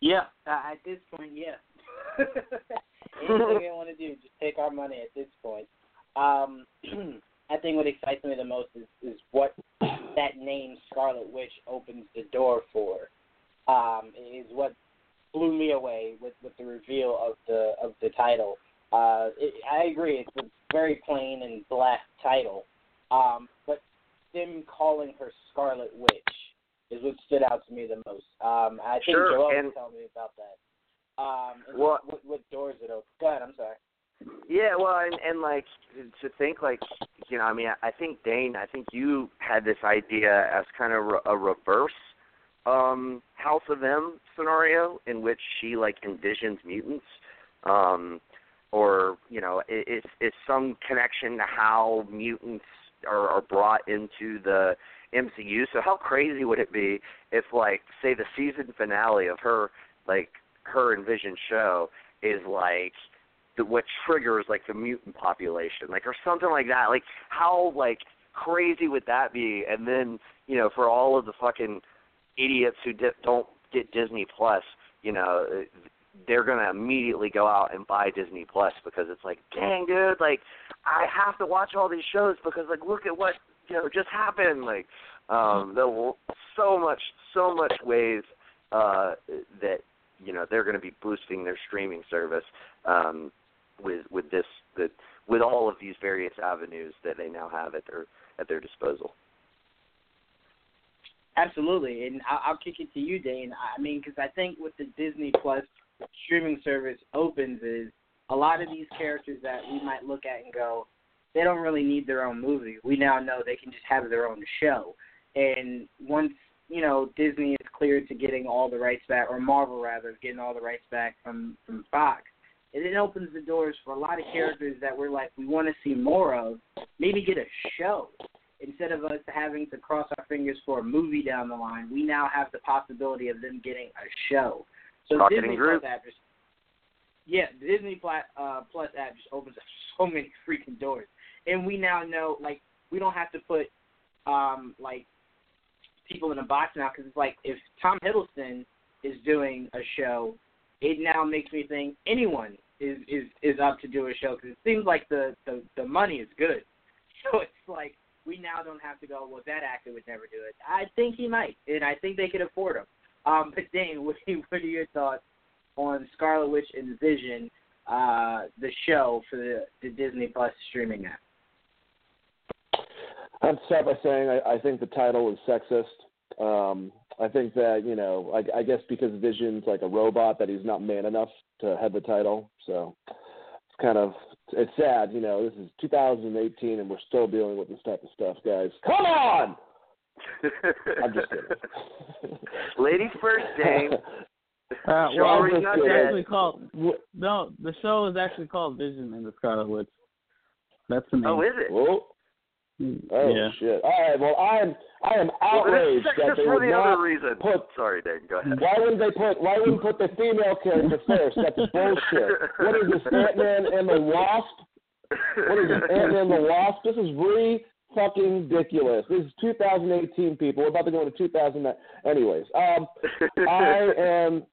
Yeah, uh, at this point, yeah. Anything they want to do, just take our money at this point. Um, I think what excites me the most is, is what that name Scarlet Witch opens the door for. Um, is what blew me away with, with the reveal of the of the title. Uh, it, I agree, it's a very plain and black title, um, but them calling her Scarlet Witch is what stood out to me the most. Um, I think Sure, Joel and- was telling me about that. Um, and What- what, what doors it opened? Go ahead. I'm sorry. Yeah, well, and and like to think like you know, I mean, I think Dane, I think you had this idea as kind of re- a reverse um House of M scenario in which she like envisions mutants, um, or you know, it, it's it's some connection to how mutants are, are brought into the MCU. So how crazy would it be if like say the season finale of her like her envisioned show is like the, what triggers like the mutant population, like or something like that. Like how like crazy would that be? And then you know for all of the fucking idiots who di- don't get Disney Plus, you know they're gonna immediately go out and buy Disney Plus because it's like, dang dude, like I have to watch all these shows because like look at what you know just happened. Like um there were so much so much ways uh that you know they're to be boosting their streaming service um with with this that with all of these various avenues that they now have at their at their disposal. Absolutely, and I'll, I'll kick it to you, Dane. I mean, because I think with the Disney Plus streaming service opens is a lot of these characters that we might look at and go, they don't really need their own movie. We now know they can just have their own show. And once you know Disney is cleared to getting all the rights back, or Marvel rather, getting all the rights back from from Fox, it opens the doors for a lot of characters that we're like we want to see more of. Maybe get a show instead of us having to cross our fingers for a movie down the line. We now have the possibility of them getting a show. So Marketing Disney group. Plus app just yeah, the Disney Plus, uh, Plus app just opens up so many freaking doors, and we now know like we don't have to put um like people in a box now because it's like if Tom Hiddleston is doing a show, it now makes me think anyone is is is up to do a show because it seems like the the the money is good. So it's like we now don't have to go. Well, that actor would never do it. I think he might, and I think they could afford him. Um, but Dane, what, are- what are your thoughts on Scarlet Witch and Vision, uh, the show for the, the Disney Plus streaming app? I'd start by saying I, I think the title is sexist. Um, I think that you know, I, I guess because Vision's like a robot, that he's not man enough to have the title. So it's kind of it's sad, you know. This is 2018, and we're still dealing with this type of stuff, guys. Come on! I'm just kidding. Ladies first, Dame. Uh, well, her it's not actually called no. The show is actually called Vision in the Scarlet Witch. That's the name. Oh, is it? Whoa. Oh yeah. shit! All right, well, I am I am outraged it's that they for would the not other reason. put Sorry, Dave. Go ahead. Why wouldn't they put Why wouldn't put the female character first? That's bullshit. What is this Ant Man and the Wasp? What is this Ant Man and the Wasp? This is re fucking ridiculous. This is 2018, people. We're about to go into 2000. Anyways, um, I am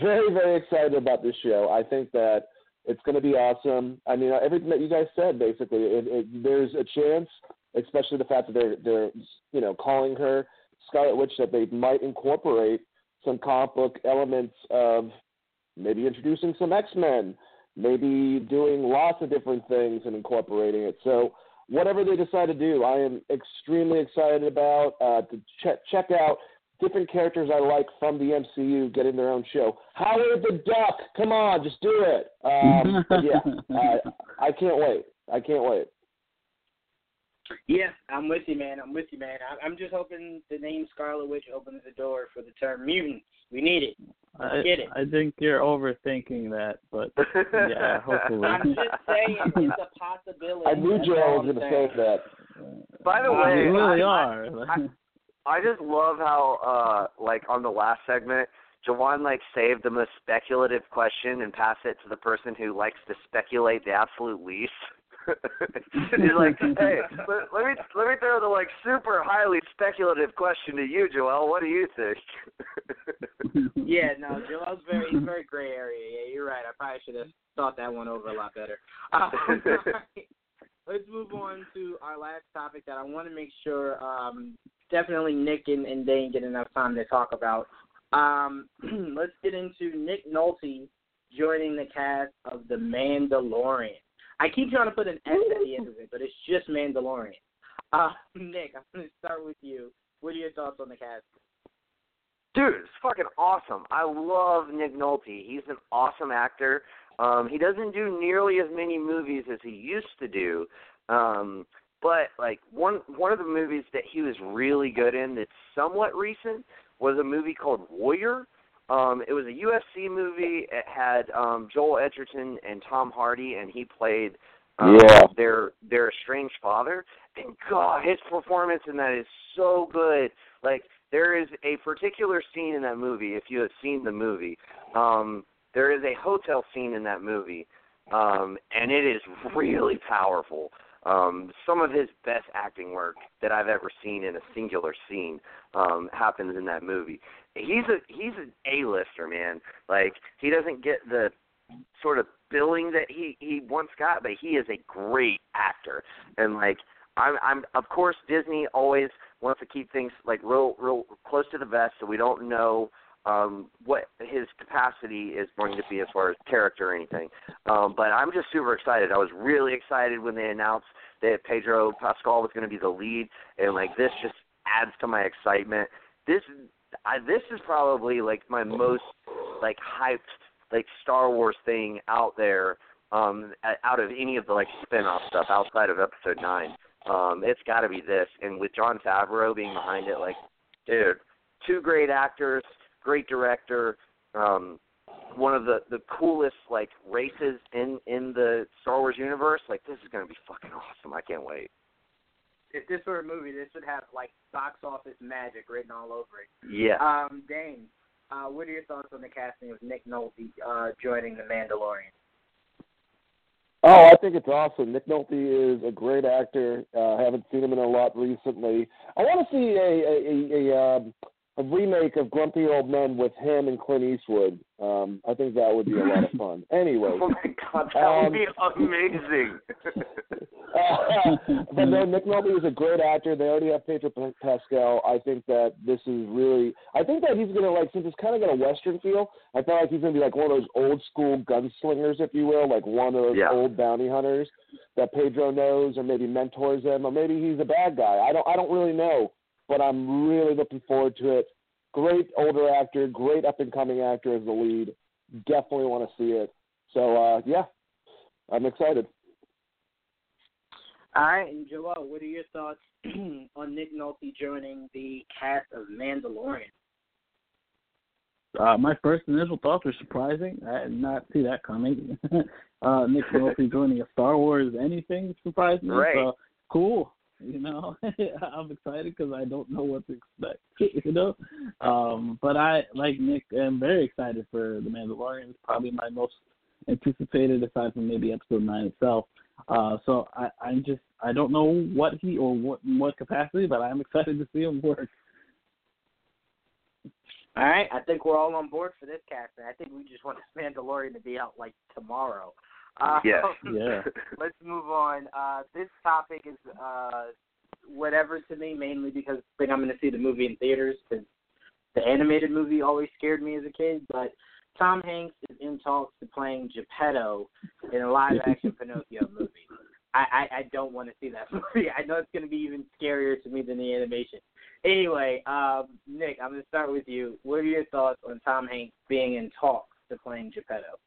very very excited about this show. I think that it's going to be awesome. I mean, everything that you guys said, basically, it, it, there's a chance, especially the fact that they're they're you know calling her Scarlet Witch, that they might incorporate some comic book elements of maybe introducing some X Men, maybe doing lots of different things and incorporating it. So whatever they decide to do, I am extremely excited about uh, to check check out different characters I like from the MCU getting their own show. Howard the Duck, come on, just do it. Um, yeah, I, I can't wait. I can't wait. Yeah, I'm with you, man. I'm with you, man. I- I'm just hoping the name Scarlet Witch opens the door for the term mutants. We need it. I, Get it. I think you're overthinking that, but yeah, hopefully. I'm just saying it's a possibility. I knew That's Joe was going to say that. By the Uh, way, you really I, are. I- I just love how, uh, like on the last segment, Jawan like saved the most speculative question and passed it to the person who likes to speculate the absolute least. He's like, hey, let, let me let me throw the like super highly speculative question to you, Joel. What do you think? Yeah, no, Joel's very he's very gray area. Yeah, you're right. I probably should have thought that one over a lot better. Um, alright. Let's move on to our last topic that I want to make sure um, definitely Nick and, and Dane get enough time to talk about. Um, let's get into Nick Nolte joining the cast of The Mandalorian. I keep trying to put an S at the end of it, but it's just Mandalorian. Uh, Nick, I'm going to start with you. What are your thoughts on the cast? Dude, it's fucking awesome. I love Nick Nolte. He's an awesome actor. Um, he doesn't do nearly as many movies as he used to do. Um, but like one one of the movies that he was really good in that's somewhat recent was a movie called Warrior. Um, it was a UFC movie. It had um, Joel Edgerton and Tom Hardy, and he played um, Yeah. their their estranged father. And God, his performance in that is so good. Like there is a particular scene in that movie. If you have seen the movie, um, there is a hotel scene in that movie, um, and it is really powerful. Um, some of his best acting work that I've ever seen in a singular scene um, happens in that movie. He's a he's an A-lister, man. Like he doesn't get the sort of billing that he he once got, but he is a great actor. And like I'm I'm of course Disney always wants to keep things like real real close to the vest, so we don't know um what his capacity is going to be as far as character or anything. Um but I'm just super excited. I was really excited when they announced that Pedro Pascal was going to be the lead and like this just adds to my excitement. This I this is probably like my most like hyped like Star Wars thing out there um out of any of the like spin-off stuff outside of episode 9. Um it's got to be this and with Jon Favreau being behind it like dude, two great actors, great director, um one of the the coolest like races in in the Star Wars universe. Like this is going to be fucking awesome. I can't wait. if this were a movie, this would have like box office magic written all over it. Yeah. Um, Dane, uh, what are your thoughts on the casting of Nick Nolte uh, joining The Mandalorian? Oh, I think it's awesome. Nick Nolte is a great actor. Uh, I haven't seen him in a lot recently. I want to see a a, a, a, um, a remake of Grumpy Old Men with him and Clint Eastwood. Um, I think that would be a lot of fun. Anyway, Oh my god, that would be amazing. uh, but no, Nick Nolte is a great actor. They already have Pedro Pascal. I think that this is really. I think that he's gonna like since it's kind of got a western feel. I feel like he's gonna be like one of those old school gunslingers, if you will, like one of those Yeah. old bounty hunters that Pedro knows, or maybe mentors him, or maybe he's a bad guy. I don't. I don't really know, but I'm really looking forward to it. Great older actor, great up and coming actor as the lead. Definitely want to see it. So uh, yeah, I'm excited. All right, and Joel, what are your thoughts on Nick Nolte joining the cast of Mandalorian? Uh, my first initial thoughts were surprising. I did not see that coming. uh, Nick Nolte joining a Star Wars anything surprised me. Right. So cool. You know, I'm excited because I don't know what to expect. You know, um, but I like Nick. am very excited for the Mandalorian. It's probably my most anticipated, aside from maybe Episode Nine itself. Uh, so I, I'm just I don't know what he or what what capacity, but I'm excited to see him work. All right, I think we're all on board for this casting. I think we just want this Mandalorian to be out like tomorrow. Uh, Yes. Yeah. let's move on. Uh, this topic is uh, whatever to me, mainly because I think I'm going to see the movie in theaters. Because the animated movie always scared me as a kid. But Tom Hanks is in talks to playing Geppetto in a live-action Pinocchio movie. I, I, I don't want to see that movie. I know it's going to be even scarier to me than the animation. Anyway, um, Nick, I'm going to start with you. What are your thoughts on Tom Hanks being in talks to playing Geppetto?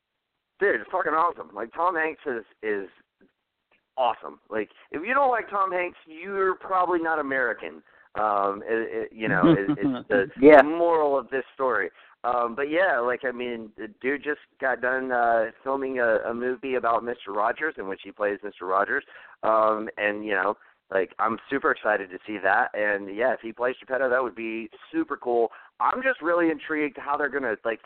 Dude, it's fucking awesome. Like Tom Hanks is is awesome. Like if you don't like Tom Hanks, you're probably not American. Um, it, it, you know, it, it's the Yeah. moral of this story. Um, but yeah, like I mean, the dude just got done uh filming a, a movie about Mr. Rogers in which he plays Mr. Rogers. Um, and you know, like I'm super excited to see that. And yeah, if he plays Geppetto, that would be super cool. I'm just really intrigued how they're gonna like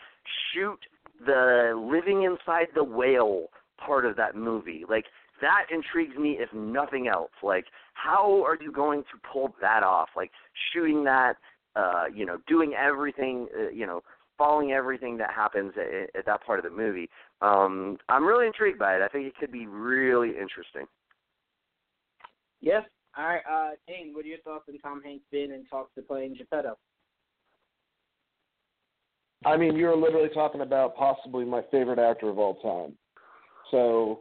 shoot the living inside the whale part of that movie. Like that intrigues me if nothing else. Like how are you going to pull that off? Like shooting that, uh, you know, doing everything, uh, you know, following everything that happens at, at that part of the movie. Um, I'm really intrigued by it. I think it could be really interesting. Yes. All right, uh, Dane, what are your thoughts on Tom Hanks being in talks to playing Geppetto? I mean, you're literally talking about possibly my favorite actor of all time. So,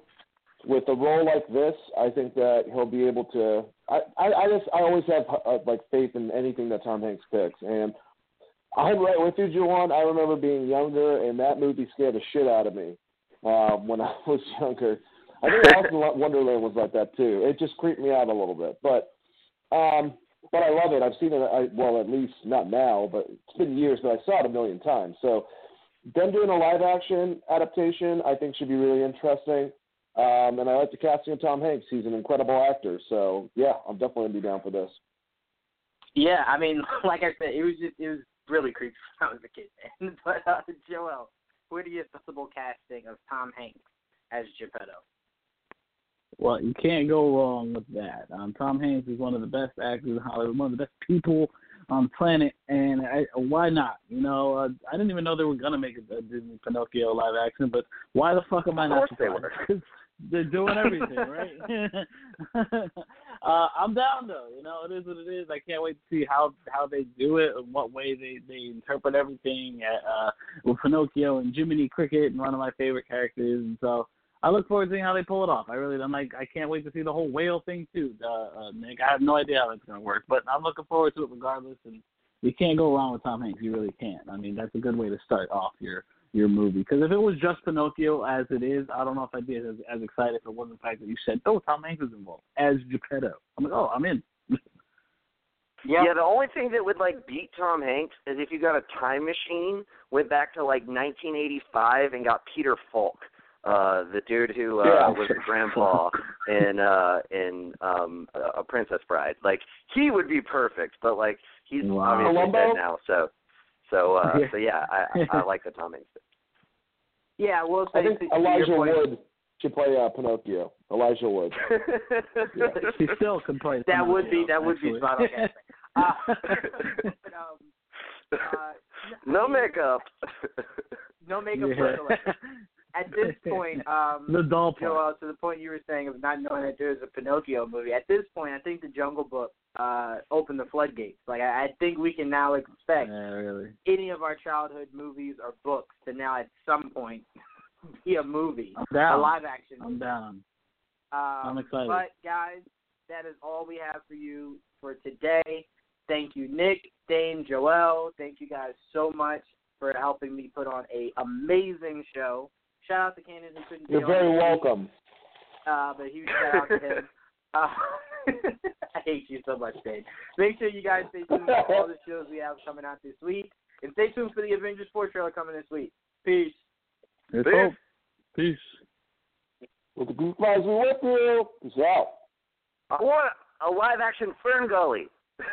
with a role like this, I think that he'll be able to. I I, I just I always have uh, like faith in anything that Tom Hanks picks, and I'm right with you, Juwan. I remember being younger, and that movie scared the shit out of me um, when I was younger. I think Alice in Wonderland was like that too. It just creeped me out a little bit, but um, but I love it. I've seen it. I, well, at least not now, but it's been years, but I saw it a million times. So them doing a live action adaptation, I think should be really interesting. Um, and I like the casting of Tom Hanks. He's an incredible actor. So yeah, I'm definitely gonna be down for this. Yeah, I mean, like I said, it was just it was really creepy when I was a kid. Man. But uh, Joel, what do are your possible casting of Tom Hanks as Geppetto? Well, you can't go wrong with that. Um, Tom Hanks is one of the best actors in Hollywood, one of the best people on the planet, and I, why not? You know, uh, I didn't even know they were gonna make a, a Disney Pinocchio live action, but why the fuck am I not? Of course they were. They're doing everything, right? uh, I'm down though. You know, it is what it is. I can't wait to see how how they do it, and what way they they interpret everything. Uh, with Pinocchio and Jiminy Cricket, and one of my favorite characters, and so I look forward to seeing how they pull it off. I really, I'm like, I can't wait to see the whole whale thing too, uh, uh, Nick. I have no idea how that's gonna work, but I'm looking forward to it regardless. And you can't go wrong with Tom Hanks. You really can't. I mean, that's a good way to start off your your movie. Because if it was just Pinocchio as it is, I don't know if I'd be as, as excited if it wasn't the fact that you said, "Oh, Tom Hanks is involved as Geppetto." I'm like, "Oh, I'm in." Yeah, the only thing that would like beat Tom Hanks is if you got a time machine, went back to like 1985 and got Peter Falk, uh, the dude who uh, Yeah. was the grandpa in uh, in um, A Princess Bride. Like he would be perfect, but like he's Wow. obviously Columbo? dead now. So, so uh, Yeah. so yeah, I, I I like the Tom Hanks. bit. Yeah, well will say I think to, to Elijah your point, Wood should play uh, Pinocchio. Elijah Wood. He still could play. that would be Pinocchio, that would be spot on casting. Uh, but, um, uh, no makeup. no makeup Yeah. At this point, um, the doll part. Joel, to the point you were saying of not knowing that there's a Pinocchio movie. At this point, I think the Jungle Book uh, opened the floodgates. Like I, I think we can now expect Yeah, really. any of our childhood movies or books to now at some point be a movie, I'm a live action. I'm down. Um, I'm excited. But guys, that is all we have for you for today. Thank you, Nick, Dane, Joel. Thank you guys so much for helping me put on a amazing show. Shout out to Cannon who couldn't be You're very welcome. Uh, but huge shout out to him. Uh, I hate you so much, Dave. Make sure you guys stay tuned for all the shows we have coming out this week. And stay tuned for the Avengers 4 trailer coming this week. Peace. Let's Peace. hope. Peace. With the Geek Vibes, we with you. Peace out. I want a live action Fern Gully.